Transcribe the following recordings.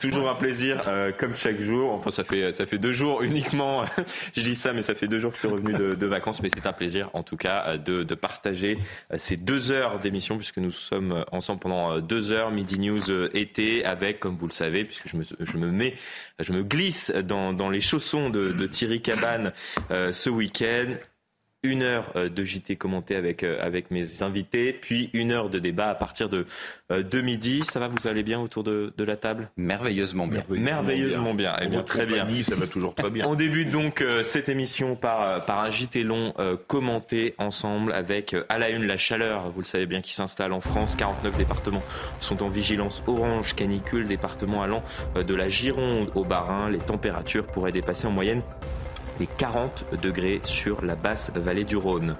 Toujours un plaisir, euh, comme chaque jour. Enfin, ça fait, ça fait deux jours uniquement. je dis ça, mais ça fait deux jours que je suis revenu de, vacances. Mais c'est un plaisir, en tout cas, euh, de, de partager euh, ces deux heures d'émission, puisque nous sommes ensemble pendant deux heures, Midi News été, avec, comme vous le savez, puisque je me, je me mets, je me glisse dans, dans les chaussons de, de Thierry Cabane ce week-end une heure euh, de JT commenté avec, euh, avec mes invités, puis une heure de débat à partir de, euh, de midi. Ça va, vous allez bien autour de, de la table? Merveilleusement bien. Merveilleusement, bien. Eh bien très bien. Ça va toujours très bien. On débute donc cette émission par, par un JT long commenté ensemble avec à la une la chaleur, vous le savez bien, qui s'installe en France. 49 départements sont en vigilance orange, canicule, départements allant de la Gironde au Bas-Rhin. Les températures pourraient dépasser en moyenne les 40 degrés sur la basse vallée du Rhône.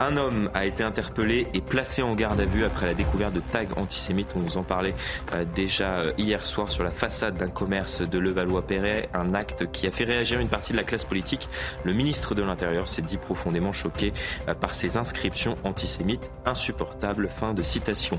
Un homme a été interpellé et placé en garde à vue après la découverte de tags antisémites. On vous en parlait euh, déjà euh, hier soir sur la façade d'un commerce de Levallois-Perret. Un acte qui a fait réagir une partie de la classe politique. Le ministre de l'Intérieur s'est dit profondément choqué euh, par ces inscriptions antisémites insupportables. Fin de citation.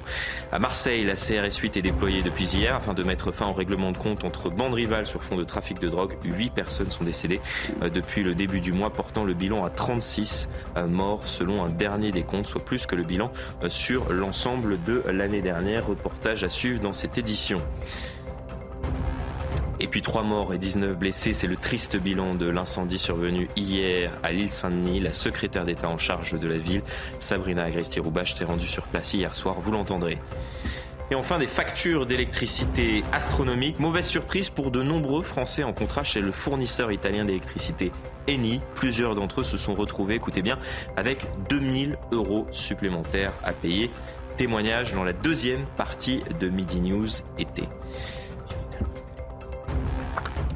À Marseille, la CRS 8 est déployée depuis hier afin de mettre fin au règlement de compte entre bandes rivales sur fond de trafic de drogue. Huit personnes sont décédées depuis le début du mois, portant le bilan à 36 morts selon dernier des comptes, soit plus que le bilan euh, sur l'ensemble de l'année dernière. Reportage à suivre dans cette édition. Et puis trois morts et 19 blessés, c'est le triste bilan de l'incendie survenu hier à l'île Saint-Denis. La secrétaire d'État en charge de la ville, Sabrina Agresti-Roubache, s'est rendue sur place hier soir, vous l'entendrez. Et enfin, des factures d'électricité astronomiques. Mauvaise surprise pour de nombreux Français en contrat chez le fournisseur italien d'électricité Eni. Plusieurs d'entre eux se sont retrouvés, écoutez bien, avec 2000 euros supplémentaires à payer. Témoignage dans la deuxième partie de Midi News été.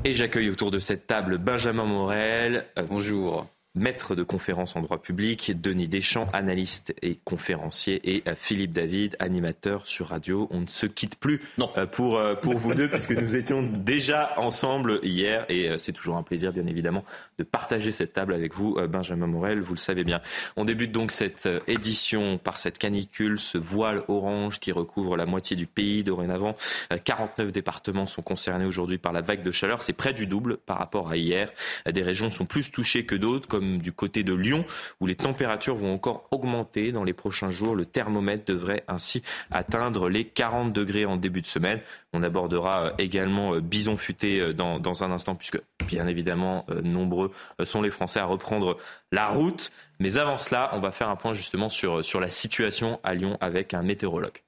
Et j'accueille autour de cette table Benjamin Morel. Euh, bonjour maître de conférence en droit public, Denis Deschamps, analyste et conférencier, et euh, Philippe David, animateur sur radio. On ne se quitte plus non. Euh, pour, euh, pour vous deux, puisque nous étions déjà ensemble hier, et c'est toujours un plaisir, bien évidemment, de partager cette table avec vous, Benjamin Morel, vous le savez bien. On débute donc cette édition par cette canicule, ce voile orange qui recouvre la moitié du pays dorénavant. 49 départements sont concernés aujourd'hui par la vague de chaleur, c'est près du double par rapport à hier. Des régions sont plus touchées que d'autres, comme du côté de Lyon, où les températures vont encore augmenter dans les prochains jours. Le thermomètre devrait ainsi atteindre les 40 degrés en début de semaine. On abordera euh, également euh, Bison Futé euh, dans, dans un instant, puisque bien évidemment, nombreux sont les Français à reprendre la route. Mais avant cela, on va faire un point justement sur, sur la situation à Lyon avec un météorologue.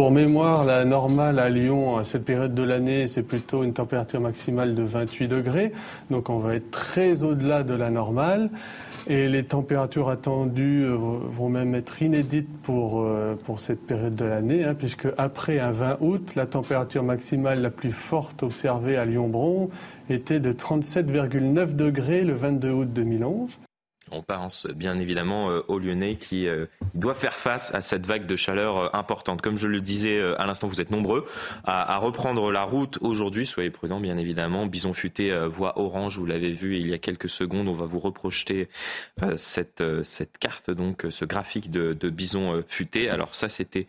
Pour mémoire, la normale à Lyon, à cette période de l'année, c'est plutôt une température maximale de 28 degrés. Donc on va être très au-delà de la normale. Et les températures attendues euh, vont même être inédites pour, euh, pour cette période de l'année, hein, puisque après un 20 août, la température maximale la plus forte observée à Lyon-Bron était de 37,9 degrés le 22 août 2011. On pense bien évidemment euh, aux Lyonnais qui euh, doivent faire face à cette vague de chaleur euh, importante. Comme je le disais à l'instant, vous êtes nombreux à, reprendre la route aujourd'hui. Soyez prudents, bien évidemment. Bison futé, voie orange, vous l'avez vu il y a quelques secondes. On va vous reprojeter cette, carte, donc ce graphique de, bison futé. Alors ça, c'était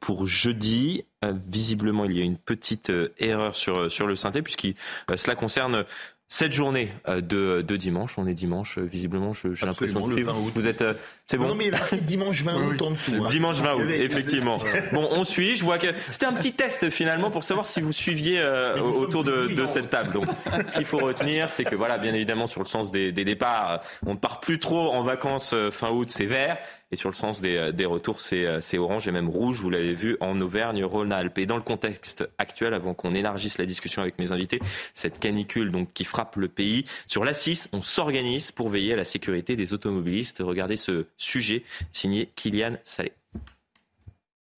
pour jeudi. visiblement, il y a une petite erreur sur, sur le synthé, puisque cela concerne cette journée euh, de, de, dimanche, on est dimanche, euh, visiblement, j'ai l'impression de suivre. Vous êtes, euh, c'est bon. Non, mais dimanche 20 août en dessous. Hein. Dimanche 20 août, effectivement. Bon, on suit. Je vois que c'était un petit test finalement pour savoir si vous suiviez autour de, de, cette table. Donc, ce qu'il faut retenir, c'est que voilà, bien évidemment, sur le sens des, des départs, on ne part plus trop en vacances fin août, c'est vert. Et sur le sens des, euh, des retours, euh, c'est orange et même rouge, vous l'avez vu, en Auvergne-Rhône-Alpes. Et dans le contexte actuel, avant qu'on élargisse la discussion avec mes invités, cette canicule donc qui frappe le pays, sur la 6, on s'organise pour veiller à la sécurité des automobilistes. Regardez ce sujet signé Kylian Salé.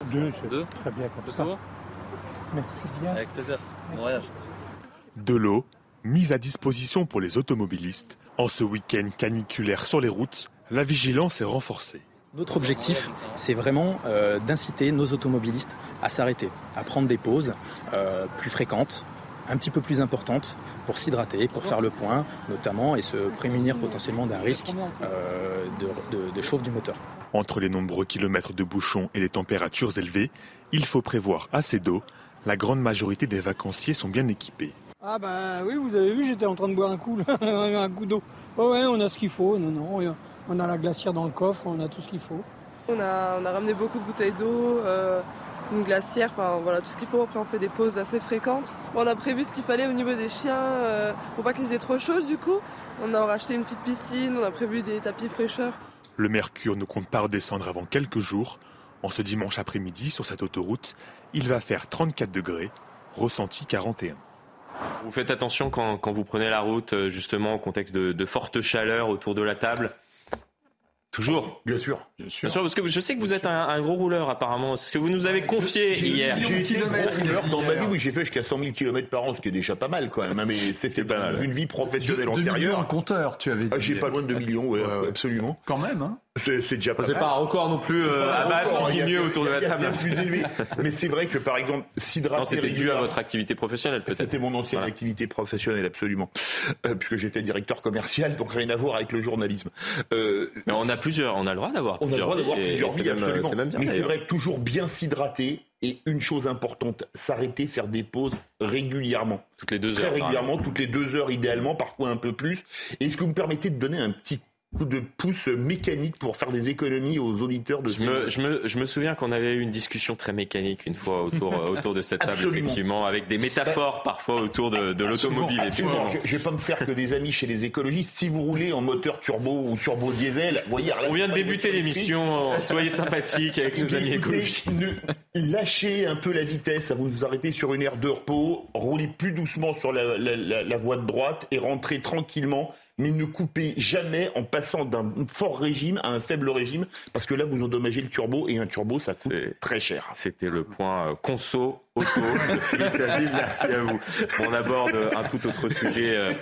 Deux, Deux. très bien comme ça. Merci bien. Avec plaisir. Bon voyage. De l'eau, mise à disposition pour les automobilistes. En ce week-end caniculaire sur les routes, la vigilance est renforcée. Notre objectif, c'est vraiment euh, d'inciter nos automobilistes à s'arrêter, à prendre des pauses euh, plus fréquentes, un petit peu plus importantes pour s'hydrater, pour faire le point notamment et se prémunir potentiellement d'un risque euh, de, de chauffe du moteur. Entre les nombreux kilomètres de bouchons et les températures élevées, il faut prévoir assez d'eau la grande majorité des vacanciers sont bien équipés. Ah ben oui, vous avez vu, j'étais en train de boire un coup, un coup d'eau. Oh ouais, on a ce qu'il faut. Non, non, on a la glacière dans le coffre, on a tout ce qu'il faut. On a, on a ramené beaucoup de bouteilles d'eau, euh, une glacière, enfin voilà, tout ce qu'il faut. Après, on fait des pauses assez fréquentes. on a prévu ce qu'il fallait au niveau des chiens, euh, pour pas qu'ils aient trop chaud du coup. On a racheté une petite piscine, on a prévu des tapis fraîcheurs. Le mercure ne compte pas redescendre avant quelques jours. En ce dimanche après-midi, sur cette autoroute, il va faire 34 degrés, ressenti 41. Vous faites attention quand, vous prenez la route, euh, justement, au contexte de, de forte chaleur autour de la table Toujours Bien sûr. Bien sûr. parce que je sais que vous êtes un, gros rouleur apparemment. C'est ce que vous nous avez confié hier. J'ai été rouleur dans ma vie, oui, j'ai fait jusqu'à 100 000 km par an, ce qui est déjà pas mal quand même. Hein, mais c'était pas une vie professionnelle antérieure. un compteur, tu avais ah, J'ai pas loin de 2 millions, ouais, absolument. Quand même, hein c'est déjà pas C'est pas encore non plus euh, à qui mieux autour de la table. Mais c'est vrai que par exemple, s'hydrater. C'était dû à votre activité professionnelle peut-être. C'était mon ancienne activité professionnelle, absolument. Euh, puisque j'étais directeur commercial, donc rien à voir avec le journalisme. Euh, mais on a plusieurs, on a le droit d'avoir plusieurs. On a le droit d'avoir plusieurs vies, absolument. Même mais c'est vrai que toujours bien s'hydrater. Et une chose importante, s'arrêter, faire des pauses régulièrement. Toutes les deux Très heures. régulièrement, toutes les deux heures idéalement, parfois un peu plus. Est-ce que vous me permettez de donner un petit coup de pouce mécanique pour faire des économies aux auditeurs de je me, je me, je me souviens qu'on avait eu une discussion très mécanique une fois autour, euh, autour de cette table, effectivement, avec des métaphores parfois autour de, de l'automobile. Effectivement. Je, ne vais pas me faire que des amis chez les écologistes. Si vous roulez en moteur turbo ou turbo diesel, voyez. On vient de débuter l'émission. Soyez sympathiques avec nos amis écologistes. lâchez un peu la vitesse. Vous vous arrêtez sur une aire de repos. Roulez plus doucement sur la, la, la voie de droite et rentrez tranquillement mais ne coupez jamais en passant d'un fort régime à un faible régime, parce que là, vous endommagez le turbo, et un turbo, ça coûte très cher. C'était le point euh, conso auto de Philippe David. Merci à vous. On aborde un tout autre sujet, euh,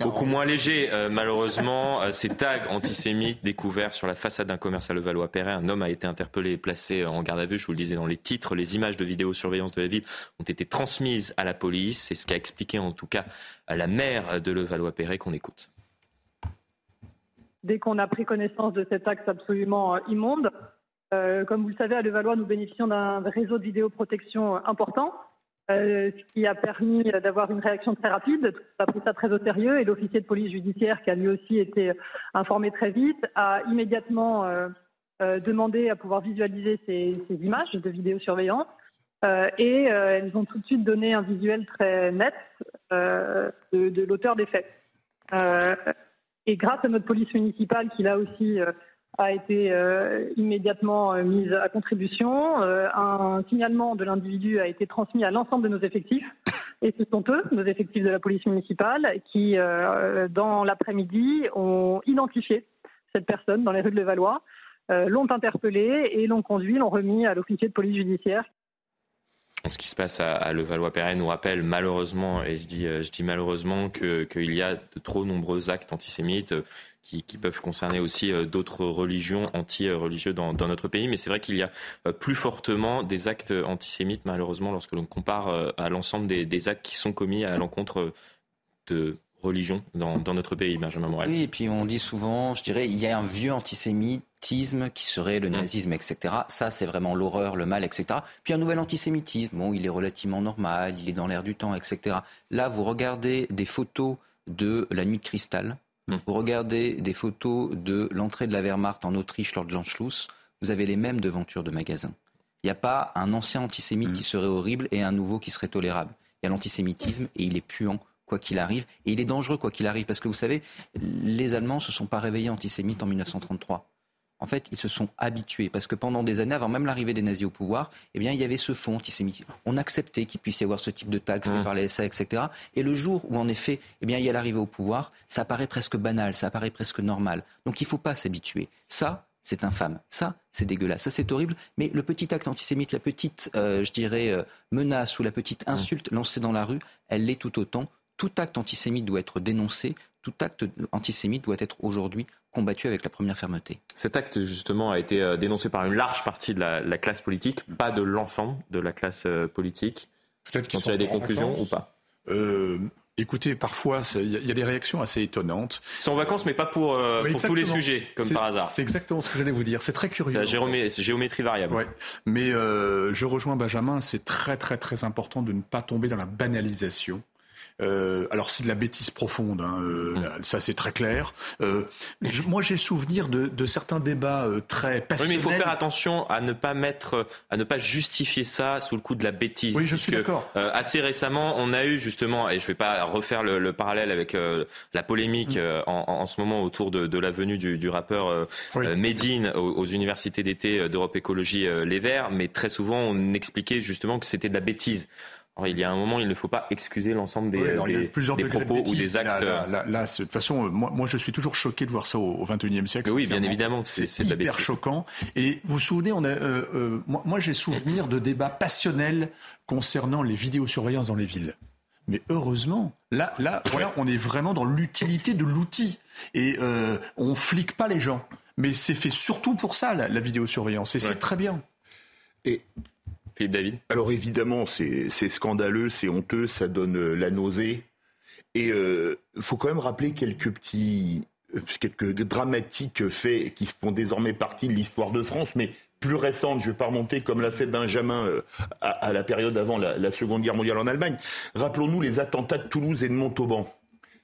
beaucoup moins léger, euh, malheureusement. Ces tags antisémites découverts sur la façade d'un commerce à Levallois-Perret. Un homme a été interpellé et placé en garde à vue. Je vous le disais dans les titres. Les images de vidéosurveillance de la ville ont été transmises à la police. C'est ce qu'a expliqué en tout cas la maire de Levallois-Perret qu'on écoute dès qu'on a pris connaissance de cet axe absolument euh, immonde. Euh, comme vous le savez, à Levallois, nous bénéficions d'un réseau de vidéoprotection euh, important, ce qui a permis d'avoir une réaction très rapide. On a pris ça très au sérieux et l'officier de police judiciaire, qui a lui aussi été informé très vite, a immédiatement demandé à pouvoir visualiser ces, images de vidéosurveillance. et elles ont tout de suite donné un visuel très net de, de l'auteur des faits. Et grâce à notre police municipale, qui là aussi euh, a été euh, immédiatement euh, mise à contribution, un signalement de l'individu a été transmis à l'ensemble de nos effectifs. Et ce sont eux, nos effectifs de la police municipale, qui, dans l'après-midi, ont identifié cette personne dans les rues de Levallois, l'ont interpellé et l'ont conduit, l'ont remis à l'officier de police judiciaire ce qui se passe à, Levallois-Perret nous rappelle malheureusement, et je dis, euh, je dis malheureusement, qu'il y a de trop nombreux actes antisémites euh, qui, peuvent concerner aussi euh, d'autres religions anti-religieuses dans, notre pays. Mais c'est vrai qu'il y a plus fortement des actes antisémites, malheureusement, lorsque l'on compare à l'ensemble des, actes qui sont commis à l'encontre de religions dans, notre pays, Benjamin Morel. Oui, et puis on dit souvent, je dirais, il y a un vieux antisémite qui serait le mm. nazisme, etc. Ça, c'est vraiment l'horreur, le mal, etc. Puis un nouvel antisémitisme, bon, il est relativement normal, il est dans l'air du temps, etc. Là, vous regardez des photos de la nuit de cristal, mm. vous regardez des photos de l'entrée de la Wehrmacht en Autriche lors de l'Anschluss, vous avez les mêmes devantures de magasins. Il n'y a pas un ancien antisémite mm. qui serait horrible et un nouveau qui serait tolérable. Il y a l'antisémitisme et il est puant quoi qu'il arrive. Et il est dangereux quoi qu'il arrive. Parce que vous savez, les Allemands ne se sont pas réveillés antisémites en 1933 en fait, ils se sont habitués. Parce que pendant des années, avant même l'arrivée des nazis au pouvoir, eh bien, il y avait ce fond antisémite. On acceptait qu'il puisse y avoir ce type de tag fait mmh. par les SA, etc. Et le jour où, en effet, eh bien, il y a l'arrivée au pouvoir, ça paraît presque banal, ça paraît presque normal. Donc, il ne faut pas s'habituer. Ça, c'est infâme. Ça, c'est dégueulasse. Ça, c'est horrible. Mais le petit acte antisémite, la petite, euh, je dirais, euh, menace ou la petite mmh. insulte lancée dans la rue, elle l'est tout autant. Tout acte antisémite doit être dénoncé. Tout acte antisémite doit être aujourd'hui combattu avec la première fermeté. Cet acte, justement, a été euh, dénoncé par une large partie de la, classe politique, pas de l'ensemble de la classe euh, politique. Peut-être qu'il y a des conclusions ou pas? Euh, Écoutez, parfois, il y, a des réactions assez étonnantes. C'est en vacances, mais pas pour, euh, pour tous les sujets, comme par hasard. C'est exactement ce que j'allais vous dire. C'est très curieux. C'est géométrie variable. Ouais. Mais euh, je rejoins Benjamin, c'est très très très important de ne pas tomber dans la banalisation. Euh, alors c'est de la bêtise profonde, hein, euh, mm. ça c'est très clair. Euh, moi j'ai souvenir de, de, certains débats euh, très passionnels. Oui, mais il faut faire attention à ne pas mettre, à ne pas justifier ça sous le coup de la bêtise. Oui, je suis d'accord. Euh, assez récemment, on a eu justement, et je ne vais pas refaire le, le parallèle avec la polémique mm. en, en, ce moment autour de, de la venue du, du rappeur Medine aux, aux, universités d'été d'Europe Écologie Les Verts, mais très souvent on expliquait justement que c'était de la bêtise il y a un moment, il ne faut pas excuser l'ensemble des, propos ou des actes. Là, de toute façon, moi, je suis toujours choqué de voir ça au XXIe siècle. Oui, bien évidemment, c'est hyper choquant. Et vous vous souvenez, on a, euh, euh, moi, j'ai souvenir de débats passionnels concernant les vidéosurveillances dans les villes. Mais heureusement, là, là, voilà, on est vraiment dans l'utilité de l'outil et euh, on flique pas les gens. Mais c'est fait surtout pour ça la, vidéosurveillance et c'est très bien. Et David Alors évidemment, c'est scandaleux, c'est honteux, ça donne euh, la nausée. Et il euh, faut quand même rappeler quelques petits, euh, quelques dramatiques faits qui font désormais partie de l'histoire de France, mais plus récentes, je ne vais pas remonter comme l'a fait Benjamin à, la période avant la, la, Seconde Guerre mondiale en Allemagne. Rappelons-nous les attentats de Toulouse et de Montauban.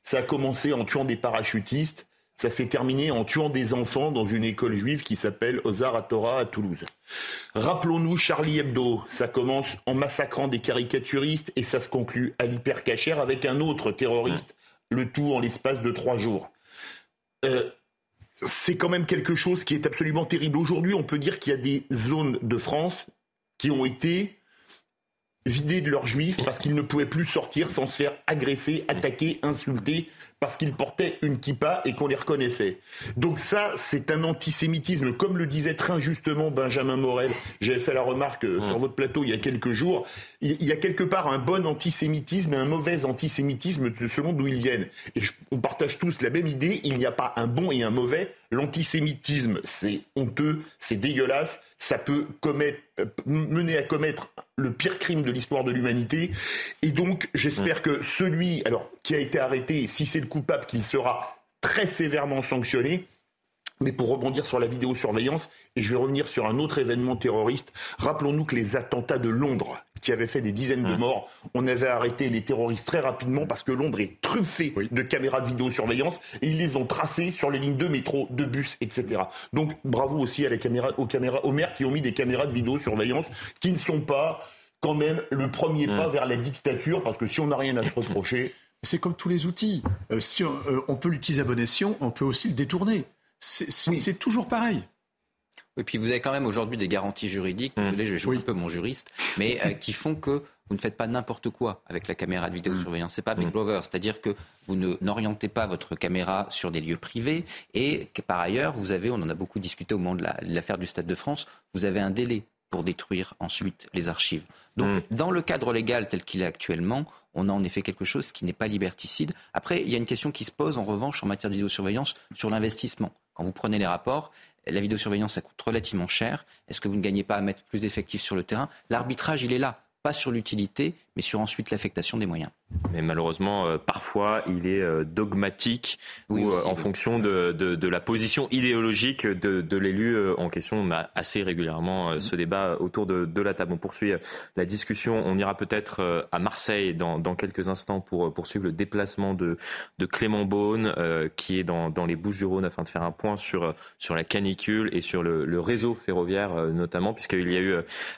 Ça a commencé en tuant des parachutistes. Ça s'est terminé en tuant des enfants dans une école juive qui s'appelle Ozar Torah à Toulouse. Rappelons-nous Charlie Hebdo. Ça commence en massacrant des caricaturistes et ça se conclut à l'hypercachère avec un autre terroriste, le tout en l'espace de trois jours. Euh, c'est quand même quelque chose qui est absolument terrible. Aujourd'hui, on peut dire qu'il y a des zones de France qui ont été vidées de leurs juifs parce qu'ils ne pouvaient plus sortir sans se faire agresser, attaquer, insulter parce qu'ils portaient une kippa et qu'on les reconnaissait. Donc ça, c'est un antisémitisme, comme le disait très injustement Benjamin Morel. J'avais fait la remarque euh, sur votre plateau il y a quelques jours. Il y a quelque part un bon antisémitisme et un mauvais antisémitisme selon d'où ils viennent. Et on partage tous la même idée. Il n'y a pas un bon et un mauvais. L'antisémitisme, c'est honteux, c'est dégueulasse, ça peut commettre, euh, mener à commettre le pire crime de l'histoire de l'humanité. Et donc, j'espère que celui, alors, qui a été arrêté, si c'est le coupable, qu'il sera très sévèrement sanctionné. Mais pour rebondir sur la vidéosurveillance, et je vais revenir sur un autre événement terroriste, rappelons-nous que les attentats de Londres, qui avaient fait des dizaines de mmh. morts, on avait arrêté les terroristes très rapidement parce que Londres est truffé de caméras de vidéosurveillance et ils les ont tracées sur les lignes de métro, de bus, etc. Donc bravo aussi à la caméra, aux, caméras, aux maires qui ont mis des caméras de vidéosurveillance qui ne sont pas quand même le premier mmh. pas vers la dictature parce que si on n'a rien à se reprocher, c'est comme tous les outils. Euh, si euh, on, peut l'utiliser à bon escient, on peut aussi le détourner. C'est toujours pareil. Et puis vous avez quand même aujourd'hui des garanties juridiques, mmh. désolé, je vais jouer un peu mon juriste, mais euh, qui font que vous ne faites pas n'importe quoi avec la caméra de vidéosurveillance. Ce C'est pas Big mmh. Brother, c'est-à-dire que vous n'orientez pas votre caméra sur des lieux privés et que par ailleurs, vous avez, on en a beaucoup discuté au moment de l'affaire du Stade de France, vous avez un délai pour détruire ensuite les archives. Donc, mm. dans le cadre légal tel qu'il est actuellement, on a en effet quelque chose qui n'est pas liberticide. Après, il y a une question qui se pose en revanche en matière de vidéosurveillance sur l'investissement. Quand vous prenez les rapports, la vidéosurveillance, ça coûte relativement cher. Est-ce que vous ne gagnez pas à mettre plus d'effectifs sur le terrain? L'arbitrage, il est là pas sur l'utilité, mais sur ensuite l'affectation des moyens. Mais malheureusement, euh, parfois, il est euh, dogmatique ou euh, en fonction de, de, de, la position idéologique de, de l'élu en question. On a assez régulièrement ce débat autour de, de la table. On poursuit la discussion. On ira peut-être à Marseille dans, dans, quelques instants pour poursuivre le déplacement de, de Clément Beaune, qui est dans, dans les Bouches-du-Rhône, afin de faire un point sur, sur la canicule et sur le, le réseau ferroviaire notamment, puisqu'il y a eu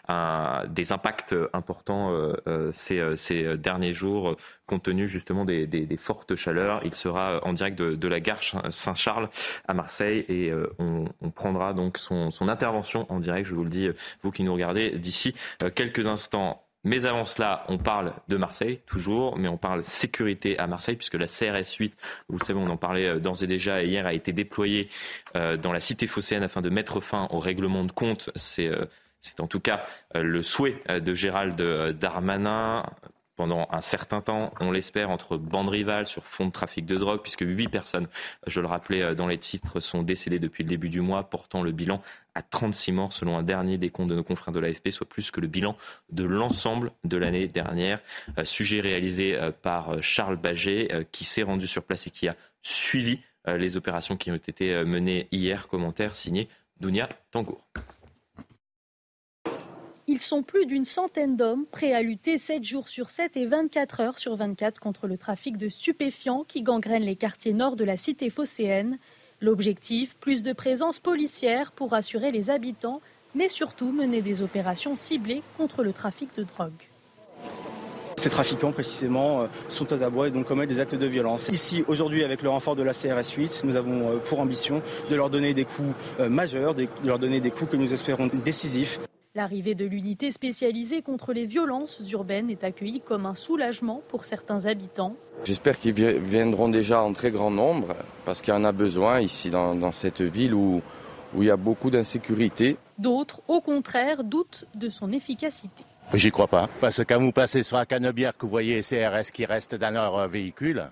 un, des impacts importants euh, ces, ces, derniers jours compte tenu justement des, fortes chaleurs. Il sera en direct de, la gare Saint-Charles à Marseille et euh, on, prendra donc son, intervention en direct, je vous le dis, vous qui nous regardez, d'ici quelques instants. Mais avant cela, on parle de Marseille, toujours, mais on parle sécurité à Marseille, puisque la CRS 8, vous le savez, on en parlait d'ores et déjà, hier a été déployée dans la cité phocéenne afin de mettre fin au règlement de compte. C'est en tout cas euh, le souhait euh, de Gérald euh, Darmanin pendant un certain temps, on l'espère, entre bandes rivales sur fond de trafic de drogue, puisque huit personnes, je le rappelais dans les titres, sont décédées depuis le début du mois, portant le bilan à 36 morts selon un dernier décompte de nos confrères de l'AFP, soit plus que le bilan de l'ensemble de l'année dernière. Sujet réalisé par Charles Baget, qui s'est rendu sur place et qui a suivi les opérations qui ont été menées hier. Commentaire signé Dounia Tangour. Ils sont plus d'une centaine d'hommes prêts à lutter 7 jours sur 7 et 24 heures sur 24 contre le trafic de stupéfiants qui gangrène les quartiers nord de la cité phocéenne. L'objectif, plus de présence policière pour rassurer les habitants, mais surtout mener des opérations ciblées contre le trafic de drogue. Ces trafiquants, précisément, euh, sont aux abois et donc commettent des actes de violence. Ici, aujourd'hui, avec le renfort de la CRS 8, nous avons euh, pour ambition de leur donner des coups euh, majeurs, de leur donner des coups que nous espérons décisifs. L'arrivée de l'unité spécialisée contre les violences urbaines est accueillie comme un soulagement pour certains habitants. J'espère qu'ils viendront déjà en très grand nombre parce qu'il y en a besoin ici dans, cette ville où, où il y a beaucoup d'insécurité. D'autres, au contraire, doutent de son efficacité. J'y crois pas. Parce que quand vous passez sur la canebière que vous voyez CRS qui restent dans leur véhicule,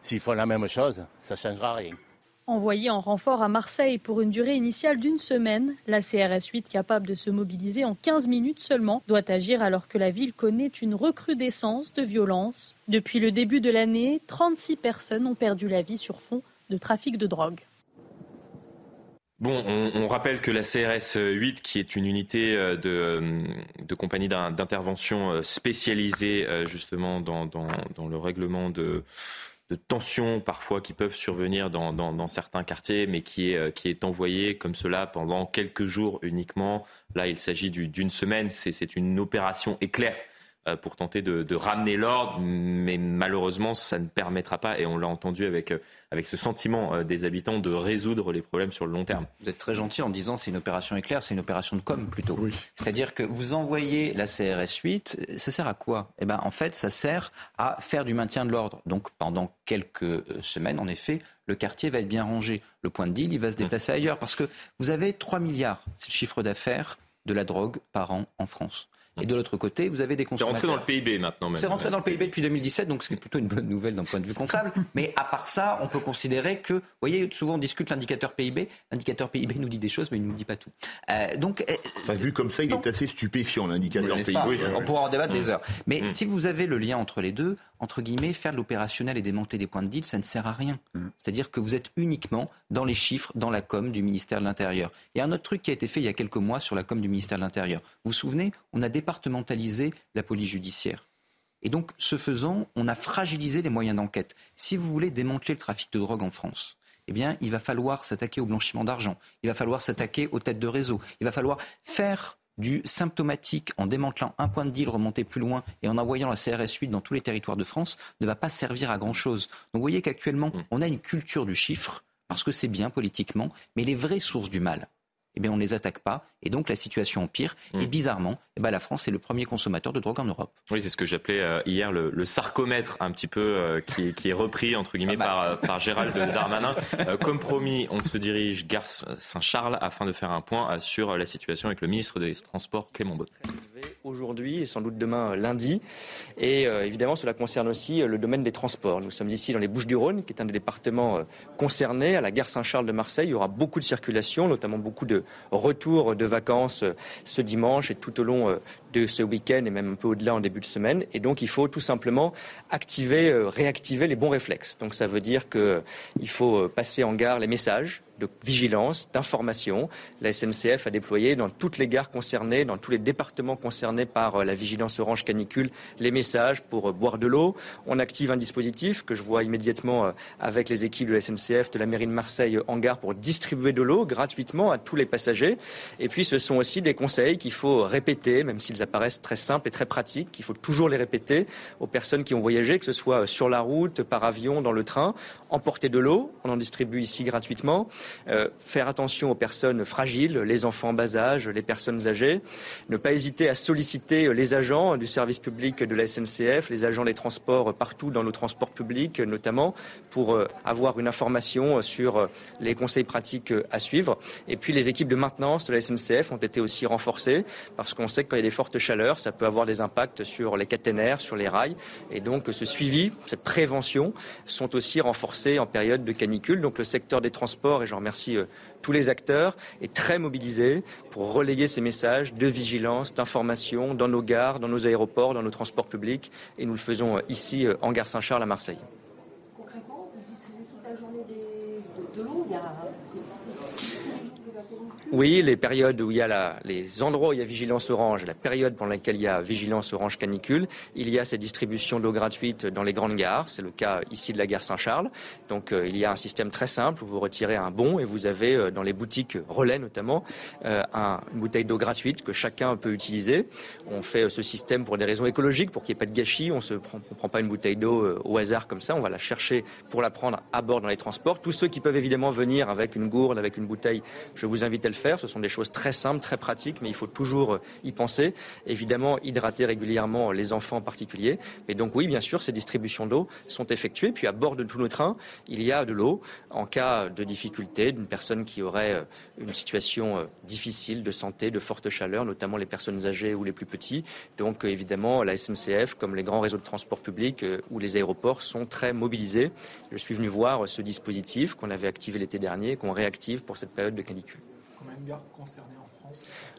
s'ils font la même chose, ça ne changera rien. Envoyée en renfort à Marseille pour une durée initiale d'une semaine, la CRS 8, capable de se mobiliser en 15 minutes seulement, doit agir alors que la ville connaît une recrudescence de violence. Depuis le début de l'année, 36 personnes ont perdu la vie sur fond de trafic de drogue. Bon, on, rappelle que la CRS 8, qui est une unité euh, euh, de, compagnie d'intervention euh, spécialisée justement dans le règlement de, de tensions parfois qui peuvent survenir dans, dans, certains quartiers, mais qui est, euh, qui est envoyé comme cela pendant quelques jours uniquement. Là, il s'agit d'une semaine. C'est une opération éclair pour tenter de, de ramener l'ordre, mais malheureusement, ça ne permettra pas, et on l'a entendu avec euh, avec ce sentiment euh, des habitants de résoudre les problèmes sur le long terme. Vous êtes très gentil en disant c'est une opération éclair, c'est une opération de com plutôt. C'est-à-dire que vous envoyez la CRS 8, ça sert à quoi? Eh ben en fait, ça sert à faire du maintien de l'ordre. Donc pendant quelques euh, semaines, en effet, le quartier va être bien rangé. Le point de deal, il va se déplacer ailleurs parce que vous avez 3 milliards, c'est le chiffre d'affaires de la drogue par an en France. Et de l'autre côté, vous avez des consommateurs. C'est rentré dans le PIB maintenant même. C'est rentré dans le PIB depuis 2017, donc c'est plutôt une bonne nouvelle d'un point de vue comptable. Mais à part ça, on peut considérer que, vous voyez, souvent on discute l'indicateur PIB. L'indicateur PIB nous dit des choses, mais il ne nous dit pas tout. Euh, donc, euh, enfin, vu comme ça, il est assez stupéfiant l'indicateur PIB. on pourra en débattre des heures. Mais mm. si vous avez le lien entre les deux, entre guillemets, faire de l'opérationnel et démonter des points de deal, ça ne sert à rien. Mm. C'est-à-dire que vous êtes uniquement dans les chiffres, dans la com du ministère de l'Intérieur. Il y a un autre truc qui a été fait il y a quelques mois sur la com du ministère de l'Intérieur. Vous vous souvenez, on a départementalisé la police judiciaire. Et donc, ce faisant, on a fragilisé les moyens d'enquête. Si vous voulez démanteler le trafic de drogue en France, eh bien, il va falloir s'attaquer au blanchiment d'argent, il va falloir s'attaquer aux têtes de réseau, il va falloir faire du symptomatique en démantelant un point de deal remonter plus loin et en envoyant la CRS 8 dans tous les territoires de France ne va pas servir à grand-chose. Donc vous voyez qu'actuellement, mm. on a une culture du chiffre parce que c'est bien politiquement, mais les vraies sources du mal, eh bien, on ne les attaque pas. Et donc, la situation empire. Et bizarrement, eh ben, la France est le premier consommateur de drogue en Europe. Oui, c'est ce que j'appelais euh, hier le, sarcomètre, un petit peu, euh, qui, est repris, entre guillemets, par, euh, par, Gérald Darmanin. comme promis, on se dirige gare Saint-Charles afin de faire un point sur la situation avec le ministre des Transports, Clément Beaune aujourd'hui et sans doute demain euh, lundi. Et euh, évidemment, cela concerne aussi euh, le domaine des transports. Nous sommes ici dans les Bouches-du-Rhône, qui est un des départements concernés. À la gare Saint-Charles de Marseille, il y aura beaucoup de circulation, notamment beaucoup de retours de vacances ce dimanche et tout au long de ce week-end et même un peu au-delà en début de semaine. Et donc, il faut tout simplement activer, réactiver les bons réflexes. Donc, ça veut dire qu'il faut passer en gare les messages de vigilance, d'information. La SNCF a déployé dans toutes les gares concernées, dans tous les départements concernés par euh, la vigilance orange canicule, les messages pour euh, boire de l'eau. On active un dispositif que je vois immédiatement euh, avec les équipes de la SNCF, de la mairie de Marseille en gare pour distribuer de l'eau gratuitement à tous les passagers. Et puis ce sont aussi des conseils qu'il faut répéter, même s'ils apparaissent très simples et très pratiques, qu'il faut toujours les répéter aux personnes qui ont voyagé, que ce soit sur la route, par avion, dans le train. Emporter de l'eau, on en distribue ici gratuitement. faire attention aux personnes fragiles, les enfants en bas âge, les personnes âgées, ne pas hésiter à solliciter les agents du service public de la SNCF, les agents des transports partout dans nos transports publics notamment, pour avoir une information sur les conseils pratiques à suivre. Et puis les équipes de maintenance de la SNCF ont été aussi renforcées parce qu'on sait que quand il y a des fortes chaleurs, ça peut avoir des impacts sur les caténaires, sur les rails. Et donc ce suivi, cette prévention sont aussi renforcés en période de canicule. Donc le secteur des transports, et j'en remercie euh, tous les acteurs, est très mobilisé pour relayer ces messages de vigilance, d'information dans nos gares, dans nos aéroports, dans nos transports publics. Et nous le faisons euh, ici euh, en gare Saint-Charles à Marseille. Concrètement, vous distribuez toute la journée de l'eau. Oui, les périodes où il y a les endroits où il y a vigilance orange, la période pendant laquelle il y a vigilance orange canicule, il y a cette distribution d'eau gratuite dans les grandes gares. C'est le cas ici de la gare Saint-Charles. Donc euh, il y a un système très simple où vous retirez un bon et vous avez euh, dans les boutiques relais notamment euh, une bouteille d'eau gratuite que chacun peut utiliser. On fait ce système pour des raisons écologiques, pour qu'il n'y ait pas de gâchis. On ne prend, prend pas une bouteille d'eau au hasard comme ça. On va la chercher pour la prendre à bord dans les transports. Tous ceux qui peuvent évidemment venir avec une gourde, avec une bouteille, je vous invite à le faire. Ce sont des choses très simples, très pratiques, mais il faut toujours y penser. Évidemment, hydrater régulièrement les enfants en particulier. Mais donc oui, bien sûr, ces distributions d'eau sont effectuées. Puis à bord de tous nos trains, il y a de l'eau en cas de difficulté d'une personne qui aurait euh, une situation euh, difficile de santé, de forte chaleur, notamment les personnes âgées ou les plus petits. Donc évidemment, la SNCF, comme les grands réseaux de transport public euh, ou les aéroports, sont très mobilisés. Je suis venu voir ce dispositif qu'on avait activé l'été dernier, qu'on réactive pour cette période de canicule.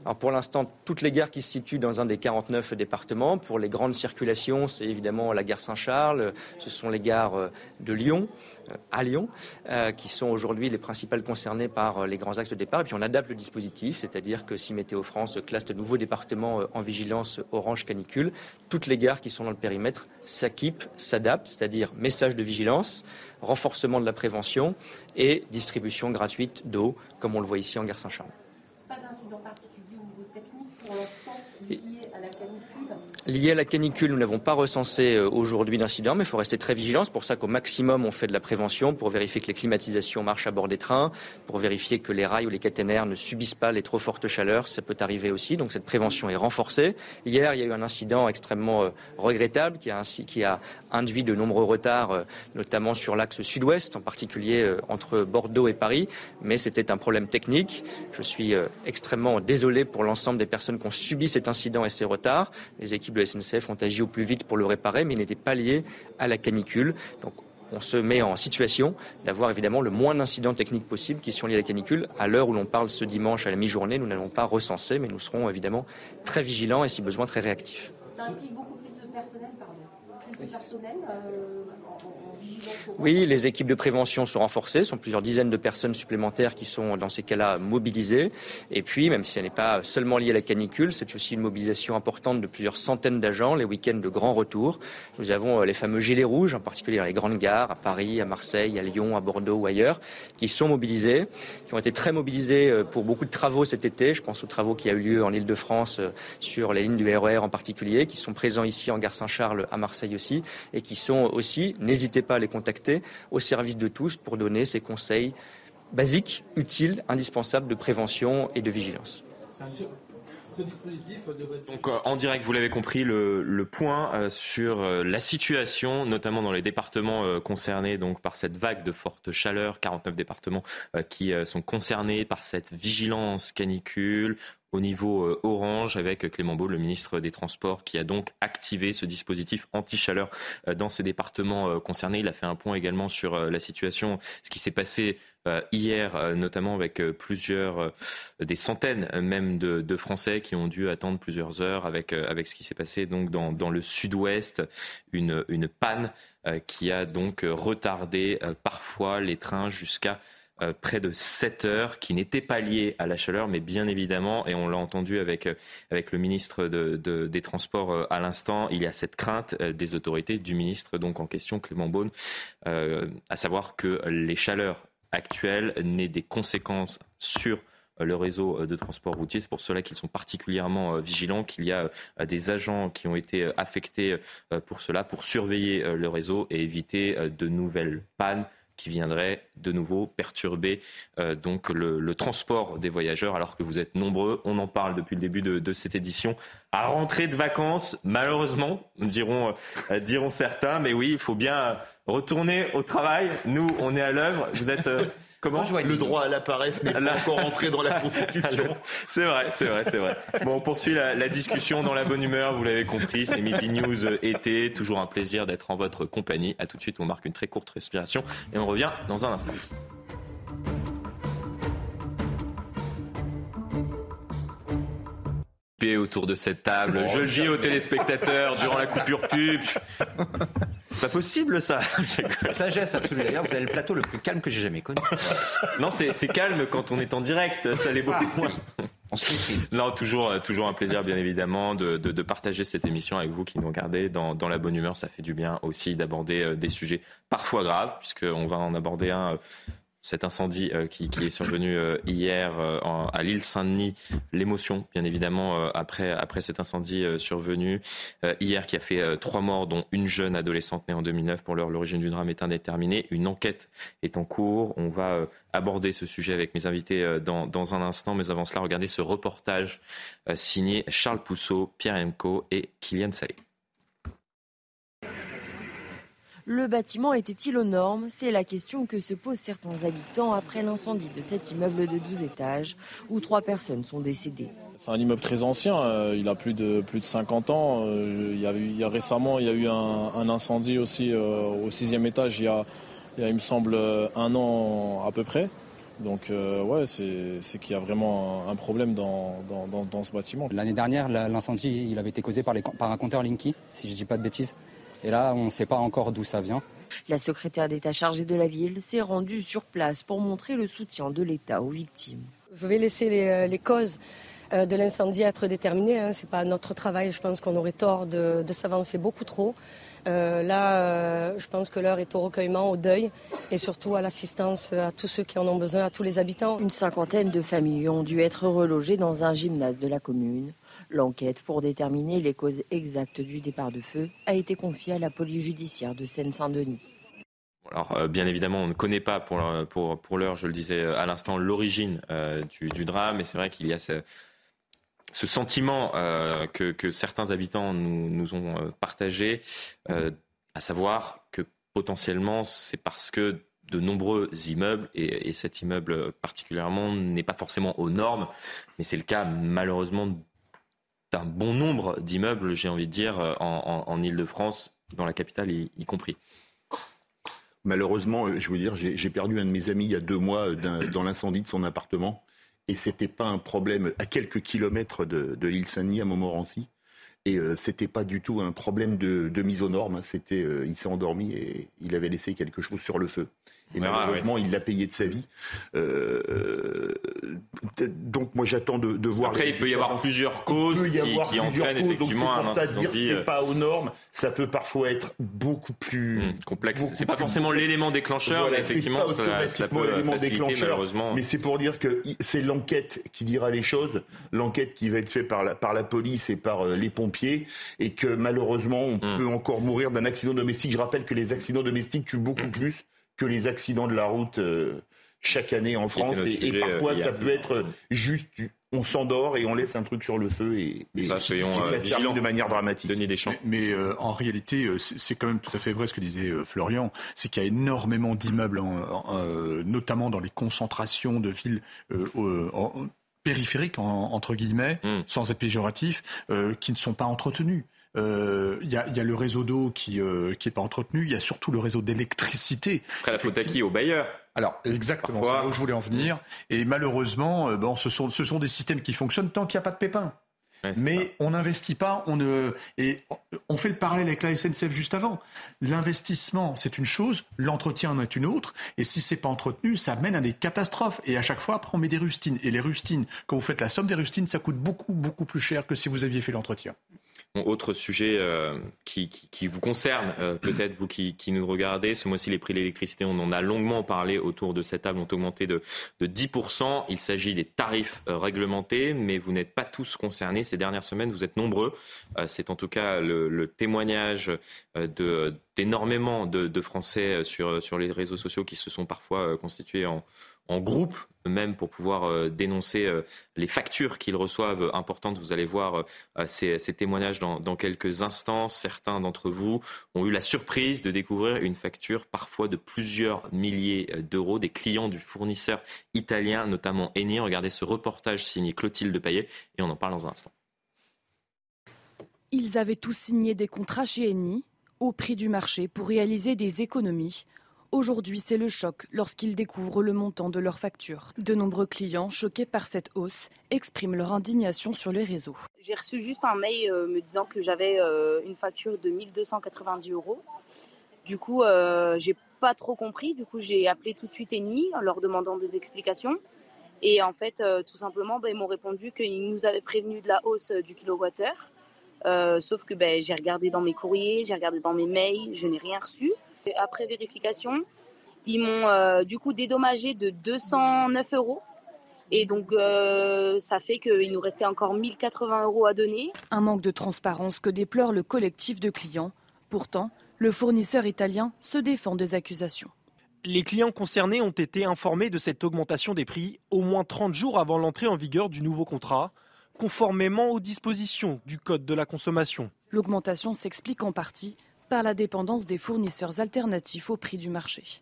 Alors pour l'instant, toutes les gares qui se situent dans un des 49 départements. Pour les grandes circulations, c'est évidemment la gare Saint-Charles, ce sont les gares euh, de Lyon, euh, à Lyon, euh, qui sont aujourd'hui les principales concernées par les grands axes de départ. Et puis on adapte le dispositif, c'est-à-dire que si Météo France classe de nouveaux départements en vigilance orange canicule, toutes les gares qui sont dans le périmètre s'équipent, s'adaptent, c'est-à-dire message de vigilance, renforcement de la prévention et distribution gratuite d'eau, comme on le voit ici en gare Saint-Charles. Pas d'incident particulier au niveau technique pour l'instant lié à la canicule Lié à la canicule, nous n'avons pas recensé euh, aujourd'hui d'incidents, mais il faut rester très vigilant. C'est pour ça qu'au maximum, on fait de la prévention pour vérifier que les climatisations marchent à bord des trains, pour vérifier que les rails ou les caténaires ne subissent pas les trop fortes chaleurs. Ça peut arriver aussi, donc cette prévention est renforcée. Hier, il y a eu un incident extrêmement euh, regrettable qui a, ainsi, qui a induit de nombreux retards, euh, notamment sur l'axe sud-ouest, en particulier entre Bordeaux et Paris. Mais c'était un problème technique. Je suis extrêmement désolé pour l'ensemble des personnes qui ont subi cet incident et ces retards. Les équipes de SNCF ont agi au plus vite pour le réparer, mais il n'était pas lié à la canicule. Donc on se met en situation d'avoir évidemment le moins d'incidents techniques possibles qui sont liés à la canicule. À l'heure où l'on parle ce dimanche à la mi-journée, nous n'allons pas recenser, mais nous serons évidemment très vigilants et si besoin très réactifs. Ça implique beaucoup plus de personnel. Euh, oui, les équipes de prévention sont renforcées, ce sont plusieurs dizaines de personnes supplémentaires qui sont dans ces cas-là mobilisées. Et puis, même si ce n'est pas seulement lié à la canicule, c'est aussi une mobilisation importante de plusieurs centaines d'agents, les week-ends de grand retour. Nous avons euh, les fameux gilets rouges, en particulier dans les grandes gares, à Paris, à Marseille, à Lyon, à Bordeaux ou ailleurs, qui sont mobilisés, qui ont été très mobilisés euh, pour beaucoup de travaux cet été. Je pense aux travaux qui a eu lieu en Ile-de-France sur les lignes du RER e en particulier, qui sont présents ici en gare Saint-Charles, à Marseille aussi, et qui sont aussi, n'hésitez pas à les contacter au service de tous pour donner ces conseils basiques, utiles, indispensables de prévention et de vigilance. Donc euh, en direct, vous l'avez compris, le, point euh, sur euh, la situation, notamment dans les départements concernés donc par cette vague de forte chaleur, 49 départements qui sont concernés par cette vigilance canicule, au niveau euh, orange avec Clément Beau, le ministre des Transports, qui a donc activé ce dispositif anti-chaleur euh, dans ces départements euh, concernés. Il a fait un point également sur la situation, ce qui s'est passé hier, notamment avec plusieurs, des centaines même de, Français qui ont dû attendre plusieurs heures avec, avec ce qui s'est passé donc dans, dans le sud-ouest, une, une panne qui a donc retardé parfois les trains jusqu'à euh, près de 7 heures, qui n'étaient pas liées à la chaleur, mais bien évidemment, et on l'a entendu avec, euh, avec le ministre de, des Transports euh, à l'instant, il y a cette crainte des autorités, du ministre donc en question, Clément Beaune, à savoir que les chaleurs actuelles n'aient des conséquences sur le réseau de transport routier. C'est pour cela qu'ils sont particulièrement vigilants, qu'il y a des agents qui ont été affectés pour cela, pour surveiller le réseau et éviter de nouvelles pannes qui viendrait de nouveau perturber euh, donc le, transport des voyageurs alors que vous êtes nombreux. On en parle depuis le début de, cette édition. À rentrer de vacances, malheureusement, diront, euh, diront certains, mais oui, il faut bien retourner au travail. Nous, on est à l'œuvre. Vous êtes euh, Comment Le droit à la paresse n'est pas encore entré dans la Constitution. c'est vrai, c'est vrai, c'est vrai. Bon, on poursuit la, discussion dans la bonne humeur, vous l'avez compris. C'est Midi News euh, été. Toujours un plaisir d'être en votre compagnie. À tout de suite, on marque une très courte respiration et on revient dans un instant. autour de cette table. Oh, je le dis aux téléspectateurs durant la coupure pub. C'est pas possible ça. Sagesse absolue. D'ailleurs, vous avez le plateau le plus calme que j'ai jamais connu. Non, c'est calme quand on est en direct. Ça l'est beaucoup moins. On se maîtrise. Non, toujours, toujours un plaisir, bien évidemment, de, de, partager cette émission avec vous qui nous regardez dans, dans la bonne humeur. Ça fait du bien aussi d'aborder euh, des sujets parfois graves, puisqu'on va en aborder un euh, cet incendie euh, qui, est survenu euh, hier euh, à l'île Saint-Denis, l'émotion, bien évidemment, après, après cet incendie survenu hier qui a fait trois morts, dont une jeune adolescente née en 2009. Pour l'heure, l'origine du drame est indéterminée. Une enquête est en cours. On va aborder ce sujet avec mes invités dans, dans un instant. Mais avant cela, regardez ce reportage signé Charles Pousseau, Pierre Emco et Kylian Salé. Le bâtiment était-il aux normes? C'est la question que se posent certains habitants après l'incendie de cet immeuble de 12 étages où trois personnes sont décédées. C'est un immeuble très ancien, euh, il a plus de, plus de 50 ans. Euh, il, y a il y a récemment, il y a eu un, incendie aussi euh, au sixième étage il y, a, il, me semble, un an à peu près. Donc ouais, c'est qu'il y a vraiment un, problème dans, dans, ce bâtiment. L'année dernière, l'incendie il avait été causé par, les, par un compteur Linky, si je ne dis pas de bêtises. Et là, on ne sait pas encore d'où ça vient. La secrétaire d'État chargée de la ville s'est rendue sur place pour montrer le soutien de l'État aux victimes. Je vais laisser les, euh, causes euh, de l'incendie être déterminées. Hein. Ce n'est pas notre travail. Je pense qu'on aurait tort de, s'avancer beaucoup trop. Euh, là, je pense que l'heure est au recueillement, au deuil et surtout à l'assistance à tous ceux qui en ont besoin, à tous les habitants. Une cinquantaine de familles ont dû être relogées dans un gymnase de la commune. L'enquête pour déterminer les causes exactes du départ de feu a été confiée à la police judiciaire de Seine-Saint-Denis. Alors, euh, bien évidemment, on ne connaît pas pour, pour, pour l'heure, je le disais euh, à l'instant, l'origine euh, du, drame, mais c'est vrai qu'il y a ce, ce sentiment que, que, certains habitants nous, nous ont partagé, à savoir que potentiellement, c'est parce que de nombreux immeubles, et, et cet immeuble particulièrement n'est pas forcément aux normes, mais c'est le cas malheureusement d'un bon nombre d'immeubles, j'ai envie de dire, euh, en, en, Ile-de-France, dans la capitale y, compris. Malheureusement, euh, je veux dire, j'ai perdu un de mes amis il y a deux mois euh, dans l'incendie de son appartement. Et c'était pas un problème à quelques kilomètres de, l'île Saint-Denis à Montmorency. Et ce c'était pas du tout un problème de, mise aux normes. C'était, il s'est endormi et il avait laissé quelque chose sur le feu. Et malheureusement, il l'a payé de sa vie. Euh, donc moi, j'attends de, voir. Après, il peut y avoir plusieurs causes il peut y avoir qui, plusieurs causes, effectivement donc c'est pour ça dire c'est euh, pas aux normes. Ça peut parfois être beaucoup plus hmm, complexe. C'est pas forcément l'élément déclencheur, mais effectivement, ça, ça, peut l'élément déclencheur. Malheureusement. Mais c'est pour dire que c'est l'enquête qui dira les choses, l'enquête qui va être faite par la, par la police et par euh, les pompiers, et que malheureusement, on hmm. peut encore mourir d'un accident domestique. Je rappelle que les accidents domestiques tuent beaucoup hmm. plus que les accidents de la route euh, chaque année en France. Et, parfois, euh, ça peut être juste, on s'endort et on laisse un truc sur le feu et, ça, se termine de manière dramatique. Mais, euh, en réalité, c'est quand même tout à fait vrai ce que disait Florian, c'est qu'il y a énormément d'immeubles, notamment dans les concentrations de villes périphériques, entre guillemets, hmm. sans être péjoratif, qui ne sont pas entretenus. Euh, il y, a, le réseau d'eau qui n'est euh, pas entretenu. Il y a surtout le réseau d'électricité. Après, la faute à qui? Au bailleur alors exactement, c'est là où je voulais en venir. Et malheureusement, euh, bon, ce, sont, ce sont des systèmes qui fonctionnent tant qu'il n'y a pas de pépins. Mais on n'investit pas, on ne et on fait le parallèle avec la SNCF juste avant. L'investissement, c'est une chose, l'entretien en est une autre, et si c'est pas entretenu, ça mène à des catastrophes. Et à chaque fois, après, on met des rustines. Et les rustines, quand vous faites la somme des rustines, ça coûte beaucoup, beaucoup plus cher que si vous aviez fait l'entretien. Autre sujet euh, qui, vous concerne, euh, peut-être vous qui, nous regardez, ce mois-ci les prix de l'électricité, on en a longuement parlé autour de cette table, ont augmenté de, 10%. Il s'agit des tarifs euh, réglementés, mais vous n'êtes pas tous concernés. Ces dernières semaines, vous êtes nombreux. C'est en tout cas le, témoignage d'énormément de, de, Français sur, sur les réseaux sociaux qui se sont parfois constitués en, en groupe même pour pouvoir euh, dénoncer euh, les factures qu'ils reçoivent euh, importantes. Vous allez voir ces, témoignages dans, quelques instants. Certains d'entre vous ont eu la surprise de découvrir une facture parfois de plusieurs milliers d'euros des clients du fournisseur italien, notamment Eni. Regardez ce reportage signé Clotilde Payet et on en parle dans un instant. Ils avaient tous signé des contrats chez Eni au prix du marché pour réaliser des économies. Aujourd'hui, c'est le choc lorsqu'ils découvrent le montant de leurs factures. De nombreux clients, choqués par cette hausse, expriment leur indignation sur les réseaux. J'ai reçu juste un mail euh, me disant que j'avais euh, une facture de 1290 euros. Du coup, euh, j'ai pas trop compris. Du coup, j'ai appelé tout de suite Eni en leur demandant des explications. Et en fait, tout simplement, ben, ils m'ont répondu qu'ils nous avaient prévenu de la hausse du kilowattheure. sauf que ben, j'ai regardé dans mes courriers, j'ai regardé dans mes mails, je n'ai rien reçu. Après vérification, ils m'ont euh, du coup dédommagé de 209 euros. Et donc, euh, ça fait qu'il nous restait encore 1080 euros à donner. Un manque de transparence que déplore le collectif de clients. Pourtant, le fournisseur italien se défend des accusations. Les clients concernés ont été informés de cette augmentation des prix au moins 30 jours avant l'entrée en vigueur du nouveau contrat, conformément aux dispositions du Code de la consommation. L'augmentation s'explique en partie par la dépendance des fournisseurs alternatifs au prix du marché.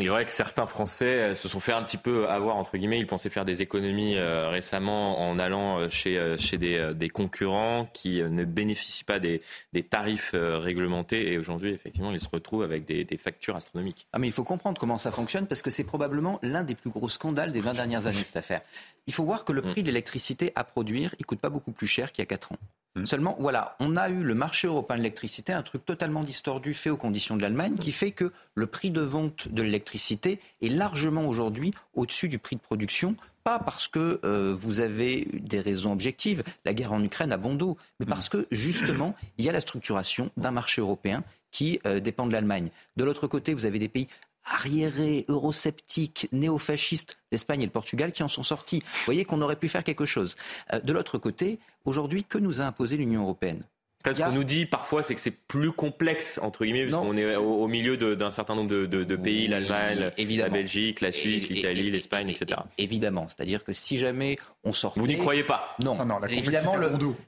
Il est vrai que certains Français euh, se sont fait un petit peu avoir, entre guillemets, ils pensaient faire des économies euh, récemment en allant euh, chez, chez des, concurrents qui ne bénéficient pas des, tarifs réglementés. Et aujourd'hui, effectivement, ils se retrouvent avec des, factures astronomiques. Ah, mais il faut comprendre comment ça fonctionne parce que c'est probablement l'un des plus gros scandales des 20 dernières années, cette affaire. Il faut voir que le mm. prix de l'électricité à produire, il coûte pas beaucoup plus cher qu'il y a 4 ans. Mmh. Seulement, voilà, on a eu le marché européen de l'électricité, un truc totalement distordu fait aux conditions de l'Allemagne, qui fait que le prix de vente de l'électricité est largement aujourd'hui au-dessus du prix de production. Pas parce que euh, vous avez des raisons objectives, la guerre en Ukraine a bon dos, mais mmh. parce que justement, il y a la structuration d'un marché européen qui euh, dépend de l'Allemagne. De l'autre côté, vous avez des pays arriérés, eurosceptiques, néofascistes, l'Espagne et le Portugal qui en sont sortis. Vous voyez qu'on aurait pu faire quelque chose. Euh, de l'autre côté, aujourd'hui, que nous a imposé l'Union européenne? Ce qu'on nous dit parfois, c'est que c'est plus complexe, entre guillemets, parce qu'on est au, milieu milieu d'un certain nombre de, pays, l'Allemagne, la Belgique, la Suisse, l'Italie, l'Espagne, etc. Évidemment. C'est-à-dire que si jamais on sortait... Vous n'y croyez pas Non. non la évidemment,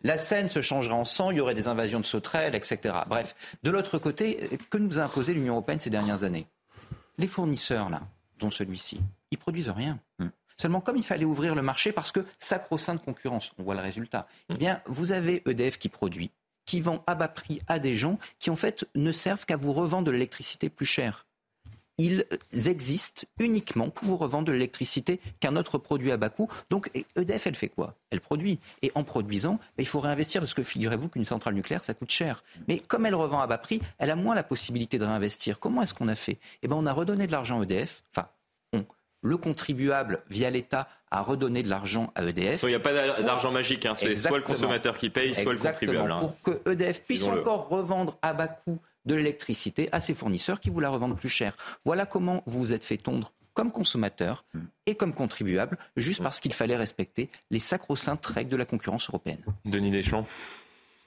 la scène se changerait en sang, il y aurait des invasions de sauterelles, etc. Bref. De l'autre côté, que nous a imposé l'Union européenne ces dernières années? Les fournisseurs, là, dont celui-ci, ils produisent rien. Hmm. Seulement, comme il fallait ouvrir le marché parce que sacro-sainte concurrence, on voit le résultat, eh bien, vous avez EDF qui produit, qui vend à bas prix à des gens qui, en fait, ne servent qu'à vous revendre de l'électricité plus chère ils existent uniquement pour vous revendre de l'électricité qu'un autre produit à bas coût. Donc EDF, elle fait quoi? Elle produit. Et en produisant, bah, il faut réinvestir parce que figurez-vous qu'une centrale nucléaire, ça coûte cher. Mais comme elle revend à bas prix, elle a moins la possibilité de réinvestir. Comment est-ce qu'on a fait? Eh bien, on a redonné de l'argent à EDF. Enfin, on, le contribuable, via l'État, a redonné de l'argent à EDF. Il n'y a pas d'argent magique, hein. c'est soit le consommateur qui paye, soit le contribuable. Hein. Pour que EDF puisse encore revendre à bas coût de l'électricité à ses fournisseurs qui vous la revendent plus cher. Voilà comment vous vous êtes fait tondre comme consommateur hmm. et comme contribuable, juste hmm. parce qu'il fallait respecter les sacro-saintes règles de la concurrence européenne. Denis Deschamps.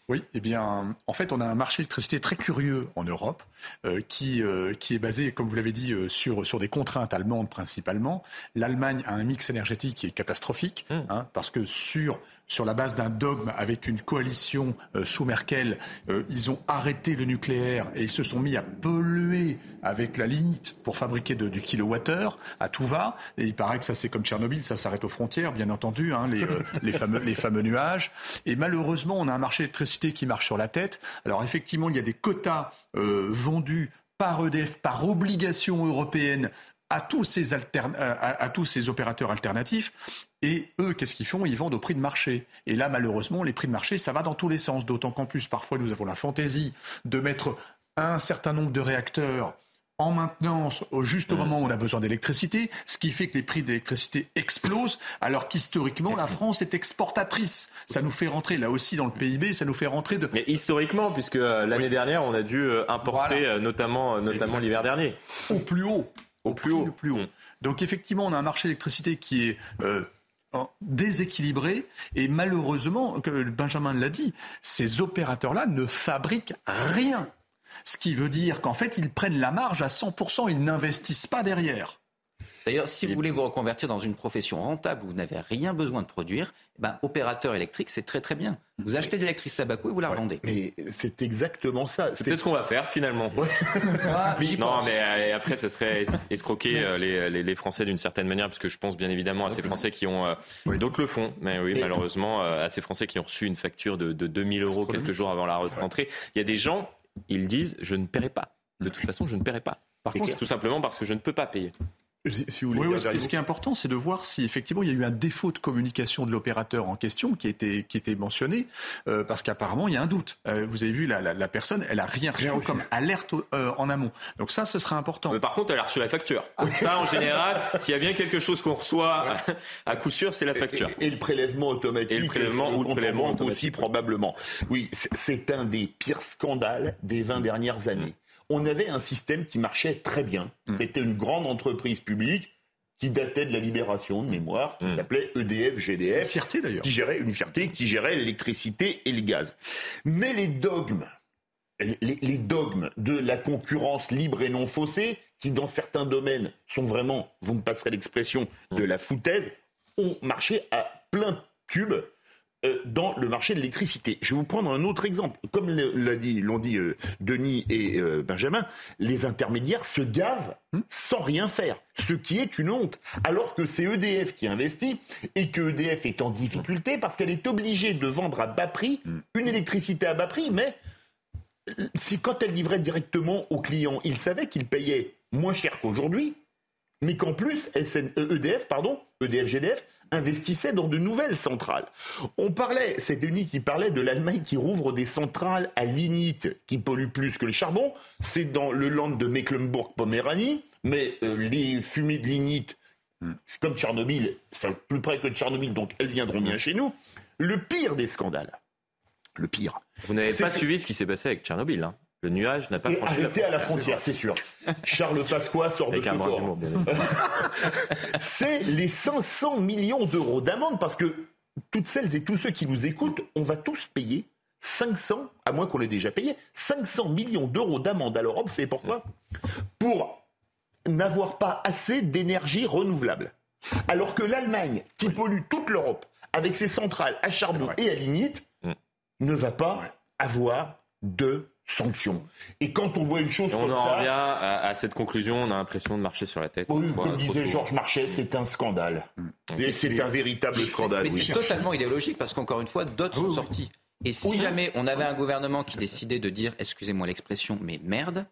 Oui, eh bien, en fait, on a un marché d'électricité très curieux en Europe, euh, qui, euh, qui est basé, comme vous l'avez dit, euh, sur, sur des contraintes allemandes principalement. L'Allemagne a un mix énergétique qui est catastrophique, hmm. hein, parce que sur sur la base d'un dogme avec une coalition euh, sous Merkel, euh, ils ont arrêté le nucléaire et ils se sont mis à polluer avec la limite pour fabriquer du kilowattheure à tout va. Et il paraît que ça c'est comme Tchernobyl, ça s'arrête aux frontières, bien entendu, hein, les, euh, les, fameux, les fameux nuages. Et malheureusement, on a un marché d'électricité qui marche sur la tête. Alors effectivement, il y a des quotas vendus par EDF, par obligation européenne à tous ces, à, tous ces opérateurs alternatifs. Et eux, qu'est-ce qu'ils font? Ils vendent au prix de marché. Et là, malheureusement, les prix de marché, ça va dans tous les sens. D'autant qu'en plus, parfois, nous avons la fantaisie de mettre un certain nombre de réacteurs en maintenance au juste au moment où on a besoin d'électricité, ce qui fait que les prix d'électricité explosent, alors qu'historiquement, la France est exportatrice. Ça nous fait rentrer, là aussi, dans le PIB, ça nous fait rentrer de... Mais historiquement, puisque euh, l'année dernière, on a dû euh, importer, euh, notamment, notamment l'hiver dernier. Au plus haut. Au plus haut. plus haut. Mm. Donc effectivement, on a un marché d'électricité qui est... déséquilibré et malheureusement, Benjamin l'a dit, ces opérateurs-là ne fabriquent rien. Ce qui veut dire qu'en fait, ils prennent la marge à 100%, ils n'investissent pas derrière. D'ailleurs, si vous voulez vous reconvertir dans une profession rentable où vous n'avez rien besoin de produire, eh ben, opérateur électrique, c'est très très bien. Vous achetez de l'électricité à bas coût et vous la revendez. Mais c'est exactement ça. C'est peut-être ce qu'on va faire finalement. non, mais euh, après, ça serait es- escroquer euh, les, les- les Français d'une certaine manière, parce que je pense bien évidemment à ces Français qui ont. euh, D'autres le font, mais oui, Mais- malheureusement, euh, à ces Français qui ont reçu une facture de, de 2000 euros quelques jours avant la rentrée. Il y a des gens, ils disent Je ne paierai pas. De toute façon, je ne paierai pas. Par contre- tout simplement parce que je ne peux pas payer. Si vous Oui, oui, ce, ce qui est important, c'est de voir si effectivement il y a eu un défaut de communication de l'opérateur en question qui était, qui était mentionné, euh, parce qu'apparemment il y a un doute. Euh, vous avez vu, la, la- la personne, elle a rien reçu Rien reçu. comme alerte euh, en amont. Donc ça, ce sera important. Mais par contre, elle a reçu la facture. Ça, en général, s'il y a bien quelque chose qu'on reçoit, à coup sûr, c'est la facture. Et, et le prélèvement automatique. Et le prélèvement ou le prélèvement automatique. aussi probablement. Oui, c'est- c'est un des pires scandales des 20 dernières années. On avait un système qui marchait très bien. Mm. C'était une grande entreprise publique qui datait de la libération de mémoire, qui s'appelait E EDF GDF. fierté d'ailleurs. Qui gérait une fierté, qui gérait l'électricité et le gaz. Mais les dogmes les, les dogmes de la concurrence libre et non faussée, qui dans certains domaines sont vraiment, vous me passerez l'expression, de la foutaise, ont marché à plein tube dans le marché de l'électricité. Je vais vous prendre un autre exemple. Comme l'a dit- l'ont dit euh, Denis et euh, Benjamin, les intermédiaires se gavent sans rien faire, ce qui est une honte. Alors que c'est EDF qui investit et que EDF est en difficulté parce qu'elle est obligée de vendre à bas prix une électricité à bas prix, mais c'est quand elle livrait directement aux clients, ils savaient qu'ils payaient moins cher qu'aujourd'hui, mais qu'en plus, SN euh, EDF, pardon, EDF GDF, investissait dans de nouvelles centrales. On parlait, c'est Denis qui parlait de l'Allemagne qui rouvre des centrales à lignite qui polluent plus que le charbon. C'est dans le land de Mecklembourg-Poméranie, mais euh, les fumées de lignite, c'est comme Tchernobyl, c'est plus près que Tchernobyl, donc elles viendront bien chez nous. Le pire des scandales, le pire, Vous n'avez pas que- suivi ce qui s'est passé avec Tchernobyl. hein. Le nuage n'a pas Et franchi arrêté à la c'est frontière, c'est sûr. Charles Pasqua sort de Avec ce bras corps. c'est les 500 millions d'euros d'amende parce que toutes celles et tous ceux qui nous écoutent, on va tous payer 500, à moins qu'on l'ait déjà payé, 500 millions d'euros d'amende à l'Europe. Savez pourquoi? Pour n'avoir pas assez d'énergie renouvelable. Alors que l'Allemagne, qui pollue toute l'Europe avec ses centrales à charbon et à lignite, ne va pas avoir de sanctions. Et quand on voit une chose Et on comme en ça, revient à, à cette conclusion, on a l'impression de marcher sur la tête. oui, Voilà, comme disait. Georges Marchais, c'est un scandale. Et c'est un véritable scandale. Mais oui. c'est totalement idéologique parce qu'encore une fois, d'autres sont sortis. Et si Oui. jamais on avait un gouvernement qui décidait de dire, excusez-moi l'expression, mais merde,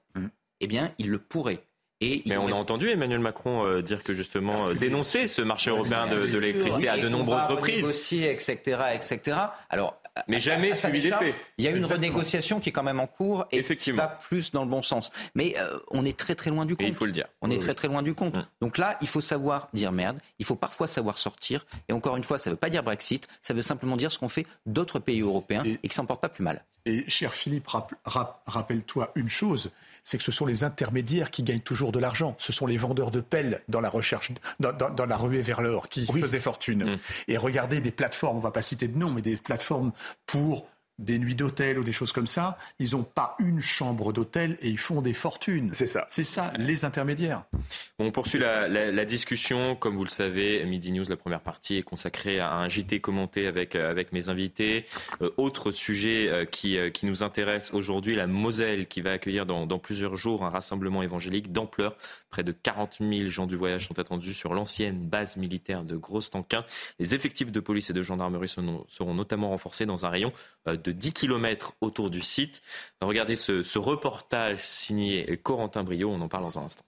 eh bien, il le pourrait. Et Mais on aurait- a entendu Emmanuel Macron euh, dire que justement euh, dénoncer ce marché européen de, de l'électricité à de on nombreuses va reprises. renégocier, etc., etc. Alors, Mais jamais à sa suivi décharge, d'effet. Il y a une Exactement. renégociation qui est quand même en cours et qui va plus dans le bon sens. Mais euh, on est très très loin du compte. il faut le dire. On est Oui, très très loin du compte. Mm. Donc là, il faut savoir dire merde. Il faut parfois savoir sortir. Et encore une fois, ça ne veut pas dire Brexit. Ça veut simplement dire ce qu'ont fait d'autres pays européens et, qui s'en portent pas plus mal. Et cher Philippe, rapp- rapp- rappelle-toi une chose, c'est que ce sont les intermédiaires qui gagnent toujours de l'argent. Ce sont les vendeurs de pelles dans la recherche, dans, dans- dans la ruée vers l'or, qui faisaient fortune. Et regardez des plateformes, on va pas citer de nom, mais des plateformes pour des nuits d'hôtel ou des choses comme ça, ils n'ont pas une chambre d'hôtel et ils font des fortunes. C'est ça. C'est ça, les intermédiaires. On poursuit la, la- la discussion. Comme vous le savez, Midi News, la première partie, est consacrée à un JT commenté avec, euh, avec mes invités. Euh, autre sujet euh, qui, euh, qui nous intéresse aujourd'hui, la Moselle, qui va accueillir dans, dans plusieurs jours un rassemblement évangélique d'ampleur. Près de 40 000 gens du voyage sont attendus sur l'ancienne base militaire de Grosse-Tanquin. Les effectifs de police et de gendarmerie seront, notamment renforcés dans un rayon euh, de 10 km autour du site. Regardez ce, ce reportage signé Corentin Brio. On en parle dans un instant.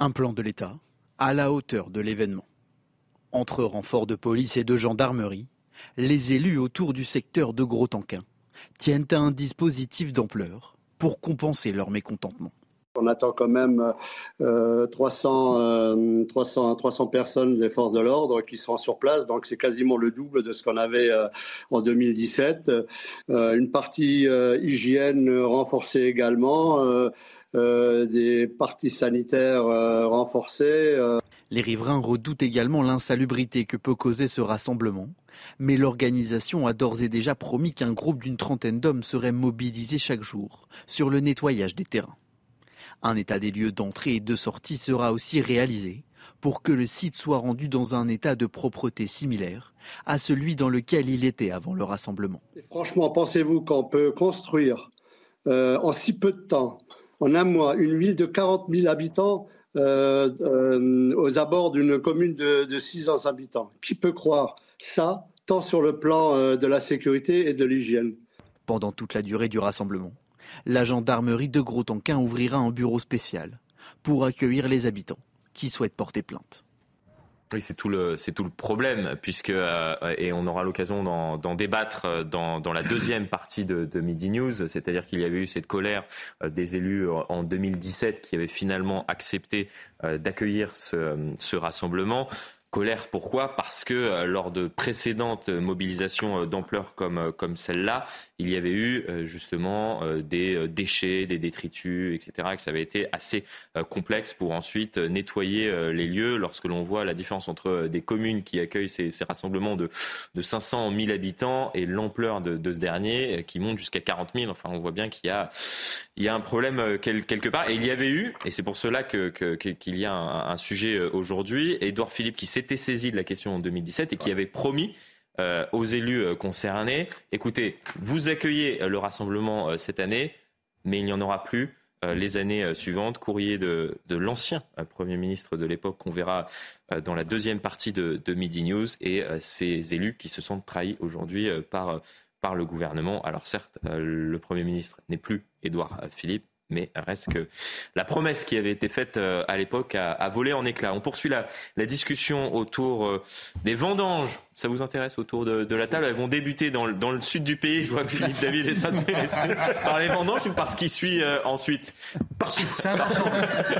Un plan de l'État à la hauteur de l'événement. Entre renforts de police et de gendarmerie, les élus autour du secteur de Gros-Tanquin tiennent à un dispositif d'ampleur pour compenser leur mécontentement. On attend quand même 300, 300, 300 personnes des forces de l'ordre qui seront sur place, donc c'est quasiment le double de ce qu'on avait euh, en 2017. Euh, une partie euh, hygiène renforcée également, des parties sanitaires renforcées. Les riverains redoutent également l'insalubrité que peut causer ce rassemblement. Mais l'organisation a d'ores et déjà promis qu'un groupe d'une trentaine d'hommes serait mobilisé chaque jour sur le nettoyage des terrains. Un état des lieux d'entrée et de sortie sera aussi réalisé pour que le site soit rendu dans un état de propreté similaire à celui dans lequel il était avant le rassemblement. franchement, pensez-vous qu'on peut construire euh, en si peu de temps, en un mois, une ville de 40 000 habitants aux abords d'une commune de, de 600 habitants Qui peut croire ça, tant sur le plan de la sécurité et de l'hygiène? Pendant toute la durée du rassemblement, la gendarmerie de Gros-Tanquin ouvrira un bureau spécial pour accueillir les habitants qui souhaitent porter plainte. Oui, c'est tout le c'est tout le problème puisque euh, et on aura l'occasion d'en débattre euh, dans, dans, la deuxième partie de, de Midi News, c'est-à-dire qu'il y avait eu cette colère euh, des élus en 2017 qui avaient finalement accepté d'accueillir ce, ce rassemblement. Colère, pourquoi? Parce que lors de précédentes mobilisations d'ampleur comme, comme celle-là, il y avait eu euh, justement euh, des euh, déchets, des détritus, etc. Et que ça avait été assez complexe pour ensuite nettoyer les lieux. Lorsque l'on voit la différence entre des communes qui accueillent ces, rassemblements de, de 500 000 habitants et l'ampleur de, ce dernier qui monte jusqu'à 40 000, enfin on voit bien qu'il y a, il y a un problème quelque part. Et il y avait eu, et c'est pour cela qu'il que, qu'il y a un, sujet aujourd'hui, Édouard Philippe qui saisi de la question en 2017 et qui avait promis euh, aux élus euh, concernés, écoutez, vous accueillez euh, le rassemblement cette année, mais il n'y en aura plus les années suivantes. Courrier de, l'ancien Premier ministre de l'époque qu'on verra dans la deuxième partie de, Midi News et ces élus qui se sentent trahis aujourd'hui par, par le gouvernement. Alors certes, le Premier ministre n'est plus Édouard Philippe, mais reste que la promesse qui avait été faite à l'époque a, volé en éclats. On poursuit la, la discussion autour des vendanges ça vous intéresse autour de, la table Elles vont débuter dans le, dans le, sud du pays. Je vois que Philippe David est intéressé par les vendanges ou par ce qui suit euh, ensuite C'est un ensemble.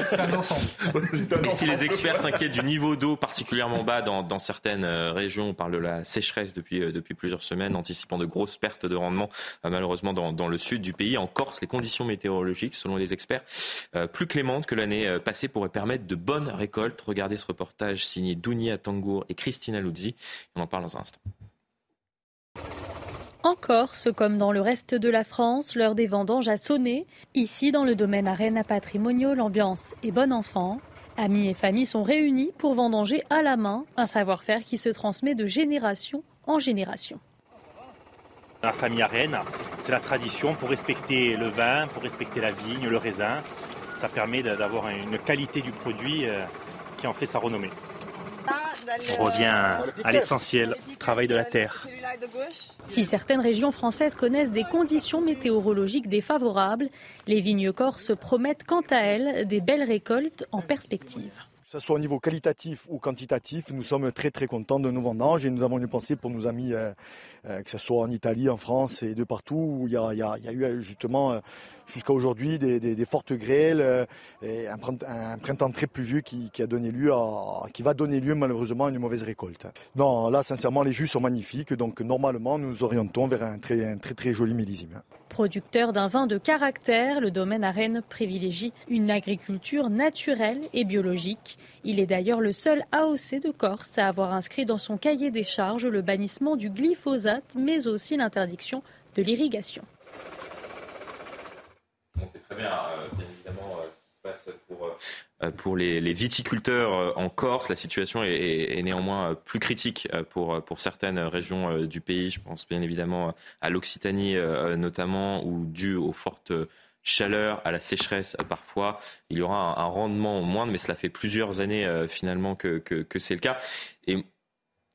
C'est un ensemble. Mais si les experts s'inquiètent du niveau d'eau particulièrement bas dans, dans, certaines euh, régions, on parle de la sécheresse depuis, euh, depuis plusieurs semaines, anticipant de grosses pertes de rendement malheureusement dans, dans, le sud du pays. En Corse, les conditions météorologiques, selon les experts, plus clémentes que l'année passée pourraient permettre de bonnes récoltes. Regardez ce reportage signé Dounia Tangour et Christina Luzzi parle dans un instant. En Corse, comme dans le reste de la France, l'heure des vendanges a sonné. Ici, dans le domaine Arène à Patrimonio, l'ambiance est bon enfant. Amis et familles sont réunis pour vendanger à la main, un savoir-faire qui se transmet de génération en génération. La famille Arène, c'est la tradition pour respecter le vin, pour respecter la vigne, le raisin. Ça permet d'avoir une qualité du produit euh, qui en fait sa renommée. On revient à l'essentiel, travail de la terre. Si certaines régions françaises connaissent des conditions météorologiques défavorables, les vignes corses promettent quant à elles des belles récoltes en perspective. Que ce soit au niveau qualitatif ou quantitatif, nous sommes très très contents de nos vendanges et nous avons une pensée pour nos amis, euh, euh, que ce soit en Italie, en France et de partout où il y a, eu justement euh, jusqu'à aujourd'hui des, fortes grêles et un, printemps très pluvieux qui, va donner lieu malheureusement à une mauvaise récolte. Non, là sincèrement les jus sont magnifiques, donc normalement nous orientons vers un très, très très joli millésime. Producteur d'un vin de caractère, le domaine à privilégie une agriculture naturelle et biologique. Il est d'ailleurs le seul AOC de Corse à avoir inscrit dans son cahier des charges le bannissement du glyphosate, mais aussi l'interdiction de l'irrigation. On sait très bien, euh, bien évidemment, euh, euh, pour les, viticulteurs en Corse. La situation est, néanmoins plus critique pour, certaines régions du pays. Je pense bien évidemment à l'Occitanie notamment, où dû aux fortes chaleurs, à la sécheresse parfois, il y aura un, rendement moindre, mais cela fait plusieurs années finalement que, c'est le cas.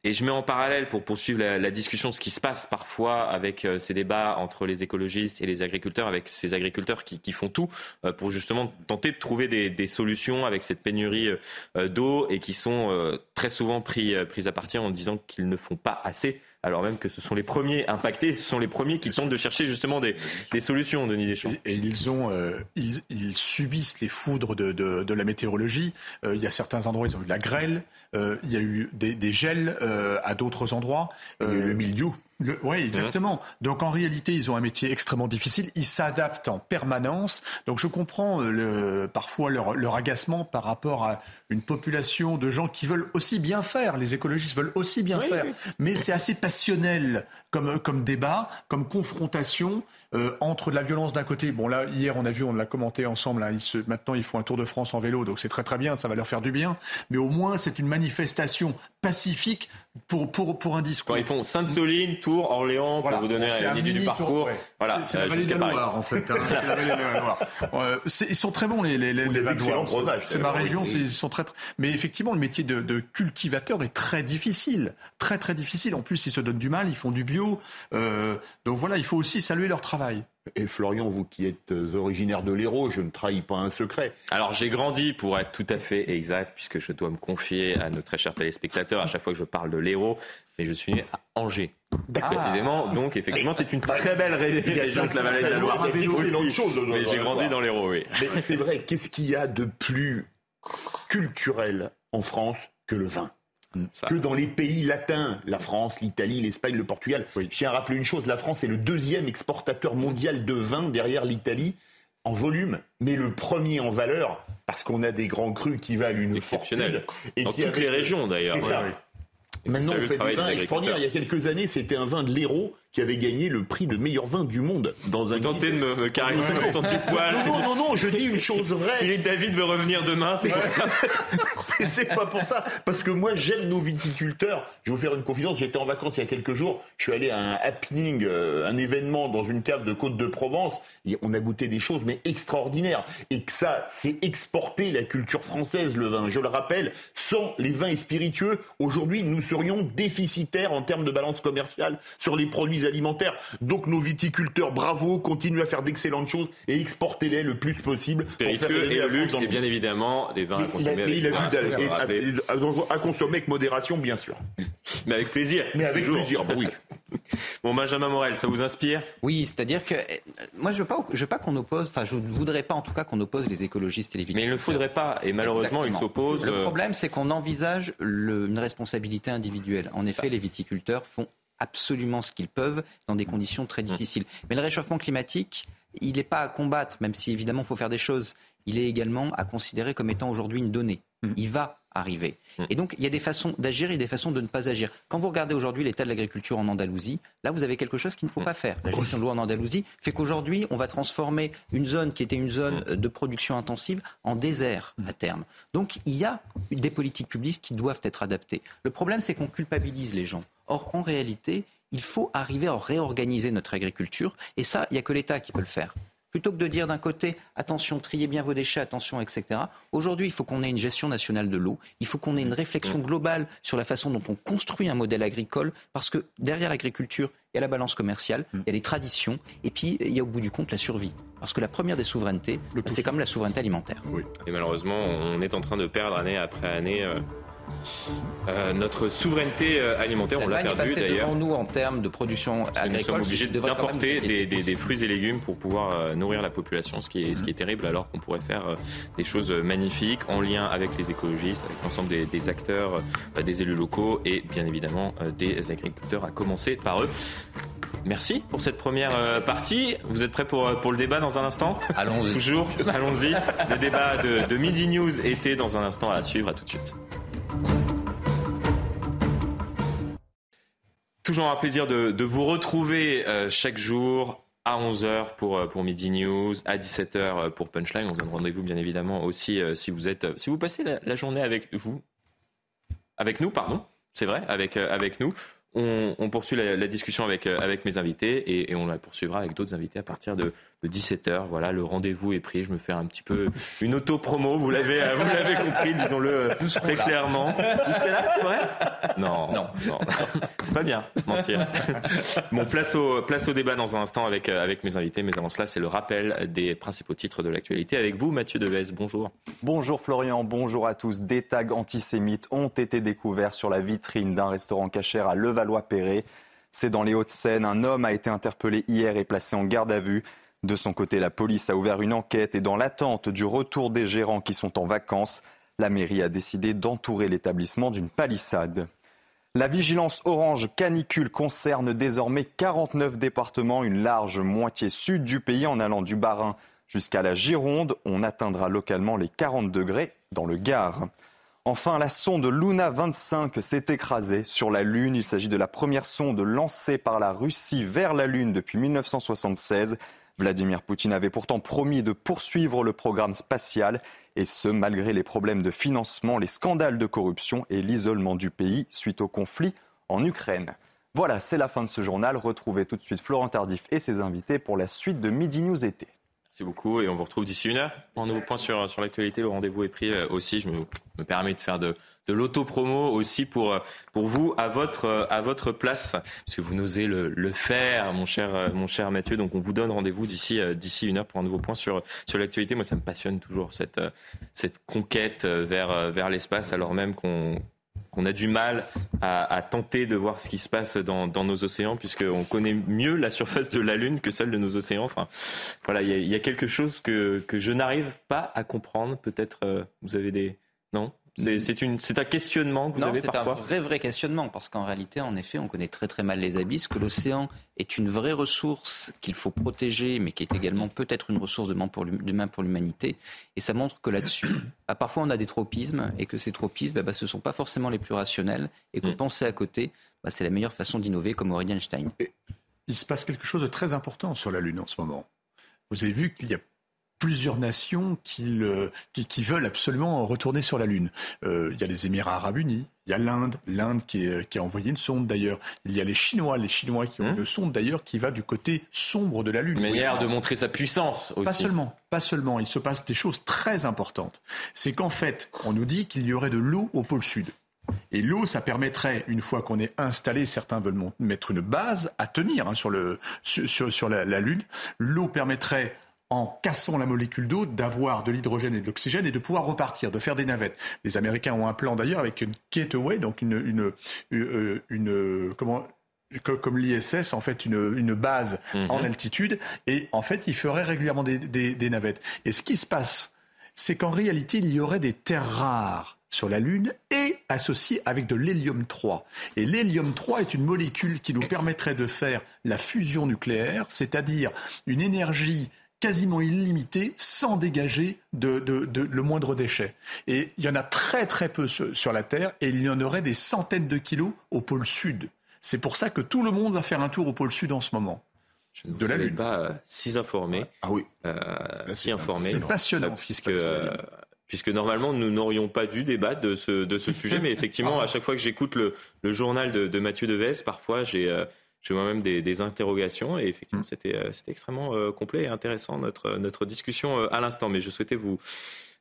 Et je mets en parallèle, pour poursuivre la, discussion, ce qui se passe parfois avec euh, ces débats entre les écologistes et les agriculteurs, avec ces agriculteurs qui, font tout euh, pour justement tenter de trouver des, solutions avec cette pénurie euh, d'eau et qui sont très souvent pris, pris à partir en disant qu'ils ne font pas assez alors même que ce sont les premiers impactés, ce sont les premiers qui tentent de chercher justement des, solutions, Denis Deschamps. Et, ils, ont, euh, ils, subissent les foudres de, de, la météorologie. Euh, il y a certains endroits, ils ont eu de la grêle, euh, il y a eu des, des gels à d'autres endroits. le mildiou. Oui, exactement. Donc en réalité, ils ont un métier extrêmement difficile. Ils s'adaptent en permanence. Donc je comprends le, parfois leur, leur, agacement par rapport à une population de gens qui veulent aussi bien faire. Les écologistes veulent aussi bien faire. Mais c'est assez passionnel comme, comme débat, comme confrontation. Euh, entre de la violence d'un côté, bon là hier on a vu, on l'a commenté ensemble, là, ils se, maintenant ils font un tour de France en vélo, donc c'est très très bien, ça va leur faire du bien, mais au moins c'est une manifestation pacifique pour, pour, pour un discours. Quand ils font Sainte-Soline, Tours, Orléans, pour vous donner une idée du parcours. Voilà, c'est la vallée de la Loire, en fait. Hein, la vallée de la Loire. Euh, ils sont très bons, les, les, les, les C'est ma région, ils sont très, très... Mais effectivement, le métier de, de, cultivateur est très difficile. Très, très difficile. En plus, ils se donnent du mal, ils font du bio. Euh, donc voilà, il faut aussi saluer leur travail. Et Florian, vous qui êtes euh, originaire de l'Hérault, je ne trahis pas un secret. Alors j'ai grandi, pour être tout à fait exact, puisque je dois me confier à nos très chers téléspectateurs à chaque fois que je parle de l'Hérault, mais je suis né à Angers. Précisément, donc effectivement, c'est une très belle région que la vallée de la Loire. mais j'ai grandi dans l'Hérault, oui. Mais c'est vrai, qu'est-ce qu'il y a de plus culturel en France que le vin? Que dans les pays latins, la France, l'Italie, l'Espagne, le Portugal. Je tiens à rappeler une chose, la France est le deuxième exportateur mondial de vin derrière l'Italie en volume, mais le premier en valeur, parce qu'on a des grands crus qui valent une Exceptionnel. Et dans toutes les régions d'ailleurs. Maintenant, on fait des vins extraordinaires. Il y a quelques années, c'était un vin de l'Hérault qui avait gagné le prix de meilleur vin du monde dans un. Vous tentez de me, caresser son du poil. Non, non, non, je dis une chose vraie. Philippe David veut revenir demain, c'est pour ça. c'est pas pour ça. Parce que moi, j'aime nos viticulteurs. Je vais vous faire une confidence. J'étais en vacances il y a quelques jours. Je suis allé à un happening, euh, un événement dans une cave de Côte de Provence. Et on a goûté des choses, mais extraordinaires. Et que ça, c'est exporter la culture française, le vin. Je le rappelle, sans les vins et spiritueux, aujourd'hui, nous serions déficitaires en termes de balance commerciale sur les produits alimentaires. Donc nos viticulteurs, bravo, continuent à faire d'excellentes choses et exportez-les le plus possible. Spiritueux et le luxe, et bien évidemment des vins à consommer avec, à, consommer avec modération, bien sûr. Mais avec plaisir. Mais avec plaisir, bah oui. Bon, Benjamin Morel, ça vous inspire? Oui, c'est-à-dire que eh, moi, je veux pas, je veux pas qu'on oppose, enfin, je ne voudrais pas en tout cas qu'on oppose les écologistes et les viticulteurs. Mais il ne faudrait pas, et malheureusement, ils s'opposent. Le euh, problème, c'est qu'on envisage une responsabilité individuelle. En effet, les viticulteurs font absolument ce qu'ils peuvent dans des conditions très mmh. difficiles. Mais le réchauffement climatique, il n'est pas à combattre, même si évidemment il faut faire des choses. Il est également à considérer comme étant aujourd'hui une donnée. Mmh. Il va arriver. Mmh. Et donc, il y a des façons d'agir et des façons de ne pas agir. Quand vous regardez aujourd'hui l'état de l'agriculture en Andalousie, là, vous avez quelque chose qu'il ne faut pas faire. La gestion de l'eau en Andalousie fait qu'aujourd'hui, on va transformer une zone qui était une zone de production intensive en désert à terme. Donc, il y a des politiques publiques qui doivent être adaptées. Le problème, c'est qu'on culpabilise les gens. Or, en réalité, il faut arriver à réorganiser notre agriculture. Et ça, il n'y a que l'État qui peut le faire. Plutôt que de dire d'un côté, attention, triez bien vos déchets, attention, etc. Aujourd'hui, il faut qu'on ait une gestion nationale de l'eau. Il faut qu'on ait une réflexion globale sur la façon dont on construit un modèle agricole. Parce que derrière l'agriculture, il y a la balance commerciale, il y a les traditions, et puis il y a au bout du compte la survie. Parce que la première des souverainetés, c'est comme la souveraineté alimentaire. Et malheureusement, on est en train de perdre année après année. Euh, euh, notre souveraineté euh, alimentaire, on l'a perdu d'ailleurs. nous en termes de production agricole. Nous sommes obligés d'importer des, fruits et légumes pour pouvoir euh, nourrir la population, ce qui est, ce qui est terrible alors qu'on pourrait faire des choses magnifiques en lien avec les écologistes, avec l'ensemble des, acteurs, des élus locaux et bien évidemment des agriculteurs, à commencer par eux. Merci pour cette première partie. Vous êtes prêts pour, pour le débat dans un instant? Allons-y. Toujours, allons-y. Le débat de, de Midi News était dans un instant à suivre. À tout de suite. Toujours un plaisir de, vous retrouver euh, chaque jour à 11h pour, euh, pour Midi News, à 17h euh, pour Punchline. On se donne rendez-vous bien évidemment aussi si vous êtes si vous passez la, journée avec vous avec nous, pardon. C'est vrai, avec, avec nous. On, poursuit la, discussion avec, avec mes invités et on la poursuivra avec d'autres invités à partir de, de 17h. Voilà, le rendez-vous est pris. Je me fais un petit peu une auto-promo. Vous l'avez, euh, vous l'avez compris, disons-le euh, très clairement. Vous serez là, c'est vrai? Non, non, non, c'est pas bien, mentir. Bon, place au, place au débat dans un instant avec, euh, avec mes invités. Mais avant cela, c'est le rappel des principaux titres de l'actualité avec vous, Mathieu Deves. Bonjour. Bonjour Florian, bonjour à tous. Des tags antisémites ont été découverts sur la vitrine d'un restaurant cachère à Levallois-Perret. C'est dans les Hauts-de-Seine. Un homme a été interpellé hier et placé en garde à vue. De son côté, la police a ouvert une enquête et dans l'attente du retour des gérants qui sont en vacances, la mairie a décidé d'entourer l'établissement d'une palissade. La vigilance orange canicule concerne désormais 49 départements, une large moitié sud du pays en allant du Bas-Rhin jusqu'à la Gironde. On atteindra localement les 40 degrés dans le Gard. Enfin, la sonde Luna 25 s'est écrasée sur la Lune. Il s'agit de la première sonde lancée par la Russie vers la Lune depuis 1976. Vladimir Poutine avait pourtant promis de poursuivre le programme spatial, et ce, malgré les problèmes de financement, les scandales de corruption et l'isolement du pays suite au conflit en Ukraine. Voilà, c'est la fin de ce journal. Retrouvez tout de suite Florent Tardif et ses invités pour la suite de Midi News été. Merci beaucoup et on vous retrouve d'ici une heure un nouveau point sur, sur l'actualité. Le rendez-vous est pris euh, aussi. Je me, me permets de faire de, de l'auto-promo aussi pour, euh, pour vous à votre, euh, à votre place, parce que vous n'osez le, le, faire, mon cher, mon cher Mathieu. Donc on vous donne rendez-vous d'ici, d'ici une heure pour un nouveau point sur, sur l'actualité. Moi, ça me passionne toujours cette, cette conquête vers, vers l'espace, alors même qu'on qu'on a du mal à, tenter de voir ce qui se passe dans, nos océans, puisqu'on connaît mieux la surface de la Lune que celle de nos océans. Enfin, voilà, il y, a quelque chose que, que je n'arrive pas à comprendre. Peut-être euh, vous avez des... Non? C'est un questionnement que vous non, avez parfois C'est un vrai, vrai questionnement, parce qu'en réalité, en effet, on connaît très très mal les abysses, que l'océan est une vraie ressource qu'il faut protéger, mais qui est également peut-être une ressource demain pour l'humanité. Et ça montre que là-dessus, bah, parfois on a des tropismes, et que ces tropismes, bah, bah ce ne sont pas forcément les plus rationnels, et que mm. penser à côté, bah, c'est la meilleure façon d'innover, comme Aurélien Einstein. Il se passe quelque chose de très important sur la Lune en ce moment. Vous avez vu qu'il y a plusieurs nations qui, qui, qui, veulent absolument retourner sur la Lune. Euh, il y a les Émirats arabes unis, il y a l'Inde, l'Inde qui, qui, a envoyé une sonde d'ailleurs. Il y a les Chinois, les Chinois qui ont mmh. une sonde d'ailleurs qui va du côté sombre de la Lune. Une manière de montrer sa puissance aussi. Pas seulement, pas seulement. Il se passe des choses très importantes. C'est qu'en fait, on nous dit qu'il y aurait de l'eau au pôle sud. Et l'eau, ça permettrait, une fois qu'on est installé, certains veulent mettre une base à tenir hein, sur, le, sur, sur la, la Lune. L'eau permettrait en cassant la molécule d'eau, d'avoir de l'hydrogène et de l'oxygène et de pouvoir repartir, de faire des navettes. Les Américains ont un plan d'ailleurs avec une gateway, donc une, une, une, une comment comme l'ISS, en fait, une, une base mhm. en altitude, et en fait, ils feraient régulièrement des, des, des navettes. Et ce qui se passe, c'est qu'en réalité, il y aurait des terres rares sur la Lune et associées avec de l'hélium 3. Et l'hélium 3 est une molécule qui nous permettrait de faire la fusion nucléaire, c'est-à-dire une énergie quasiment illimité sans dégager de, le moindre déchet. Et il y en a très très peu sur la Terre et il y en aurait des centaines de kilos au pôle sud. C'est pour ça que tout le monde va faire un tour au pôle sud en ce moment. Je ne de pas euh, si informé. Ah oui. Euh, si informé. C'est passionnant ce qui se passe. Euh, puisque normalement nous n'aurions pas dû débattre de ce, de ce sujet, mais effectivement, à chaque fois que j'écoute le, le, journal de, de Mathieu Deves, parfois j'ai j'ai moi-même des, des, interrogations et effectivement mm. c'était euh, c'était extrêmement euh, complet et intéressant notre notre discussion euh, à l'instant. Mais je souhaitais vous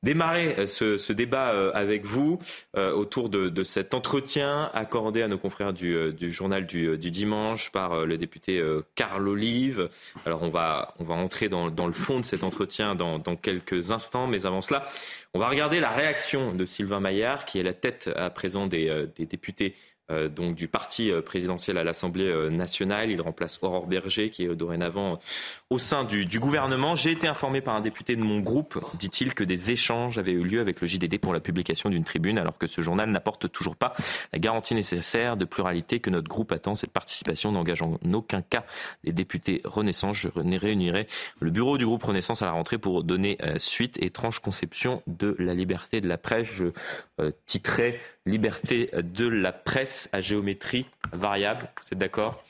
démarrer ce, ce débat avec vous autour de, de, cet entretien accordé à nos confrères du, du journal du, du, dimanche par le député Carl Olive. Alors on va on va entrer dans, dans le fond de cet entretien dans, dans, quelques instants, mais avant cela, on va regarder la réaction de Sylvain Maillard, qui est la tête à présent des, des députés euh, donc du parti euh, présidentiel à l'Assemblée euh, nationale. Il remplace Aurore Berger, qui est dorénavant au sein du, du gouvernement. J'ai été informé par un député de mon groupe, dit-il, que des échanges avaient eu lieu avec le JDD pour la publication d'une tribune, alors que ce journal n'apporte toujours pas la garantie nécessaire de pluralité que notre groupe attend. Cette participation n'engage en aucun cas les députés Renaissance. Je réunirai le bureau du groupe Renaissance à la rentrée pour donner suite. Étrange conception de la liberté de la presse. Je titrerai Liberté de la presse à géométrie variable. Vous êtes d'accord?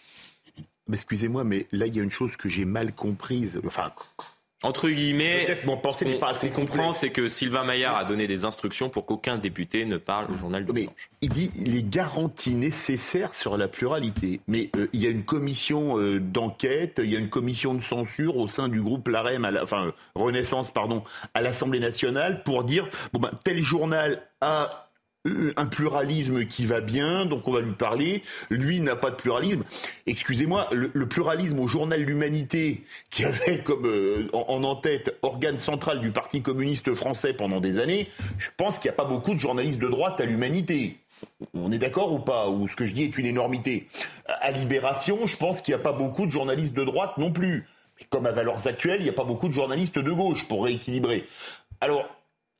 Excusez-moi, mais là, il y a une chose que j'ai mal comprise. Enfin, entre guillemets, mon pensée n'est pas assez qu'on comprend, c'est que Sylvain Maillard a donné des instructions pour qu'aucun député ne parle au journal du dimanche. Il dit les garanties nécessaires sur la pluralité. Mais euh, il y a une commission euh, d'enquête, il y a une commission de censure au sein du groupe LAREM, enfin Renaissance, pardon, à l'Assemblée nationale pour dire bon ben tel journal a un pluralisme qui va bien, donc on va lui parler. Lui n'a pas de pluralisme. Excusez-moi, le, pluralisme au journal L'Humanité, qui avait comme euh, en, en-tête organe central du Parti communiste français pendant des années, je pense qu'il n'y a pas beaucoup de journalistes de droite à l'Humanité. On est d'accord ou pas? Ou ce que je dis est une énormité. À Libération, je pense qu'il n'y a pas beaucoup de journalistes de droite non plus. comme à Valeurs Actuelles, il n'y a pas beaucoup de journalistes de gauche pour rééquilibrer. Alors,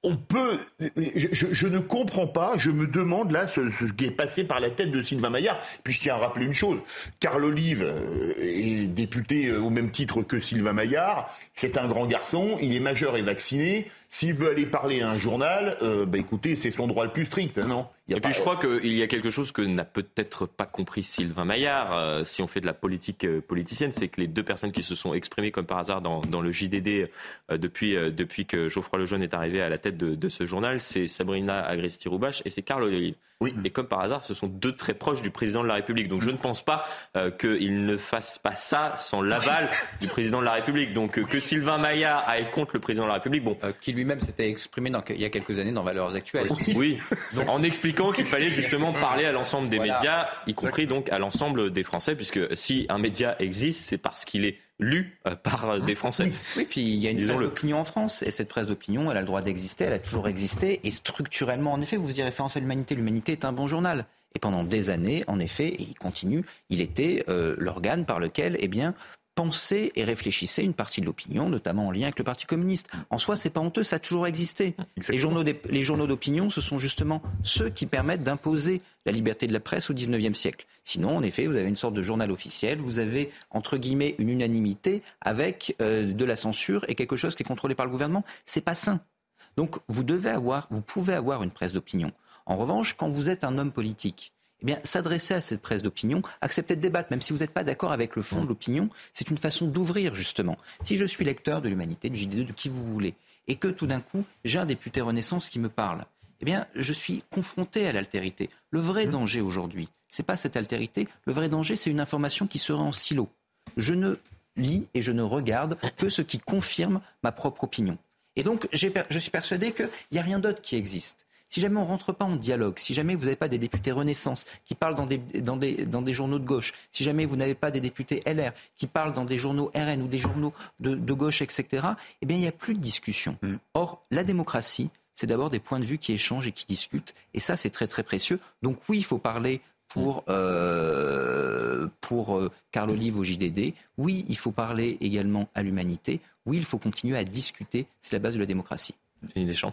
on peut. Je, ne comprends pas, je me demande là ce, qui est passé par la tête de Sylvain Maillard. Puis je tiens à rappeler une chose Carl Olive euh, est député euh, au même titre que Sylvain Maillard. C'est un grand garçon, il est majeur et vacciné. S'il veut aller parler à un journal, euh, bah écoutez, c'est son droit le plus strict, non? Et puis je crois qu'il y a quelque chose que n'a peut-être pas compris Sylvain Maillard, euh, si on fait de la politique euh, politicienne, c'est que les deux personnes qui se sont exprimées comme par hasard dans, dans le JDD depuis, depuis que Geoffroy Lejeune est arrivé à la tête de, de ce journal, c'est Sabrina Agresti-Roubache et c'est Carl Olive. Oui. Et comme par hasard, ce sont deux très proches du président de la République. Donc je ne pense pas qu'il ne fasse pas ça sans l'aval du président de la République. Donc que Sylvain Maillard aille contre le président de la République, bon. qui lui-même s'était exprimé dans, il y a quelques années dans Valeurs Actuelles. Oui, en expliquant qu'il fallait justement parler à l'ensemble des médias, y compris donc à l'ensemble des Français, puisque si un média existe, c'est parce qu'il est lu euh, par des Français. Oui, puis il y a une presse d'opinion en France, et cette presse d'opinion, elle a le droit d'exister, elle a toujours existé, et structurellement, en effet, vous y référence à l'humanité, l'humanité est un bon journal. Et pendant des années, en effet, et il continue, il était euh, l'organe par lequel, eh bien, pensait et réfléchissait une partie de l'opinion, notamment en lien avec le Parti communiste. En soi, c'est pas honteux, ça a toujours existé. Les journaux, les journaux d'opinion, ce sont justement ceux qui permettent d'imposer la liberté de la presse au XIXe siècle. Sinon, en effet, vous avez une sorte de journal officiel, vous avez entre guillemets une unanimité avec euh, de la censure et quelque chose qui est contrôlé par le gouvernement. C'est pas sain. Donc, vous devez avoir, vous pouvez avoir une presse d'opinion. En revanche, quand vous êtes un homme politique eh bien, s'adresser à cette presse d'opinion, accepter de débattre, même si vous n'êtes pas d'accord avec le fond de mmh. l'opinion, c'est une façon d'ouvrir, justement. Si je suis lecteur de l'humanité, du JD2, de qui vous voulez, et que tout d'un coup, j'ai un député Renaissance qui me parle, eh bien, je suis confronté à l'altérité. Le vrai mmh. danger aujourd'hui, c'est pas cette altérité. Le vrai danger, c'est une information qui sera en silo. Je ne lis et je ne regarde que ce qui confirme ma propre opinion. Et donc, je suis persuadé qu'il n'y a rien d'autre qui existe. Si jamais on ne rentre pas en dialogue, si jamais vous n'avez pas des députés Renaissance qui parlent dans des, dans des, dans des journaux de gauche, si jamais vous n'avez pas des députés LR qui parlent dans des journaux RN ou des journaux de, de gauche, etc., eh bien, il n'y a plus de discussion. Mm. Or, la démocratie, c'est d'abord des points de vue qui échangent et qui discutent. Et ça, c'est très, très précieux. Donc oui, il faut parler pour, mm. euh, pour euh, Carl Olive au JDD. Oui, il faut parler également à l'humanité. Oui, il faut continuer à discuter. C'est la base de la démocratie. Denis Deschamps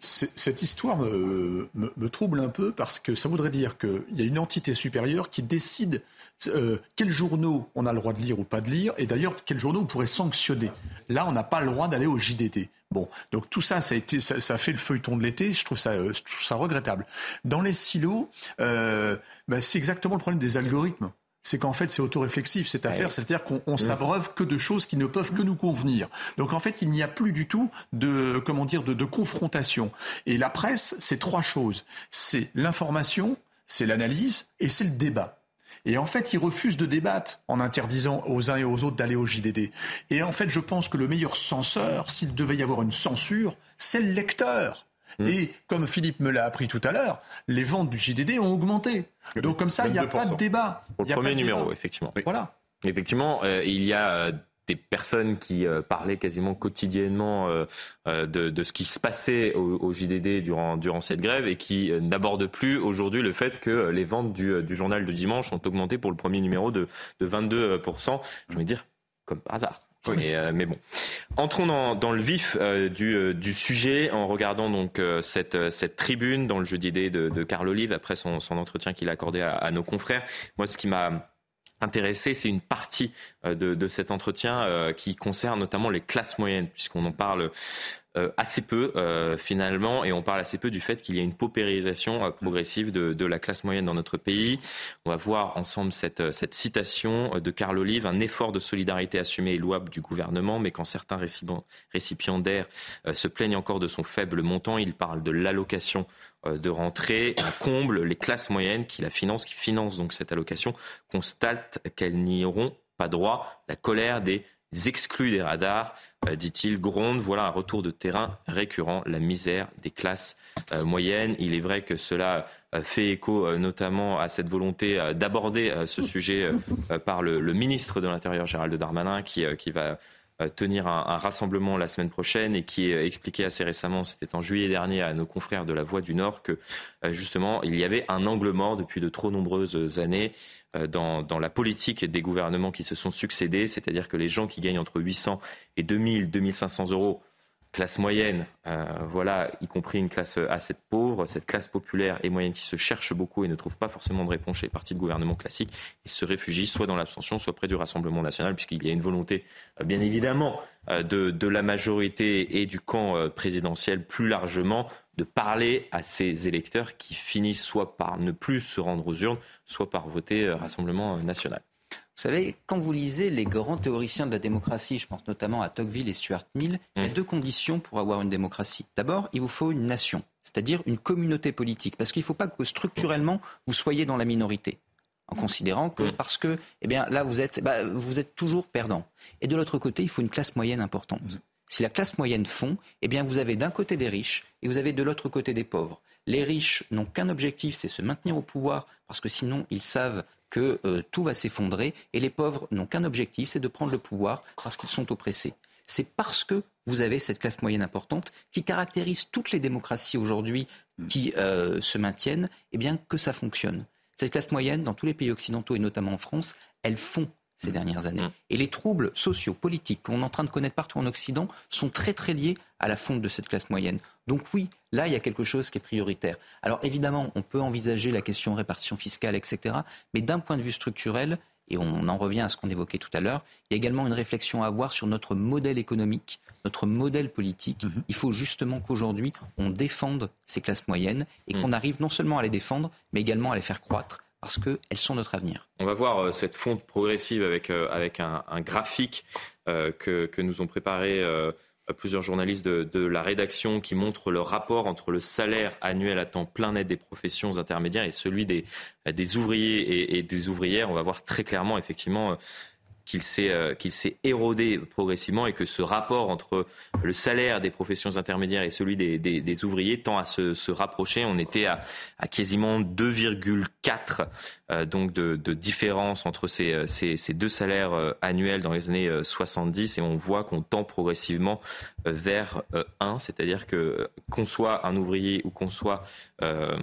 cette histoire me, trouble un peu parce que ça voudrait dire qu'il y a une entité supérieure qui décide euh, quels journaux on a le droit de lire ou pas de lire, et d'ailleurs quels journaux on pourrait sanctionner. Là, on n'a pas le droit d'aller au JDD. Bon, donc tout ça, ça a, été, ça, fait le feuilleton de l'été. Je trouve ça, euh, ça regrettable. Dans les silos, euh, ben, c'est exactement le problème des algorithmes c'est qu'en fait c'est autoréflexif cette affaire, c'est-à-dire qu'on s'abreuve que de choses qui ne peuvent que nous convenir. Donc en fait il n'y a plus du tout de comment dire de, confrontation. Et la presse, c'est trois choses c'est l'information, c'est l'analyse et c'est le débat. Et en fait, ils refusent de débattre en interdisant aux uns et aux autres d'aller au JDD. Et en fait, je pense que le meilleur censeur, s'il devait y avoir une censure, c'est le lecteur. Mm. Et comme Philippe me l'a appris tout à l'heure, les ventes du JDD ont augmenté. Donc comme ça, il n'y a pas de débat. Pour le premier numéro, effectivement. Voilà. Effectivement, euh, il y a euh, des personnes qui euh, parlaient quasiment quotidiennement de, ce qui se passait au, JDD durant, durant cette grève et qui n'abordent plus aujourd'hui le fait que les ventes du, journal de dimanche ont augmenté pour le premier numéro de, de 22%. Je veux dire, comme par hasard. Euh, mais, bon, entrons dans, le vif euh, euh, du, sujet en regardant donc cette, cette tribune dans le jeudi D de, de Carl Olive après son, entretien qu'il a accordé à, nos confrères. Moi, ce qui m'a intéressé, c'est une partie de, de cet entretien qui concerne notamment les classes moyennes, puisqu'on en parle euh, assez peu euh, finalement, et on parle assez peu du fait qu'il y a une paupérisation euh, progressive de, la classe moyenne dans notre pays. On va voir ensemble cette, citation de Carl Olive, un effort de solidarité assumé et louable du gouvernement, mais quand certains récipiendaires se plaignent encore de son faible montant, il parle de l'allocation de rentrée, un comble, les classes moyennes qui la financent, qui financent donc cette allocation, constatent qu'elles n'y auront pas droit. La colère des exclus des radars, euh, dit-il, gronde. Voilà un retour de terrain récurrent, la misère des classes euh, moyennes. Il est vrai que cela euh, fait écho notamment à cette volonté d'aborder ce sujet par le, ministre de l'Intérieur, Gérald Darmanin, qui, va tenir un, rassemblement la semaine prochaine et qui expliquait assez récemment, c'était en juillet dernier, à nos confrères de la Voix du Nord, que justement, il y avait un angle mort depuis de trop nombreuses années dans, dans, la politique des gouvernements qui se sont succédés, c'est-à-dire que les gens qui gagnent entre 800 et 2000, 2500 euros classe moyenne, euh, voilà, y compris une classe assez pauvre, cette classe populaire et moyenne qui se cherche beaucoup et ne trouve pas forcément de réponse chez les partis de gouvernement classiques, et se réfugient soit dans l'abstention, soit près du Rassemblement national, puisqu'il y a une volonté, euh, bien évidemment, euh, de, la majorité et du camp présidentiel plus largement de parler à ces électeurs qui finissent soit par ne plus se rendre aux urnes, soit par voter Rassemblement national. Vous savez, quand vous lisez les grands théoriciens de la démocratie, je pense notamment à Tocqueville et Stuart Mill, il y a mmh. deux conditions pour avoir une démocratie. D'abord, il vous faut une nation, c'est-à-dire une communauté politique, parce qu'il ne faut pas que structurellement vous soyez dans la minorité en considérant que mmh. parce que eh bien là vous êtes bah, vous êtes toujours perdant et de l'autre côté il faut une classe moyenne importante mmh. si la classe moyenne fond eh bien vous avez d'un côté des riches et vous avez de l'autre côté des pauvres les riches n'ont qu'un objectif c'est se maintenir au pouvoir parce que sinon ils savent que euh, tout va s'effondrer et les pauvres n'ont qu'un objectif, c'est de prendre le pouvoir parce qu'ils sont oppressés. C'est parce que vous avez cette classe moyenne importante qui caractérise toutes les démocraties aujourd'hui qui euh, se maintiennent, eh bien que ça fonctionne. Cette classe moyenne, dans tous les pays occidentaux et notamment en France, elle fond ces dernières années. Mm. Et les troubles sociaux, politiques qu'on est en train de connaître partout en Occident sont très très liés à la fonte de cette classe moyenne. Donc oui, là, il y a quelque chose qui est prioritaire. Alors évidemment, on peut envisager la question répartition fiscale, etc. Mais d'un point de vue structurel, et on en revient à ce qu'on évoquait tout à l'heure, il y a également une réflexion à avoir sur notre modèle économique, notre modèle politique. Mm-hmm. Il faut justement qu'aujourd'hui, on défende ces classes moyennes et qu'on arrive non seulement à les défendre, mais également à les faire croître parce qu'elles sont notre avenir. On va voir euh, cette fonte progressive avec, euh, avec un, graphique euh, que, nous ont préparé plusieurs journalistes de, la rédaction qui montre le rapport entre le salaire annuel à temps plein net des professions intermédiaires et celui des, des ouvriers et des ouvrières. On va voir très clairement effectivement qu'il s'est euh, qu'il s'est érodé progressivement et que ce rapport entre le salaire des professions intermédiaires et celui des, ouvriers tend à se, rapprocher. On était à, quasiment 2,4 euh, donc de, différence entre ces, euh, deux salaires annuels dans les années 70 et on voit qu'on tend progressivement vers 1, c'est-à-dire que qu'on soit un ouvrier ou qu'on soit un,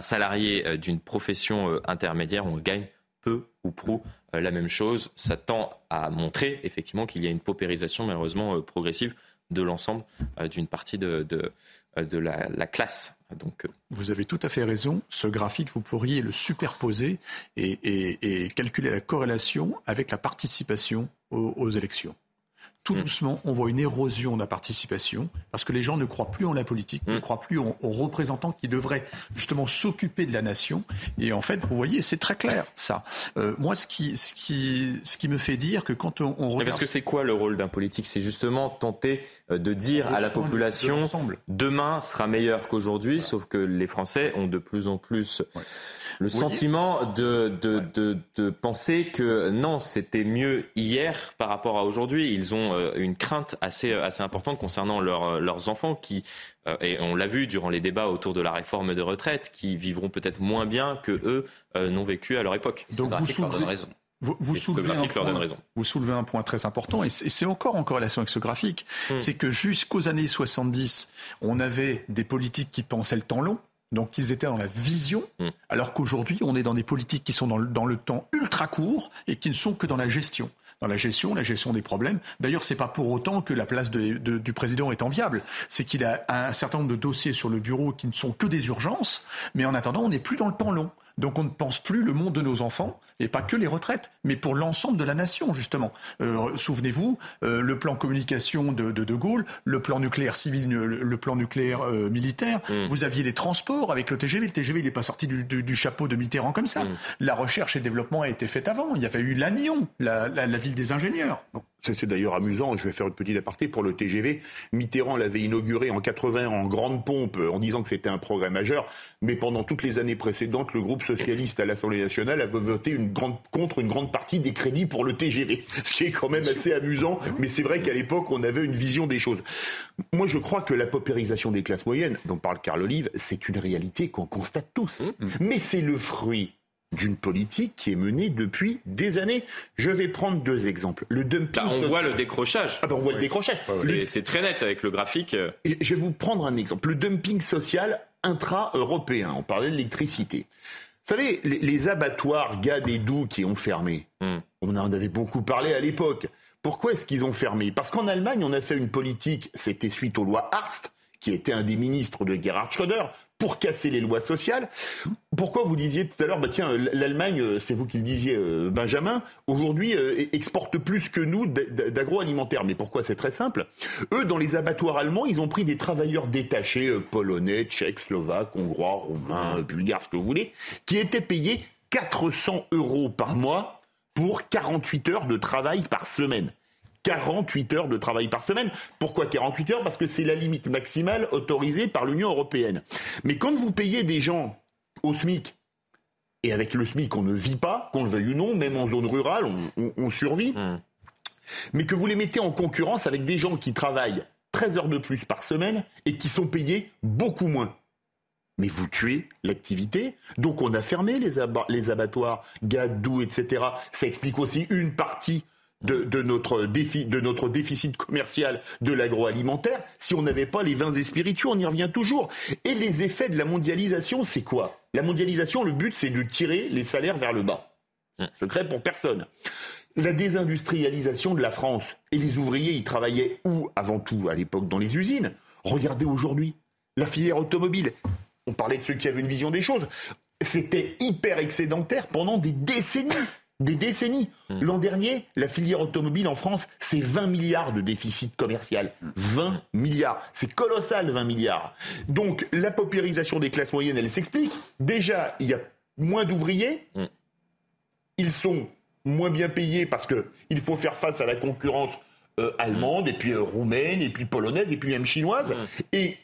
salarié d'une profession intermédiaire, on gagne peu ou prou euh, la même chose. Ça tend à montrer effectivement qu'il y a une paupérisation malheureusement euh, progressive de l'ensemble euh, d'une partie de, de, la, classe. Donc, vous avez tout à fait raison. Ce graphique, vous pourriez le superposer et, calculer la corrélation avec la participation aux élections tout mm. doucement, on voit une érosion de la participation parce que les gens ne croient plus en la politique, ne mm. croient plus aux, représentants qui devraient justement s'occuper de la nation. Et en fait, vous voyez, c'est très clair ça. Euh, moi, ce qui, ce, qui, ce qui me fait dire que quand on, regarde... parce que c'est quoi le rôle d'un politique? C'est justement tenter euh, de dire à la population demain sera meilleur qu'aujourd'hui, sauf que les Français ont de plus en plus le sentiment de, de, de, de, penser que non, c'était mieux hier par rapport à aujourd'hui. Ils ont euh, une crainte assez, assez importante concernant leur, leurs enfants qui, euh, et on l'a vu durant les débats autour de la réforme de retraite, qui vivront peut-être moins bien que eux euh, n'ont vécu à leur époque. Donc vous soulevez, raison. Vous, vous, soulevez un point, vous, soulevez un point, très important, et c'est encore en corrélation avec ce graphique, hmm. c'est que jusqu'aux années 70, on avait des politiques qui pensaient le temps long, donc ils étaient dans la vision, mm. alors qu'aujourd'hui, on est dans des politiques qui sont dans le, dans le, temps ultra court et qui ne sont que dans la gestion. Dans la gestion, la gestion des problèmes. D'ailleurs, c'est pas pour autant que la place du président est enviable. C'est qu'il a un certain nombre de dossiers sur le bureau qui ne sont que des urgences, mais en attendant, on n'est plus dans le temps long. Donc on ne pense plus le monde de nos enfants, et pas que les retraites, mais pour l'ensemble de la nation, justement. Euh, souvenez-vous, euh, le plan communication de, de, de Gaulle, le plan nucléaire civil, le, plan nucléaire euh, militaire, mm. vous aviez les transports avec le TGV. Le TGV, il n'est pas sorti du, du, chapeau de Mitterrand comme ça. Mm. La recherche et développement a été faite avant. Il y avait eu Lannion, la, la, la ville des ingénieurs. C'est d'ailleurs amusant, je vais faire une petite aparté pour le TGV. Mitterrand l'avait inauguré en 80 en grande pompe en disant que c'était un progrès majeur, mais pendant toutes les années précédentes, le groupe socialiste à l'Assemblée nationale avait voté une grande, contre une grande partie des crédits pour le TGV, ce qui est quand même assez amusant, mais c'est vrai qu'à l'époque, on avait une vision des choses. Moi, je crois que la paupérisation des classes moyennes, dont parle Carl Olive, c'est une réalité qu'on constate tous, mmh. mais c'est le fruit d'une politique qui est menée depuis des années. Je vais prendre deux exemples. Le dumping. Là, on voit le décrochage. Ah ben on voit le décrochage. C'est- C'est très net avec le graphique. Et Je vais vous prendre un exemple. Le dumping social intra-européen. On parlait de l'électricité. Vous savez, les, les abattoirs Gad et Doux qui ont fermé, on en avait beaucoup parlé à l'époque. Pourquoi est-ce qu'ils ont fermé? Parce qu'en Allemagne, on a fait une politique, c'était suite aux lois Harst, qui était un des ministres de Gerhard Schröder, pour casser les lois sociales. Pourquoi vous disiez tout à l'heure, bah tiens, l'Allemagne, euh, c'est vous qui le disiez, euh, Benjamin, aujourd'hui euh, exporte plus que nous d'agroalimentaire. Mais pourquoi C'est très simple? Eux, dans les abattoirs allemands, ils ont pris des travailleurs détachés, polonais, tchèques, slovaques, hongrois, roumains, bulgares, ce que vous voulez, qui étaient payés 400 euros par mois pour 48 heures de travail par semaine. 48 heures de travail par semaine. Pourquoi 48 heures? Parce que c'est la limite maximale autorisée par l'Union européenne. Mais quand vous payez des gens au SMIC, et avec le SMIC on ne vit pas, qu'on le veuille ou non, même en zone rurale, on, on- on survit, mais que vous les mettez en concurrence avec des gens qui travaillent 13 heures de plus par semaine et qui sont payés beaucoup moins. Mais vous tuez l'activité. Donc on a fermé les abattoirs, Gadou, etc. Ça explique aussi une partie de, de notre, défi, de notre déficit commercial de l'agroalimentaire. Si on n'avait pas les vins et spiritueux, on y revient toujours. Et les effets de la mondialisation, c'est quoi? La mondialisation, le but, c'est de tirer les salaires vers le bas. Secret pour personne. La désindustrialisation de la France. Et les ouvriers, ils travaillaient où avant tout à l'époque Dans les usines? Regardez aujourd'hui la filière automobile. On parlait de ceux qui avaient une vision des choses. C'était hyper excédentaire pendant des décennies. Des décennies. L'an dernier, la filière automobile en France, c'est 20 milliards de déficit commercial. 20 milliards. C'est colossal, 20 milliards. Donc, la paupérisation des classes moyennes, elle s'explique. Déjà, il y a moins d'ouvriers. Ils sont moins bien payés parce qu'il faut faire face à la concurrence euh, allemande, et puis euh, roumaine, et puis polonaise, et puis même chinoise. Et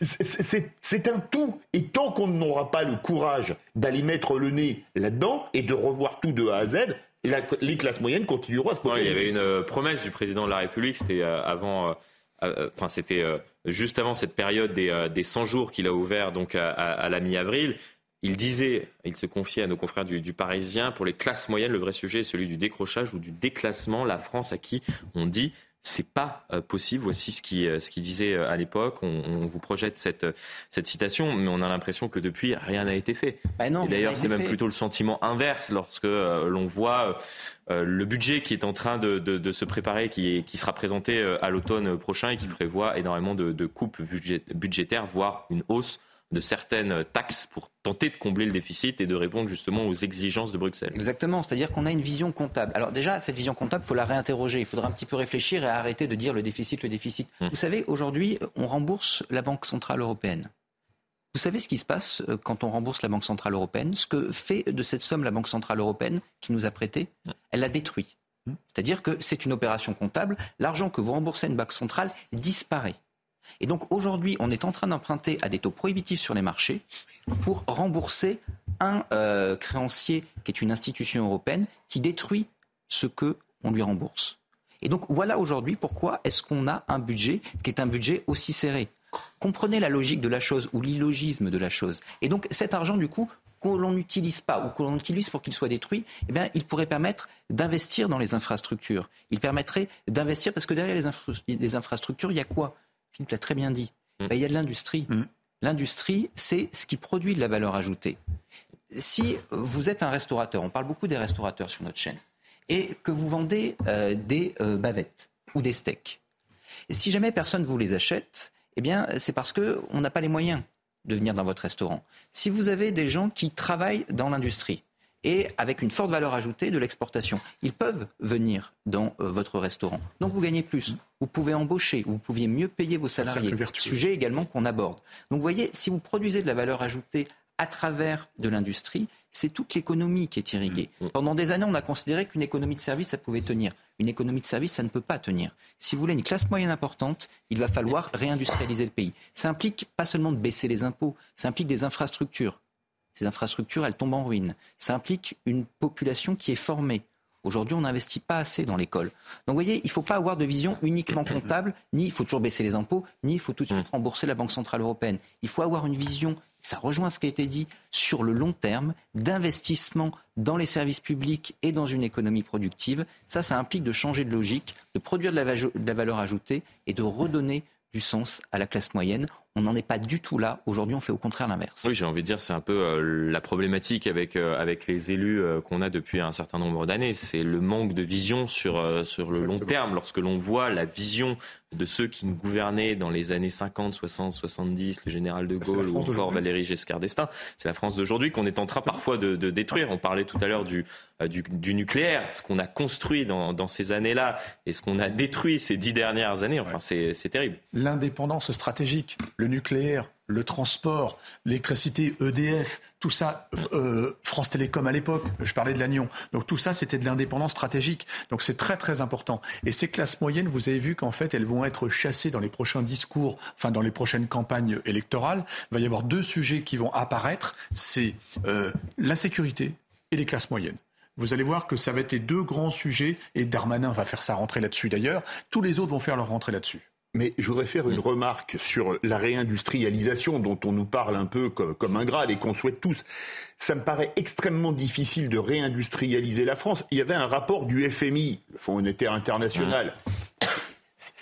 c'est- un tout. Et tant qu'on n'aura pas le courage d'aller mettre le nez là-dedans et de revoir tout de A à Z, la- les classes moyennes continueront à se Ouais, il y avait une euh, promesse du président de la République, c'était euh, avant, euh, enfin c'était juste avant cette période des, euh, des 100 jours qu'il a ouvert donc à, à- à la mi-avril. Il disait, il se confiait à nos confrères du, du Parisien, pour les classes moyennes, le vrai sujet est celui du décrochage ou du déclassement. La France à qui on dit c'est pas euh, possible. Voici ce qu'il ce qu'il disait euh, à l'époque. On, on vous projette cette, euh, cette citation, mais on a l'impression que depuis rien n'a été fait. Bah non, Et d'ailleurs, c'est même fait. plutôt le sentiment inverse lorsque euh, l'on voit euh, le budget qui est en train de, de- de se préparer, qui, est- qui sera présenté euh, à l'automne prochain et qui prévoit énormément de, de coupes budgé- budgétaires, voire une hausse de certaines taxes pour tenter de combler le déficit et de répondre justement aux exigences de Bruxelles. Exactement, c'est-à-dire qu'on a une vision comptable. Alors déjà, cette vision comptable, il faut la réinterroger. Il faudra un petit peu réfléchir et arrêter de dire le déficit, le déficit. Vous savez, aujourd'hui, on rembourse la Banque Centrale Européenne. Vous savez ce qui se passe euh, quand on rembourse la Banque Centrale Européenne? Ce que fait de cette somme la Banque Centrale Européenne qui nous a prêté, elle la détruit. C'est-à-dire que c'est une opération comptable. L'argent que vous remboursez à une banque centrale disparaît. Et donc aujourd'hui, on est en train d'emprunter à des taux prohibitifs sur les marchés pour rembourser un euh, créancier qui est une institution européenne qui détruit ce que on lui rembourse. Et donc voilà aujourd'hui pourquoi est-ce qu'on a un budget qui est un budget aussi serré. Comprenez la logique de la chose ou l'illogisme de la chose. Et donc cet argent du coup que l'on n'utilise pas ou que l'on utilise pour qu'il soit détruit, eh bien, il pourrait permettre d'investir dans les infrastructures. Il permettrait d'investir parce que derrière les, infra- les infrastructures, il y a quoi? L'a très bien dit. Ben, il y a de l'industrie. L'industrie, c'est ce qui produit de la valeur ajoutée. Si vous êtes un restaurateur, on parle beaucoup des restaurateurs sur notre chaîne, et que vous vendez euh, des euh, bavettes ou des steaks, et si jamais personne vous les achète, eh bien, c'est parce qu'on n'a pas les moyens de venir dans votre restaurant. Si vous avez des gens qui travaillent dans l'industrie et avec une forte valeur ajoutée de l'exportation, ils peuvent venir dans euh, votre restaurant. Donc vous gagnez plus. Vous pouvez embaucher, vous pouviez mieux payer vos salariés. Sujet également qu'on aborde. Donc vous voyez, si vous produisez de la valeur ajoutée à travers de l'industrie, c'est toute l'économie qui est irriguée. Pendant des années, on a considéré qu'une économie de service, ça pouvait tenir. Une économie de service, ça ne peut pas tenir. Si vous voulez une classe moyenne importante, il va falloir réindustrialiser le pays. Ça implique pas seulement de baisser les impôts, ça implique des infrastructures. Ces infrastructures, elles tombent en ruine. Ça implique une population qui est formée. Aujourd'hui, on n'investit pas assez dans l'école. Donc, vous voyez, il ne faut pas avoir de vision uniquement comptable, ni il faut toujours baisser les impôts, ni il faut tout de suite rembourser la Banque Centrale Européenne. Il faut avoir une vision ça rejoint ce qui a été dit sur le long terme, d'investissement dans les services publics et dans une économie productive. Ça, ça implique de changer de logique, de produire de la, de la valeur ajoutée et de redonner du sens à la classe moyenne. On n'en est pas du tout là. Aujourd'hui, on fait au contraire l'inverse. Oui, j'ai envie de dire, c'est un peu euh, la problématique avec, euh, avec les élus euh, qu'on a depuis un certain nombre d'années. C'est le manque de vision sur, sur le long terme. Lorsque l'on voit la vision de ceux qui nous gouvernaient dans les années 50, 60, 70, le général de Gaulle ou encore Valéry Giscard d'Estaing, c'est la France d'aujourd'hui qu'on est en train parfois de, de, détruire. On parlait tout à l'heure du, du, du, nucléaire, ce qu'on a construit dans, dans ces années-là et ce qu'on a détruit ces dix dernières années. Enfin, c'est terrible. L'indépendance stratégique, le nucléaire, le transport, l'électricité, EDF, tout ça, euh, France Télécom à l'époque, je parlais de l'Agnon. Donc tout ça, c'était de l'indépendance stratégique. Donc c'est très très important. Et ces classes moyennes, vous avez vu qu'en fait, elles vont être chassées dans les prochains discours, enfin dans les prochaines campagnes électorales. Il va y avoir deux sujets qui vont apparaître, c'est euh, l'insécurité et les classes moyennes. Vous allez voir que ça va être les deux grands sujets, et Darmanin va faire sa rentrée là-dessus d'ailleurs. Tous les autres vont faire leur rentrée là-dessus. Mais je voudrais faire une remarque sur la réindustrialisation dont on nous parle un peu comme, un Graal et qu'on souhaite tous. Ça me paraît extrêmement difficile de réindustrialiser la France. Il y avait un rapport du FMI, le Fonds monétaire international,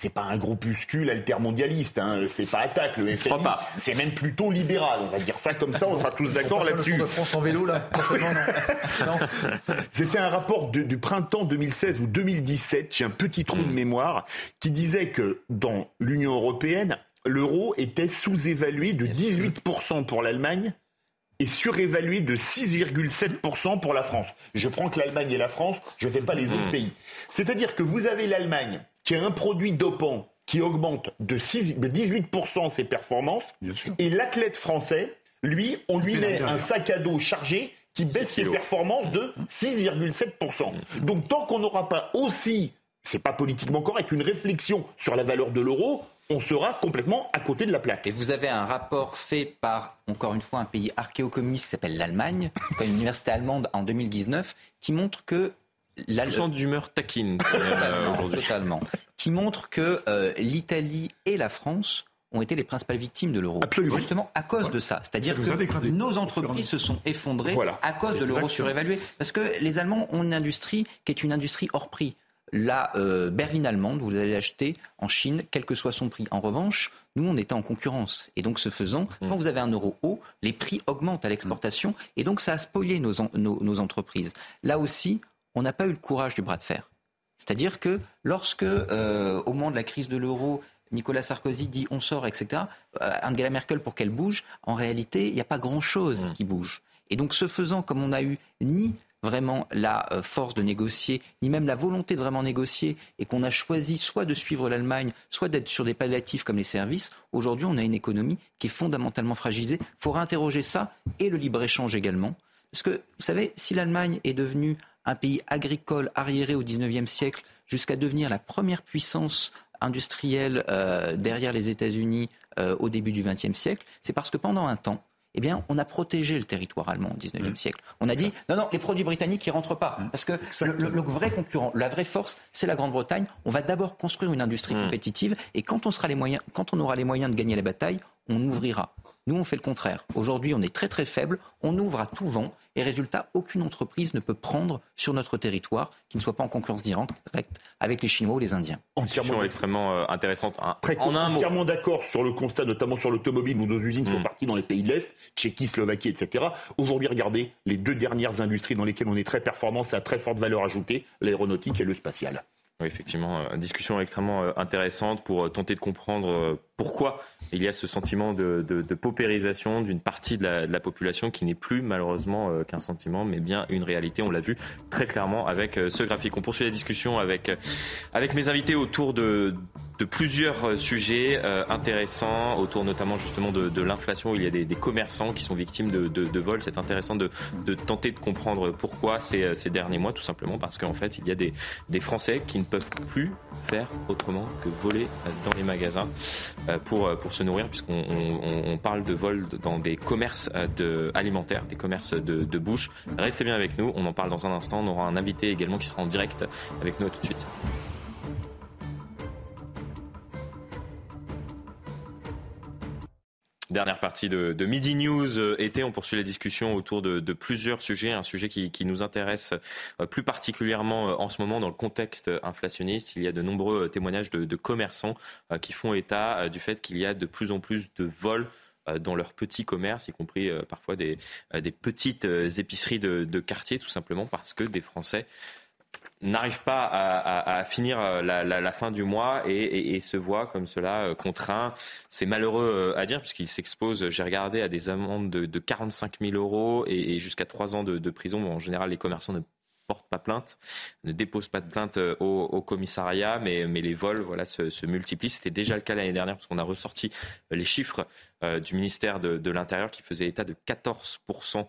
c'est pas un groupuscule altermondialiste, hein. c'est pas attaque le FMI, c'est même plutôt libéral, on va dire ça comme ça, on sera tous d'accord là-dessus. de France en vélo là, C'était un rapport du printemps 2016 ou 2017, j'ai un petit trou de hmm. mémoire, qui disait que dans l'Union européenne, l'euro était sous-évalué de 18% pour l'Allemagne et surévalué de 6,7% pour la France. Je prends que l'Allemagne et la France, je ne fais pas les autres hmm. pays. C'est-à-dire que vous avez l'Allemagne qui a un produit dopant qui augmente de, 18% ses performances, et l'athlète français, lui, on lui met un sac à dos chargé qui baisse ses performances de 6,7%. Donc tant qu'on n'aura pas aussi, c'est pas politiquement correct, une réflexion sur la valeur de l'euro, on sera complètement à côté de la plaque. Et vous avez un rapport fait par, encore une fois, un pays archéo-communiste qui s'appelle l'Allemagne, une université allemande en 2019, qui montre que L'Allemagne d'humeur taquine euh, totalement, qui montre que euh, l'Italie et la France ont été les principales victimes de l'euro. Justement à cause de ça. C'est-à-dire que nos entreprises se sont effondrées à cause de l'euro surévalué. Parce que les Allemands ont une industrie qui est une industrie hors prix. La euh, berline allemande, vous allez l'acheter en Chine, quel que soit son prix. En revanche, nous, on était en concurrence. Et donc, ce faisant, mm. quand vous avez un euro haut, les prix augmentent à l'exportation. Et donc, ça a spoilé nos, nos entreprises. Là aussi, on n'a pas eu le courage du bras de fer. C'est-à-dire que lorsque, euh, au moment de la crise de l'euro, Nicolas Sarkozy dit on sort, etc., euh, Angela Merkel, pour qu'elle bouge, en réalité, il n'y a pas grand-chose mmh. qui bouge. Et donc, ce faisant, comme on n'a eu ni vraiment la euh, force de négocier, ni même la volonté de vraiment négocier, et qu'on a choisi soit de suivre l'Allemagne, soit d'être sur des palliatifs comme les services, aujourd'hui on a une économie qui est fondamentalement fragilisée. Il faut réinterroger ça, et le libre-échange également. Parce que, vous savez, si l'Allemagne est devenue un pays agricole arriéré au XIXe siècle jusqu'à devenir la première puissance industrielle euh, derrière les États-Unis euh, au début du XXe siècle, c'est parce que pendant un temps, eh bien, on a protégé le territoire allemand au XIXe siècle. On a dit, non, non, les produits britanniques, ils rentrent pas. Parce que le, vrai concurrent, la vraie force, c'est la Grande-Bretagne. On va d'abord construire une industrie compétitive et quand on, sera les moyens, quand on aura les moyens de gagner la bataille, on ouvrira. Nous, on fait le contraire. Aujourd'hui, on est très très faible, on ouvre à tout vent et résultat, aucune entreprise ne peut prendre sur notre territoire qui ne soit pas en concurrence directe avec les Chinois ou les Indiens. Entièrement extrêmement euh, intéressante. Hein. Très en un entièrement d'accord sur le constat, notamment sur l'automobile où nos usines sont mm. parties dans les pays de l'Est, Tchéquie, Slovaquie, etc. Aujourd'hui, regardez les deux dernières industries dans lesquelles on est très performant, c'est à très forte valeur ajoutée, l'aéronautique et le spatial. Oui, effectivement, euh, discussion extrêmement euh, intéressante pour tenter de comprendre pourquoi il y a ce sentiment de, paupérisation d'une partie de la, population qui n'est plus malheureusement euh, qu'un sentiment, mais bien une réalité. On l'a vu très clairement avec euh, ce graphique. On poursuit la discussion avec, euh, mes invités autour de, de plusieurs sujets intéressants, autour notamment justement de, l'inflation. Il y a des, commerçants qui sont victimes de, vols. C'est intéressant de, tenter de comprendre pourquoi ces, derniers mois, tout simplement parce qu'en fait, il y a des Français qui ne peuvent plus faire autrement que voler dans les magasins pour, pour se nourrir, puisqu'on parle de vol dans des commerces euh, alimentaires, des commerces de, de bouche. Restez bien avec nous, on en parle dans un instant. On aura un invité également qui sera en direct avec nous tout de suite. Dernière partie de, Midi News euh, été. On poursuit la discussion autour de, plusieurs sujets. Un sujet qui, nous intéresse euh, plus particulièrement euh, en ce moment dans le contexte inflationniste. Il y a de nombreux témoignages de, commerçants qui font état du fait qu'il y a de plus en plus de vols dans leurs petits commerces, y compris parfois des, petites épiceries de, de, quartier, tout simplement parce que des Français n'arrive pas à, finir euh, la, fin du mois et, se voit comme cela euh, contraint. C'est malheureux euh, à dire puisqu'il s'expose, j'ai regardé, à des amendes de, 45 000 euros et, jusqu'à 3 ans de, prison. en général, les commerçants ne portent pas plainte, ne déposent pas de plainte au, commissariat, mais, les vols voilà, se, multiplient. C'était déjà le cas l'année dernière parce qu'on a ressorti les chiffres du ministère de, de l'Intérieur qui faisait état de 14 euh,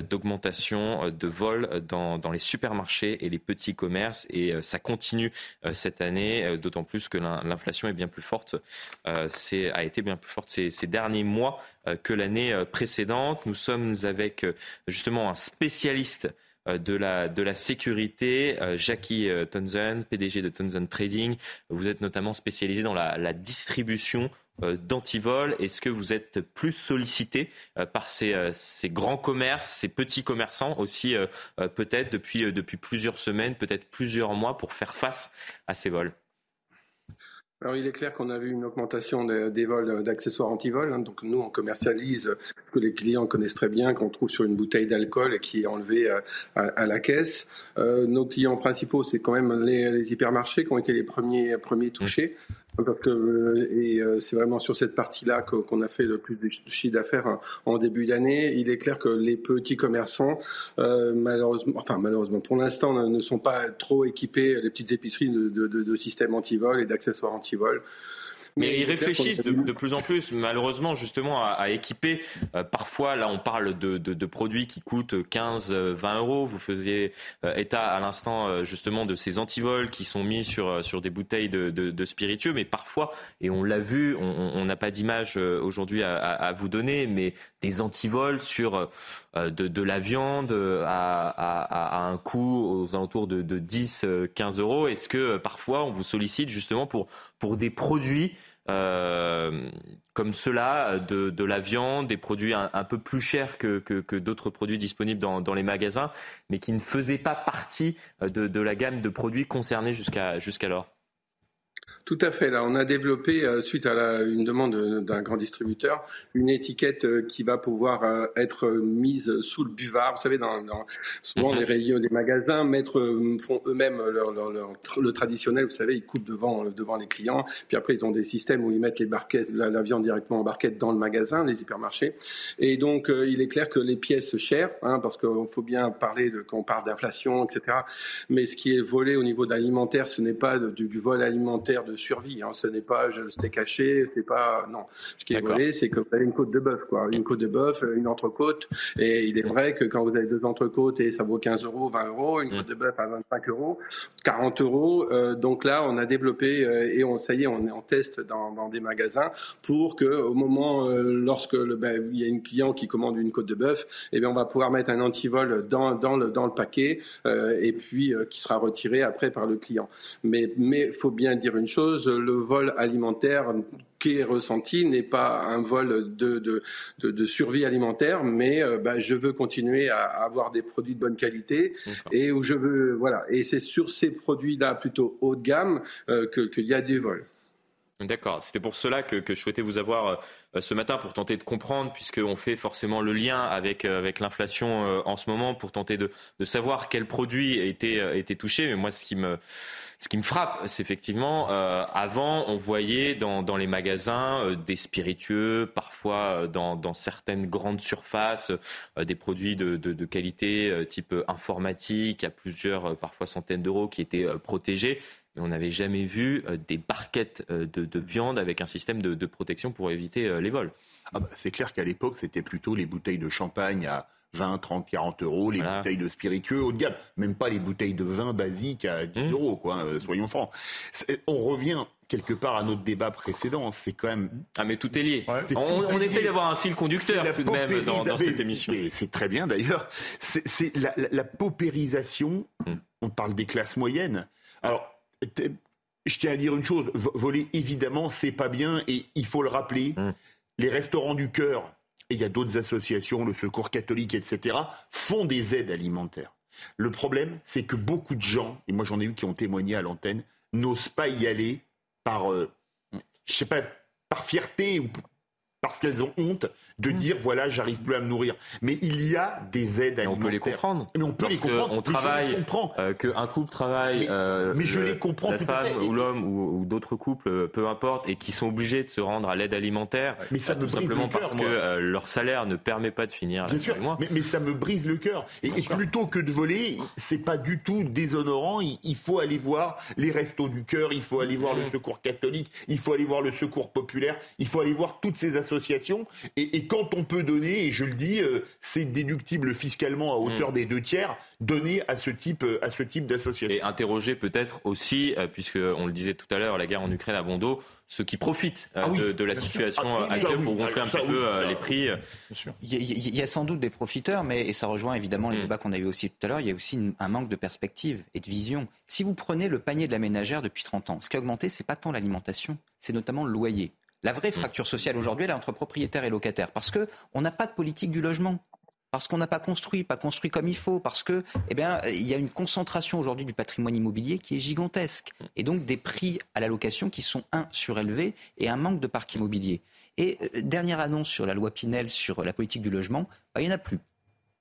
d'augmentation euh, de vols dans, les supermarchés et les petits commerces. Et euh, ça continue cette année, d'autant plus que l'inflation est bien plus forte, a été bien plus forte ces, derniers mois que l'année précédente. Nous sommes avec justement un spécialiste de la, de la sécurité, Jackie Tonzen, PDG de Tonzen Trading. Vous êtes notamment spécialisé dans la distribution euh, d'antivol Est-ce que vous êtes plus sollicité euh, par euh, ces, grands commerces, ces petits commerçants aussi peut-être depuis, depuis plusieurs semaines, peut-être plusieurs mois pour faire face à ces vols alors, il est clair qu'on a vu une augmentation des, vols d'accessoires anti-vol. Hein. Donc, nous, on commercialise que les clients connaissent très bien, qu'on trouve sur une bouteille d'alcool et qui est enlevé à, la caisse. nos clients principaux, c'est quand même les, hypermarchés qui ont été les premiers, premiers touchés. Parce que, euh, et euh, c'est vraiment sur cette partie-là qu'on a fait le plus de chiffre d'affaires hein, en début d'année. Il est clair que les petits commerçants, euh, malheureusement, enfin malheureusement, pour l'instant, ne sont pas trop équipés, les petites épiceries, de, de, de systèmes anti-vol et d'accessoires anti-vol. Mais ils réfléchissent de, plus en plus, malheureusement, justement, à, équiper. Euh, parfois, là, on parle de, produits qui coûtent 15, 20 euros. Vous faisiez euh, état à l'instant, euh, justement, de ces antivols qui sont mis sur, sur des bouteilles de, spiritueux. Mais parfois, et on l'a vu, on n'a pas d'image aujourd'hui à, vous donner, mais des antivols sur de, la viande à, un coût aux alentours de, 10, 15 euros. Est-ce que parfois, on vous sollicite justement pour des produits euh, comme cela, de, de, la viande, des produits un, peu plus chers que, d'autres produits disponibles dans, dans, les magasins, mais qui ne faisaient pas partie de, de la gamme de produits concernés jusqu'à jusqu'alors? Tout à fait. Là, on a développé, euh, suite à la, une demande d'un grand distributeur, une étiquette euh, qui va pouvoir euh, être mise sous le buvard. Vous savez, dans, dans souvent mhm. les rayons des magasins mettre, font eux-mêmes leur, leur, le traditionnel. Vous savez, ils coupent devant, devant les clients. Puis après, ils ont des systèmes où ils mettent les barquettes, la, viande directement en barquette dans le magasin, les hypermarchés. Et donc, il est clair que les pièces chères, hein, parce qu'il faut bien parler de, quand on parle d'inflation, etc. Mais ce qui est volé au niveau d'alimentaire, ce n'est pas du, du vol alimentaire de survie. Hein. Ce n'est pas le steak haché, c'est pas non. Ce qui est volé, c'est que vous avez une côte de bœuf, quoi, une côte de bœuf, une entrecôte. Et il est vrai que quand vous avez deux entrecôtes et ça vaut 15 euros, 20 euros, une côte de bœuf à 25 euros, 40 euros. Euh, donc là, on a développé euh, et on ça y est, on est en test dans, des magasins pour que au moment euh, lorsque le, ben, il y a une client qui commande une côte de bœuf, eh bien on va pouvoir mettre un antivol dans, dans le dans le paquet et puis qui sera retiré après par le client. Mais mais faut bien dire une chose le vol alimentaire qui est ressenti n'est pas un vol de, de, survie alimentaire, mais euh, bah, je veux continuer à avoir des produits de bonne qualité et où je veux voilà. Et c'est sur ces produits-là plutôt haut de gamme euh, qu'il y a des vols. D'accord, c'était pour cela que, je souhaitais vous avoir euh, ce matin pour tenter de comprendre, puisqu'on fait forcément le lien avec, avec l'inflation en ce moment, pour tenter de, savoir quel produit a été, été touché. Mais moi, ce qui me, frappe, c'est effectivement, euh, avant, on voyait dans, les magasins euh, des spiritueux, parfois euh, dans, certaines grandes surfaces, des produits de qualité type informatique à plusieurs, parfois centaines d'euros, qui étaient protégés. Mais on n'avait jamais vu des barquettes de, de, viande avec un système de, de protection pour éviter les vols. Ah bah, c'est clair qu'à l'époque, c'était plutôt les bouteilles de champagne à 20, 30, 40 euros, les bouteilles de spiritueux haut de gamme, même pas les bouteilles de vin basiques à 10 mmh. euros, quoi, euh, soyons francs. On revient quelque part à notre débat précédent, c'est quand même... Ah mais tout est lié. On, essaie d'avoir un fil conducteur tout de même dans, cette émission. C'est très bien d'ailleurs. C'est la, paupérisation, mmh. on parle des classes moyennes. Alors, je tiens à dire une chose, voler évidemment c'est pas bien et il faut le rappeler. Mmh les restaurants du cœur, et il y a d'autres associations, le Secours catholique, etc., font des aides alimentaires. Le problème, c'est que beaucoup de gens, et moi j'en ai eu qui ont témoigné à l'antenne, n'osent pas y aller par, euh, je sais pas, par fierté ou parce qu'elles ont honte de Mmh. dire voilà, j'arrive plus à me nourrir. Mais il y a des aides Et on alimentaires. peut les comprendre. Mais on peut les comprendre. On travaille, comprends. euh, qu'un couple travaille, Mais- euh, mais je le- les comprends la tout à femme fait. ou l'homme ou, ou d'autres couples, euh, peu importe, et qui sont obligés de se rendre à l'aide alimentaire, Mais ça euh, me tout brise simplement le cœur, parce moi. que euh, leur salaire ne permet pas de finir Bien sûr, mais, mais ça me brise le cœur. Et, et plutôt que de voler, c'est pas du tout déshonorant. Il, il faut aller voir les restos du cœur, il faut aller voir Mmh. le secours catholique, il faut aller voir le secours populaire, il faut aller voir toutes ces associations. Et, et quand on peut donner, et je le dis, euh, c'est déductible fiscalement à hauteur Mmh. des deux tiers, donner à ce type, euh, à ce type d'association. Et interroger peut-être aussi, euh, puisque on le disait tout à l'heure, la guerre en Ukraine a bon dos, ceux qui profitent euh, Ah oui, de, de la situation Ah actuelle oui. pour gonfler un petit oui. peu euh, les prix. Il y, a- il y a sans doute des profiteurs, mais et ça rejoint évidemment les débats qu'on a eu aussi tout à l'heure. Il y a aussi une- un manque de perspective et de vision. Si vous prenez le panier de la ménagère depuis 30 ans, ce qui a augmenté, c'est pas tant l'alimentation, c'est notamment le loyer. La vraie fracture sociale aujourd'hui, elle est entre propriétaires et locataires, parce que on n'a pas de politique du logement. Parce qu'on n'a pas construit, pas construit comme il faut, parce que, eh bien, il y a une concentration aujourd'hui du patrimoine immobilier qui est gigantesque, et donc des prix à la location qui sont un surélevés et un manque de parc immobilier. Et euh, dernière annonce sur la loi Pinel sur la politique du logement, bah, il n'y en a plus.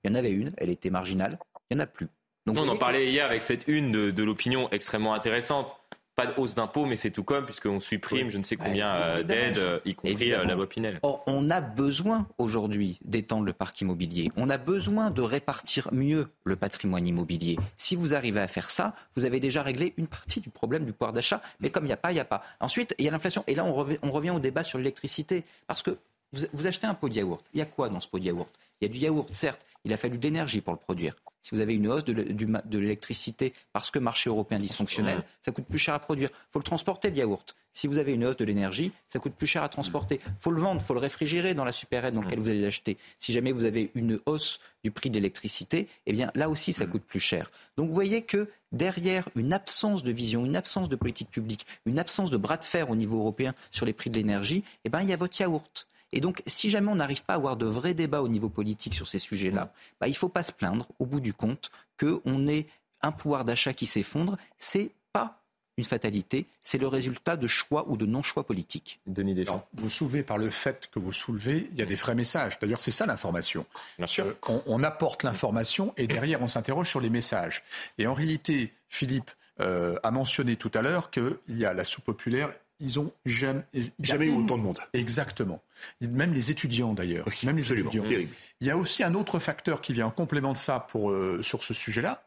Il y en avait une, elle était marginale, il n'y en a plus. Donc, on en parlait hier avec cette une de, de l'opinion extrêmement intéressante. Pas de hausse d'impôts, mais c'est tout comme, puisqu'on supprime je ne sais combien euh, d'aides, euh, y compris euh, Évidemment. la loi Pinel. Or, on a besoin aujourd'hui d'étendre le parc immobilier. On a besoin de répartir mieux le patrimoine immobilier. Si vous arrivez à faire ça, vous avez déjà réglé une partie du problème du pouvoir d'achat. Mais comme il n'y a pas, il n'y a pas. Ensuite, il y a l'inflation. Et là, on revient, on revient au débat sur l'électricité. Parce que vous, vous achetez un pot de yaourt. Il y a quoi dans ce pot de yaourt? Il y a du yaourt, certes. Il a fallu de l'énergie pour le produire. Si vous avez une hausse de l'électricité parce que marché européen dysfonctionnel, ça coûte plus cher à produire. Il faut le transporter, le yaourt. Si vous avez une hausse de l'énergie, ça coûte plus cher à transporter. Il faut le vendre, il faut le réfrigérer dans la supérette dans laquelle vous allez l'acheter. Si jamais vous avez une hausse du prix de l'électricité, eh bien là aussi, ça coûte plus cher. Donc vous voyez que derrière une absence de vision, une absence de politique publique, une absence de bras de fer au niveau européen sur les prix de l'énergie, eh ben, il y a votre yaourt. Et donc, si jamais on n'arrive pas à avoir de vrais débats au niveau politique sur ces sujets-là, bah, il ne faut pas se plaindre, au bout du compte, qu'on ait un pouvoir d'achat qui s'effondre. C'est pas une fatalité, c'est le résultat de choix ou de non-choix politiques. Denis Deschamps. Alors, vous soulevez par le fait que vous soulevez, il y a des vrais messages. D'ailleurs, c'est ça l'information. Bien sûr. Euh, on, on apporte l'information et derrière, on s'interroge sur les messages. Et en réalité, Philippe euh, a mentionné tout à l'heure qu'il y a la soupe populaire. Ils ont jamais, il eu une- autant de monde. Exactement. Même les étudiants d'ailleurs. Même les étudiants. Terrible. Il y a aussi un autre facteur qui vient en complément de ça pour, euh, sur ce sujet-là.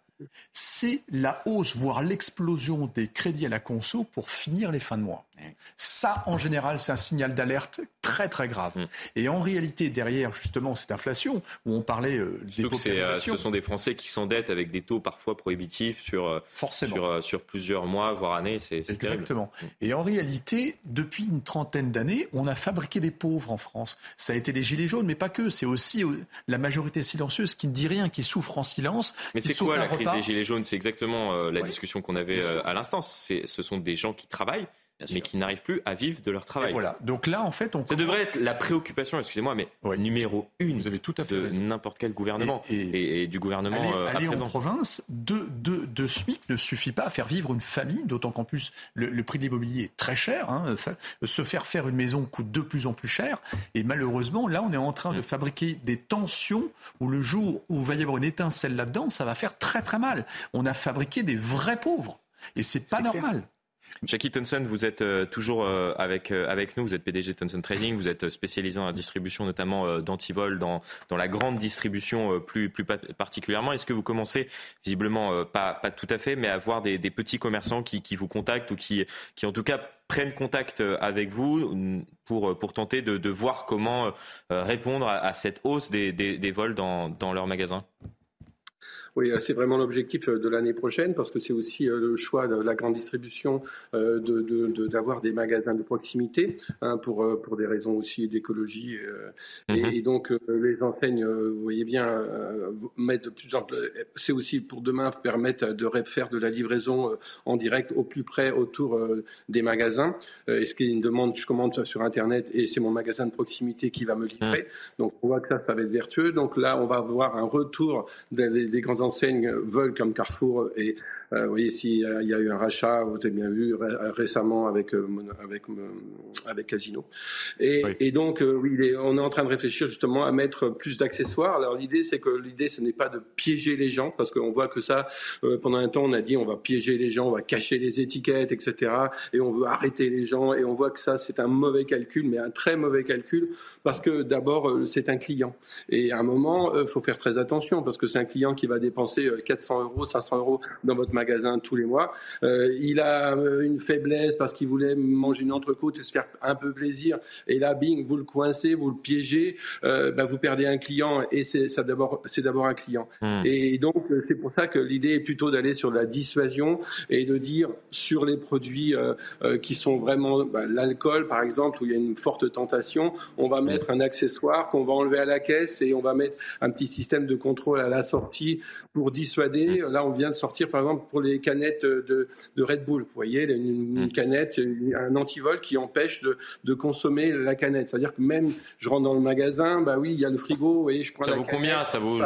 C'est la hausse, voire l'explosion des crédits à la conso pour finir les fins de mois. Ça, en général, c'est un signal d'alerte très très grave. Mm. Et en réalité, derrière justement cette inflation, où on parlait euh, des euh, ce sont des Français qui s'endettent avec des taux parfois prohibitifs sur, euh, Forcément. sur, sur plusieurs mois, voire années. C'est, c'est terrible. Exactement. Et en réalité, depuis une trentaine d'années, on a fabriqué des pauvres en France. Ça a été les gilets jaunes, mais pas que. C'est aussi la majorité silencieuse qui ne dit rien, qui souffre en silence. Mais c'est quoi la crise repas. des Gilets jaunes? C'est exactement euh, la Ouais. discussion qu'on avait à l'instant. C'est, ce sont des gens qui travaillent, mais qui n'arrivent plus à vivre de leur travail. Et voilà. Donc là, en fait, on Ça devrait être la préoccupation, excusez-moi, mais numéro une Vous avez tout à fait de n'importe quel gouvernement Et- et, et du gouvernement Aller, euh, à aller en province, deux, deux, deux SMIC ne suffit pas à faire vivre une famille, d'autant qu'en plus le, le prix de l'immobilier est très cher. hein. Fa- Se faire faire une maison coûte de plus en plus cher. Et malheureusement, là, on est en train Mm. de fabriquer des tensions où le jour où il va y avoir une étincelle là-dedans, ça va faire très très mal. On a fabriqué des vrais pauvres. Et c'est pas clair. Jackie Thompson, vous êtes euh, toujours euh, avec, euh, avec nous, vous êtes PDG de Thompson Trading, vous êtes spécialisé la distribution notamment d'antivol, dans, dans la grande distribution plus, plus pa- particulièrement. Est-ce que vous commencez, visiblement pas, pas tout à fait, mais à voir des, petits commerçants qui, vous contactent ou qui, qui en tout cas prennent contact avec vous mm, pour, pour tenter de, de voir comment répondre à, à cette hausse des, des, des vols dans, dans leurs magasins? Oui, c'est vraiment l'objectif de l'année prochaine parce que c'est aussi le choix de la grande distribution d'avoir de, de, des magasins de proximité hein, pour, pour des raisons aussi d'écologie. et, mhm. et, donc, les enseignes, vous voyez bien, mettent de plus en plus. C'est aussi pour demain permettre de faire de la livraison en direct au plus près autour des magasins. Et ce qui est une demande, je commande sur Internet et c'est mon magasin de proximité qui va me livrer. Mhm. Donc, on voit que ça, ça va être vertueux. Donc là, on va avoir un retour des, des grandes enseignes veulent comme Carrefour et euh, vous voyez, s'il y, a eu un rachat, vous avez bien vu récemment avec euh, avec euh, avec Casino. Et, et donc, oui, on est en train de réfléchir justement à mettre plus d'accessoires. Alors l'idée, c'est que l'idée, ce n'est pas de piéger les gens, parce qu'on voit que ça, pendant un temps, on a dit on va piéger les gens, on va cacher les étiquettes, etc. Et on veut arrêter les gens. Et on voit que ça, c'est un mauvais calcul, mais un très mauvais calcul, parce que d'abord, c'est un client. Et à un moment, il faut faire très attention, parce que c'est un client qui va dépenser 400 euros, 500 euros dans votre magasin tous les mois. Euh, il a euh, une faiblesse parce qu'il voulait manger une entrecôte et se faire un peu plaisir. Et là, bing, vous le coincez, vous le piégez, euh, bah, vous perdez un client et c'est d'abord, c'est d'abord un client. Hmm. Et donc c'est pour ça que l'idée est plutôt d'aller sur la dissuasion et de dire sur les produits qui sont vraiment bah, l'alcool par exemple où il y a une forte tentation, on va mettre un accessoire qu'on va enlever à la caisse et on va mettre un petit système de contrôle à la sortie pour dissuader. Là, on vient de sortir par exemple pour les canettes de, Red Bull. Vous voyez, une, mm. canette, un antivol qui empêche de, consommer la canette. C'est-à-dire que même, je rentre dans le magasin, bah oui, il y a le frigo, et je prends Ça la vaut combien Ça vaut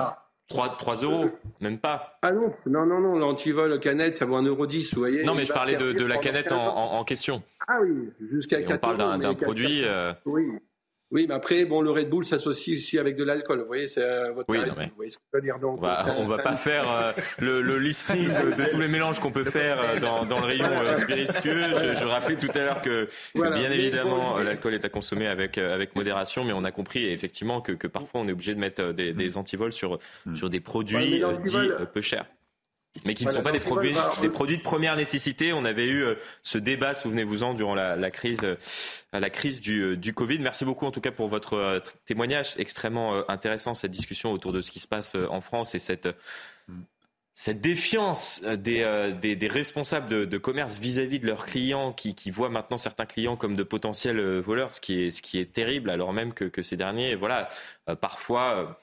3, 3 euros Même pas Ah non, non, non, non l'antivol canette, ça vaut 1,10 euro, vous voyez. Non, mais je parlais de, la canette en, question. Ah oui, jusqu'à 4 On parle d'un produit. Euh, oui. Oui, mais après, bon, le Red Bull s'associe aussi avec de l'alcool. Vous voyez, c'est euh, votre. Oui, non, mais... Vous voyez ce que je veux dire. Donc, on va, on va pas faire euh, le, le, listing de, tous les mélanges qu'on peut faire euh, dans, dans, le rayon spiritueux. Je, je, rappelais tout à l'heure que, bien évidemment, l'alcool est à consommer avec, avec modération, mais on a compris effectivement que, que parfois on est obligé de mettre des, des antivols sur, mm. sur des produits dits peu chers mais qui ne sont pas des produits, des produits de première nécessité. On avait eu euh, ce débat, souvenez-vous-en, durant la, la, crise, euh, la crise du, euh, du, Covid. Merci beaucoup en tout cas pour votre témoignage extrêmement intéressant, cette discussion autour de ce qui se passe en France et cette, cette défiance des, des, des responsables de, de commerce vis-à-vis de leurs clients qui, qui, voient maintenant certains clients comme de potentiels voleurs, ce qui est, ce qui est terrible, alors même que, que ces derniers, voilà, parfois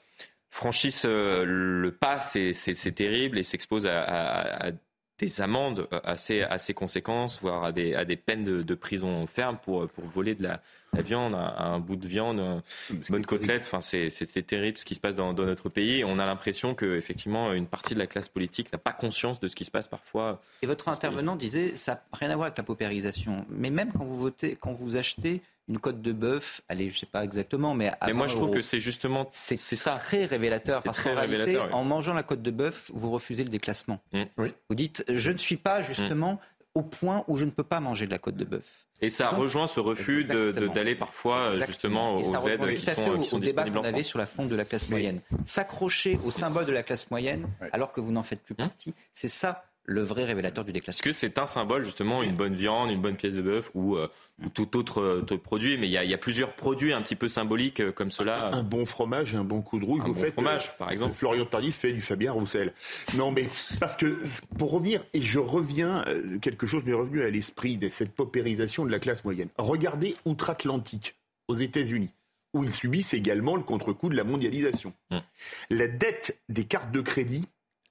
franchissent euh, le pas, c'est terrible et s'exposent à, des amendes assez, assez conséquentes, voire à des, à des peines de, prison ferme pour, pour voler de la, viande, un, bout de viande, une bonne côtelette. Enfin, c'est terrible ce qui se passe dans, notre pays. On a l'impression que effectivement une partie de la classe politique n'a pas conscience de ce qui se passe parfois. Et votre intervenant disait ça n'a rien à voir avec la paupérisation. Mais même quand vous votez, quand vous achetez une côte de bœuf, allez, je sais pas exactement, mais Mais moi, je trouve que c'est justement c'est ça très révélateur parce qu'en réalité, en mangeant la côte de bœuf, vous refusez le déclassement. Mmh. Oui. Vous dites, je ne suis pas justement mmh. au point où je ne peux pas manger de la côte de bœuf. Et ça rejoint ce refus d'aller parfois justement aux aides qui sont, qui sont au débat qu'on avait sur la fonte de la classe moyenne. S'accrocher au symbole de la classe moyenne alors que vous n'en faites plus mmh. partie, c'est ça le vrai révélateur du déclassement. Est-ce que c'est un symbole, justement, une bonne viande, une bonne pièce de bœuf ou, euh, tout autre, euh, produit? Mais il y, a, plusieurs produits un petit peu symboliques euh, comme cela. Un, bon fromage, un bon coup de rouge. Un bon fromage, par exemple. Florian Tardif fait du Fabien Roussel. Non, mais parce que pour revenir, et je reviens, quelque chose m'est revenu à l'esprit de cette paupérisation de la classe moyenne. Regardez outre-Atlantique, aux États-Unis où ils subissent également le contre-coup de la mondialisation. Hum. La dette des cartes de crédit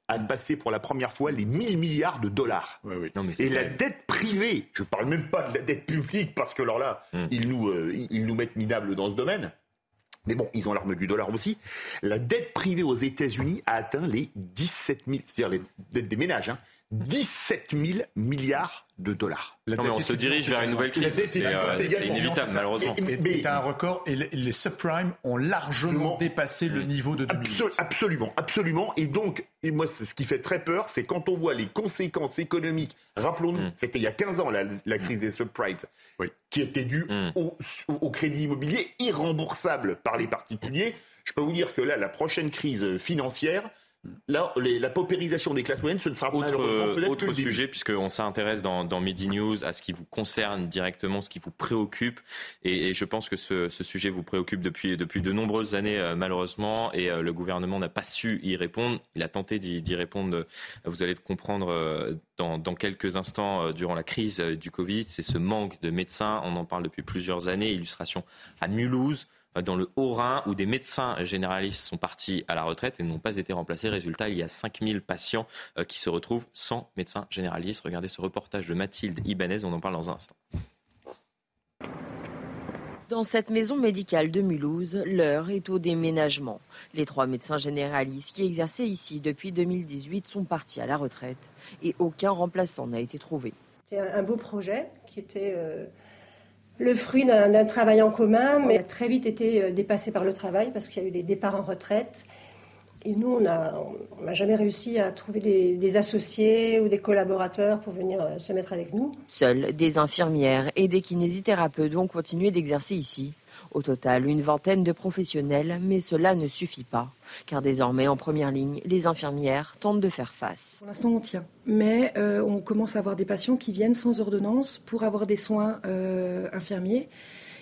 a passé pour la première fois les 1000 milliards de dollars. et la dette privée, je ne parle même pas de la dette publique, parce que alors là, hmm. ils, nous, euh, ils nous mettent minables dans ce domaine. Mais bon, ils ont l'arme du dollar aussi. La dette privée aux États-Unis a atteint les 17 000, c'est-à-dire les dettes des ménages, hein, 17 000 milliards de dollars. Non, mais on se dirige vers une nouvelle crise. C'est euh, inévitable, malheureusement. C'est un record et les, subprimes ont largement dépassé le niveau de 2008. Absolument, absolument. Et donc, et moi, ce qui fait très peur, c'est quand on voit les conséquences économiques. Rappelons-nous, mm. c'était il y a 15 ans, la, la crise mm. des subprimes, qui était due mm. au, au crédit immobilier irremboursable par les particuliers. Je peux vous dire que là, la prochaine crise financière, Là, la paupérisation des classes moyennes, ce ne sera autre, malheureusement peut-être autre que le sujet, puisqu'on s'intéresse dans, dans Midi News à ce qui vous concerne directement, ce qui vous préoccupe. Et, et je pense que ce, ce, sujet vous préoccupe depuis, depuis de nombreuses années, euh, malheureusement. Et euh, le gouvernement n'a pas su y répondre. Il a tenté d'y répondre. Vous allez comprendre euh, dans, dans, quelques instants, euh, durant la crise euh, du Covid. C'est ce manque de médecins. On en parle depuis plusieurs années. Illustration à Mulhouse dans le Haut-Rhin où des médecins généralistes sont partis à la retraite et n'ont pas été remplacés. Résultat, il y a 5000 patients euh, qui se retrouvent sans médecin généraliste. Regardez ce reportage de Mathilde Ibanez, on en parle dans un instant. Dans cette maison médicale de Mulhouse, l'heure est au déménagement. Les trois médecins généralistes qui exerçaient ici depuis 2018 sont partis à la retraite et aucun remplaçant n'a été trouvé. C'est un beau projet qui était euh, le fruit d'un travail en commun, mais a très vite été euh, dépassé par le travail parce qu'il y a eu des départs en retraite. Et nous, on n'a jamais réussi à trouver des, associés ou des collaborateurs pour venir euh, se mettre avec nous. Seules des infirmières et des kinésithérapeutes vont continuer d'exercer ici. Au total, une vingtaine de professionnels, mais cela ne suffit pas, car désormais, en première ligne, les infirmières tentent de faire face. Pour l'instant, on tient, mais euh, on commence à avoir des patients qui viennent sans ordonnance pour avoir des soins euh, infirmiers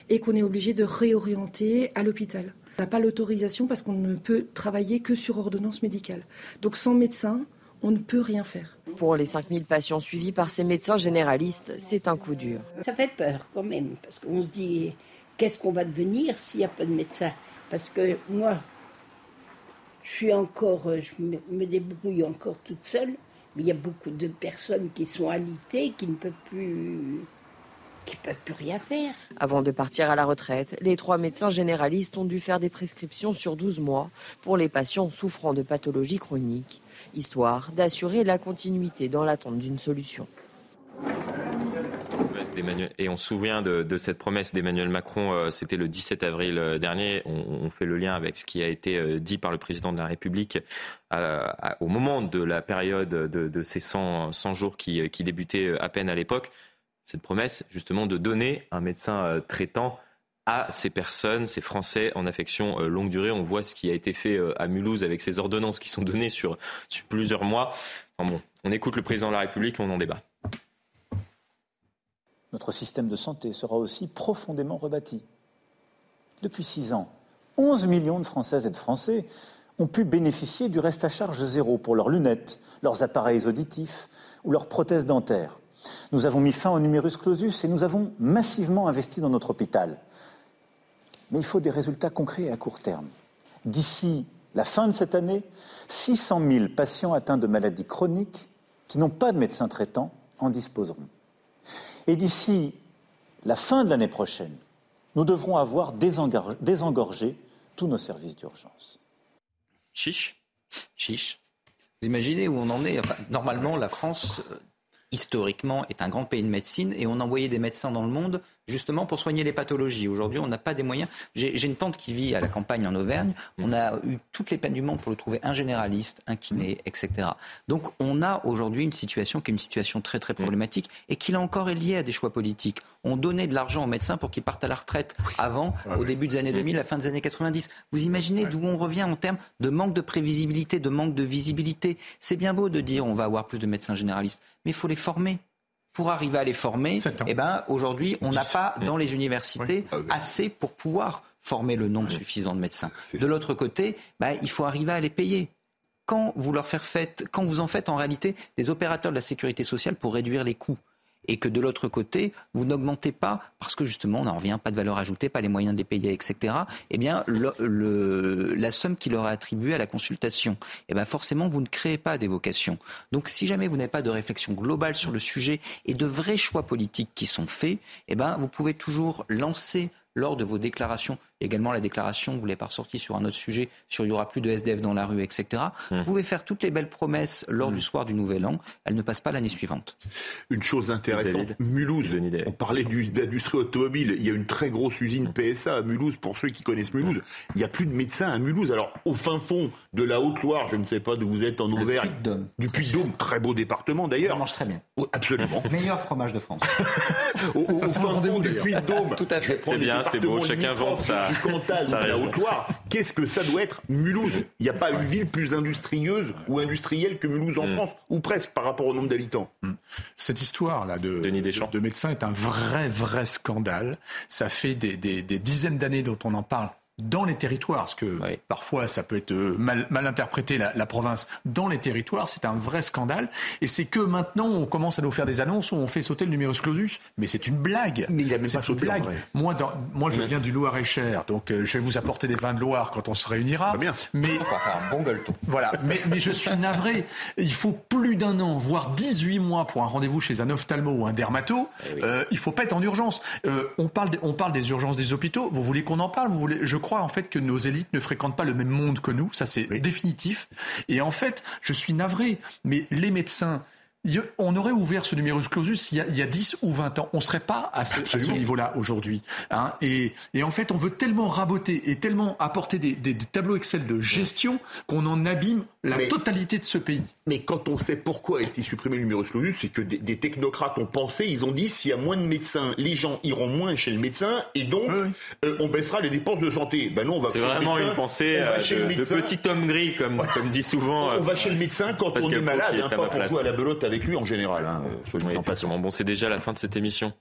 et qu'on est obligé de réorienter à l'hôpital. On n'a pas l'autorisation parce qu'on ne peut travailler que sur ordonnance médicale. Donc sans médecin, on ne peut rien faire. Pour les 5000 patients suivis par ces médecins généralistes, c'est un coup dur. Ça fait peur quand même, parce qu'on se dit qu'est-ce qu'on va devenir s'il n'y a pas de médecin? Parce que moi, je suis encore, je me débrouille encore toute seule, mais il y a beaucoup de personnes qui sont alitées, qui ne peuvent plus qui peuvent plus rien faire. Avant de partir à la retraite, les trois médecins généralistes ont dû faire des prescriptions sur 12 mois pour les patients souffrant de pathologies chroniques, histoire d'assurer la continuité dans l'attente d'une solution. Et on se souvient de, cette promesse d'Emmanuel Macron, euh, c'était le 17 avril euh, dernier. On, fait le lien avec ce qui a été euh, dit par le président de la République au moment de la période de, ces 100, 100 jours qui, débutaient à peine à l'époque. Cette promesse, justement, de donner un médecin traitant à ces personnes, ces Français en affection longue durée. On voit ce qui a été fait à Mulhouse avec ces ordonnances qui sont données sur, sur plusieurs mois. Enfin bon, on écoute le président de la République on en débat. Notre système de santé sera aussi profondément rebâti. Depuis six ans, 11 millions de Françaises et de Français ont pu bénéficier du reste à charge zéro pour leurs lunettes, leurs appareils auditifs ou leurs prothèses dentaires. Nous avons mis fin au numerus clausus et nous avons massivement investi dans notre hôpital. Mais il faut des résultats concrets à court terme. D'ici la fin de cette année, 600 000 patients atteints de maladies chroniques qui n'ont pas de médecin traitant en disposeront. Et d'ici la fin de l'année prochaine, nous devrons avoir désengorgé tous nos services d'urgence. Chiche Chiche. Vous imaginez où on en est? Enfin, Normalement, la France, euh, historiquement, est un grand pays de médecine et on envoyait des médecins dans le monde justement pour soigner les pathologies. Aujourd'hui, on n'a pas des moyens. J'ai une tante qui vit à la campagne en Auvergne. On a eu toutes les peines du monde pour le trouver un généraliste, un kiné, etc. Donc, on a aujourd'hui une situation qui est une situation très très problématique et qui là encore est liée à des choix politiques. On donnait de l'argent aux médecins pour qu'ils partent à la retraite avant, au début des années 2000, à la fin des années 90. Vous imaginez d'où on revient en termes de manque de prévisibilité, de manque de visibilité. C'est bien beau de dire on va avoir plus de médecins généralistes, mais il faut les former pour arriver à les former, eh ben, aujourd'hui, on n'a pas dans les universités oui. assez pour pouvoir former le nombre oui. suffisant de médecins. De l'autre côté, bah, il faut arriver à les payer. Quand vous leur faites, quand vous en faites en réalité des opérateurs de la sécurité sociale pour réduire les coûts, et que de l'autre côté, vous n'augmentez pas, parce que justement, on n'en revient, pas de valeur ajoutée, pas les moyens de les payer, etc., eh bien, la somme qui leur est attribuée à la consultation, eh bien, forcément, vous ne créez pas des vocations. Donc, si jamais vous n'avez pas de réflexion globale sur le sujet et de vrais choix politiques qui sont faits, eh bien, vous pouvez toujours lancer lors de vos déclarations, également la déclaration, vous l'avez pas ressorti sur un autre sujet, sur il y aura plus de SDF dans la rue, etc. Mmh. Vous pouvez faire toutes les belles promesses lors mmh. du soir du Nouvel An, elles ne passent pas l'année suivante. Une chose intéressante, Mulhouse, on parlait d'industrie automobile, il y a une très grosse usine PSA à Mulhouse, pour ceux qui connaissent Mulhouse, il n'y a plus de médecins à Mulhouse. Alors, au fin fond de la Haute-Loire, je ne sais pas d'où vous êtes en Auvergne, du Puy-de-Dôme, très beau département d'ailleurs. On mange très bien. Oh, absolument. Meilleur fromage de France. au, au fin fond du Puy-de-Dôme, tout à fait. Prends des c'est beau, chacun vante sa, du Cantal, sa de la. Haute-Loire. Qu'est-ce que ça doit être Mulhouse? Il n'y a pas une ville plus industrieuse ou industrielle que Mulhouse en Mm. France, ou presque par rapport au nombre d'habitants? Cette histoire-là de, de, de médecin est un vrai, vrai scandale. Ça fait des, des- des dizaines d'années dont on en parle dans les territoires, parce que parfois ça peut être euh, mal, mal interprété la, la province dans les territoires, c'est un vrai scandale. Et c'est que maintenant on commence à nous faire des annonces où on fait sauter le numerus clausus, mais c'est une blague. Mais il a même pas sauté, blague. Moi, dans- moi je viens du Loir-et-Cher, donc euh, je vais vous apporter des vins de Loire quand on se réunira. Mais On va faire un bon gueuleton. voilà, mais, mais je suis navré. Il faut plus d'un an, voire 18 mois pour un rendez-vous chez un ophtalmo ou un dermato. Euh, il faut pas être en urgence. Euh, on, parle des, on parle des urgences des hôpitaux. Vous voulez qu'on en parle? Vous voulez Je crois en fait que nos élites ne fréquentent pas le même monde que nous. Ça, c'est définitif. Et en fait, je suis navré. Mais les médecins. On aurait ouvert ce numerus clausus il y a, il y a 10 ou 20 ans. On ne serait pas à ce, niveau-là aujourd'hui. hein. et, et en fait, on veut tellement raboter et tellement apporter des, des- des tableaux Excel de gestion qu'on en abîme la Mais- totalité de ce pays. Mais quand on sait pourquoi a été supprimé le numerus clausus, c'est que des, des technocrates ont pensé, ils ont dit s'il y a moins de médecins, les gens iront moins chez le médecin et donc euh, on baissera les dépenses de santé. Ben non, on va C'est vraiment médecin, une pensée on va euh, chez le de, de petit homme gris, comme, comme dit souvent. On euh, va chez le médecin quand on est malade, hein, à pas pour jouer à la belote avec lui en général. Hein, Oui, absolument. Bon, c'est déjà la fin de cette émission.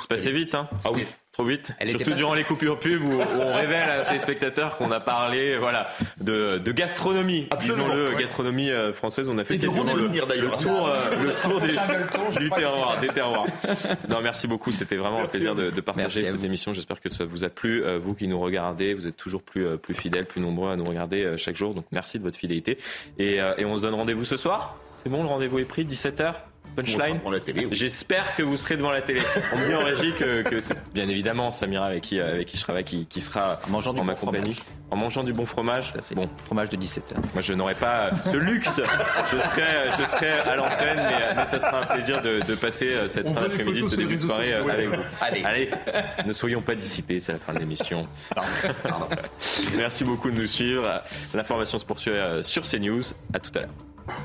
C'est passé vite, hein Ah oui. Trop vite. Elle Surtout durant les coupures pub où, où on révèle à nos téléspectateurs qu'on a parlé, voilà, de, de gastronomie. Disons-le, ouais. gastronomie euh, française. On a fait quasiment le, le tour, euh, le tour des- du terroir, des terroirs. Non, merci beaucoup. C'était vraiment un plaisir de, de partager cette émission. J'espère que ça vous a plu. Euh, Vous qui nous regardez, vous êtes toujours plus, plus fidèles, plus nombreux à nous regarder chaque jour. Donc merci de votre fidélité. Et, et on se donne rendez-vous ce soir. C'est bon, le rendez-vous est pris, 17h Punchline. J'espère que vous serez devant la télé. On me dit en régie que, que c'est bien évidemment Samira avec qui, avec qui je travaille qui, qui sera En mangeant du ma bon compagnie. En mangeant du bon fromage. Bon, Fromage de 17 heures. moi je n'aurai pas ce luxe. Je serai, je serai à l'antenne, mais, mais ça sera un plaisir de, de passer euh, cette On fin d'après-midi, ce début de soirée euh, sociaux. avec vous. Allez. Allez, ne soyons pas dissipés, c'est la fin de l'émission. Merci beaucoup de nous suivre. L'information se poursuit euh, sur CNews. À tout à l'heure.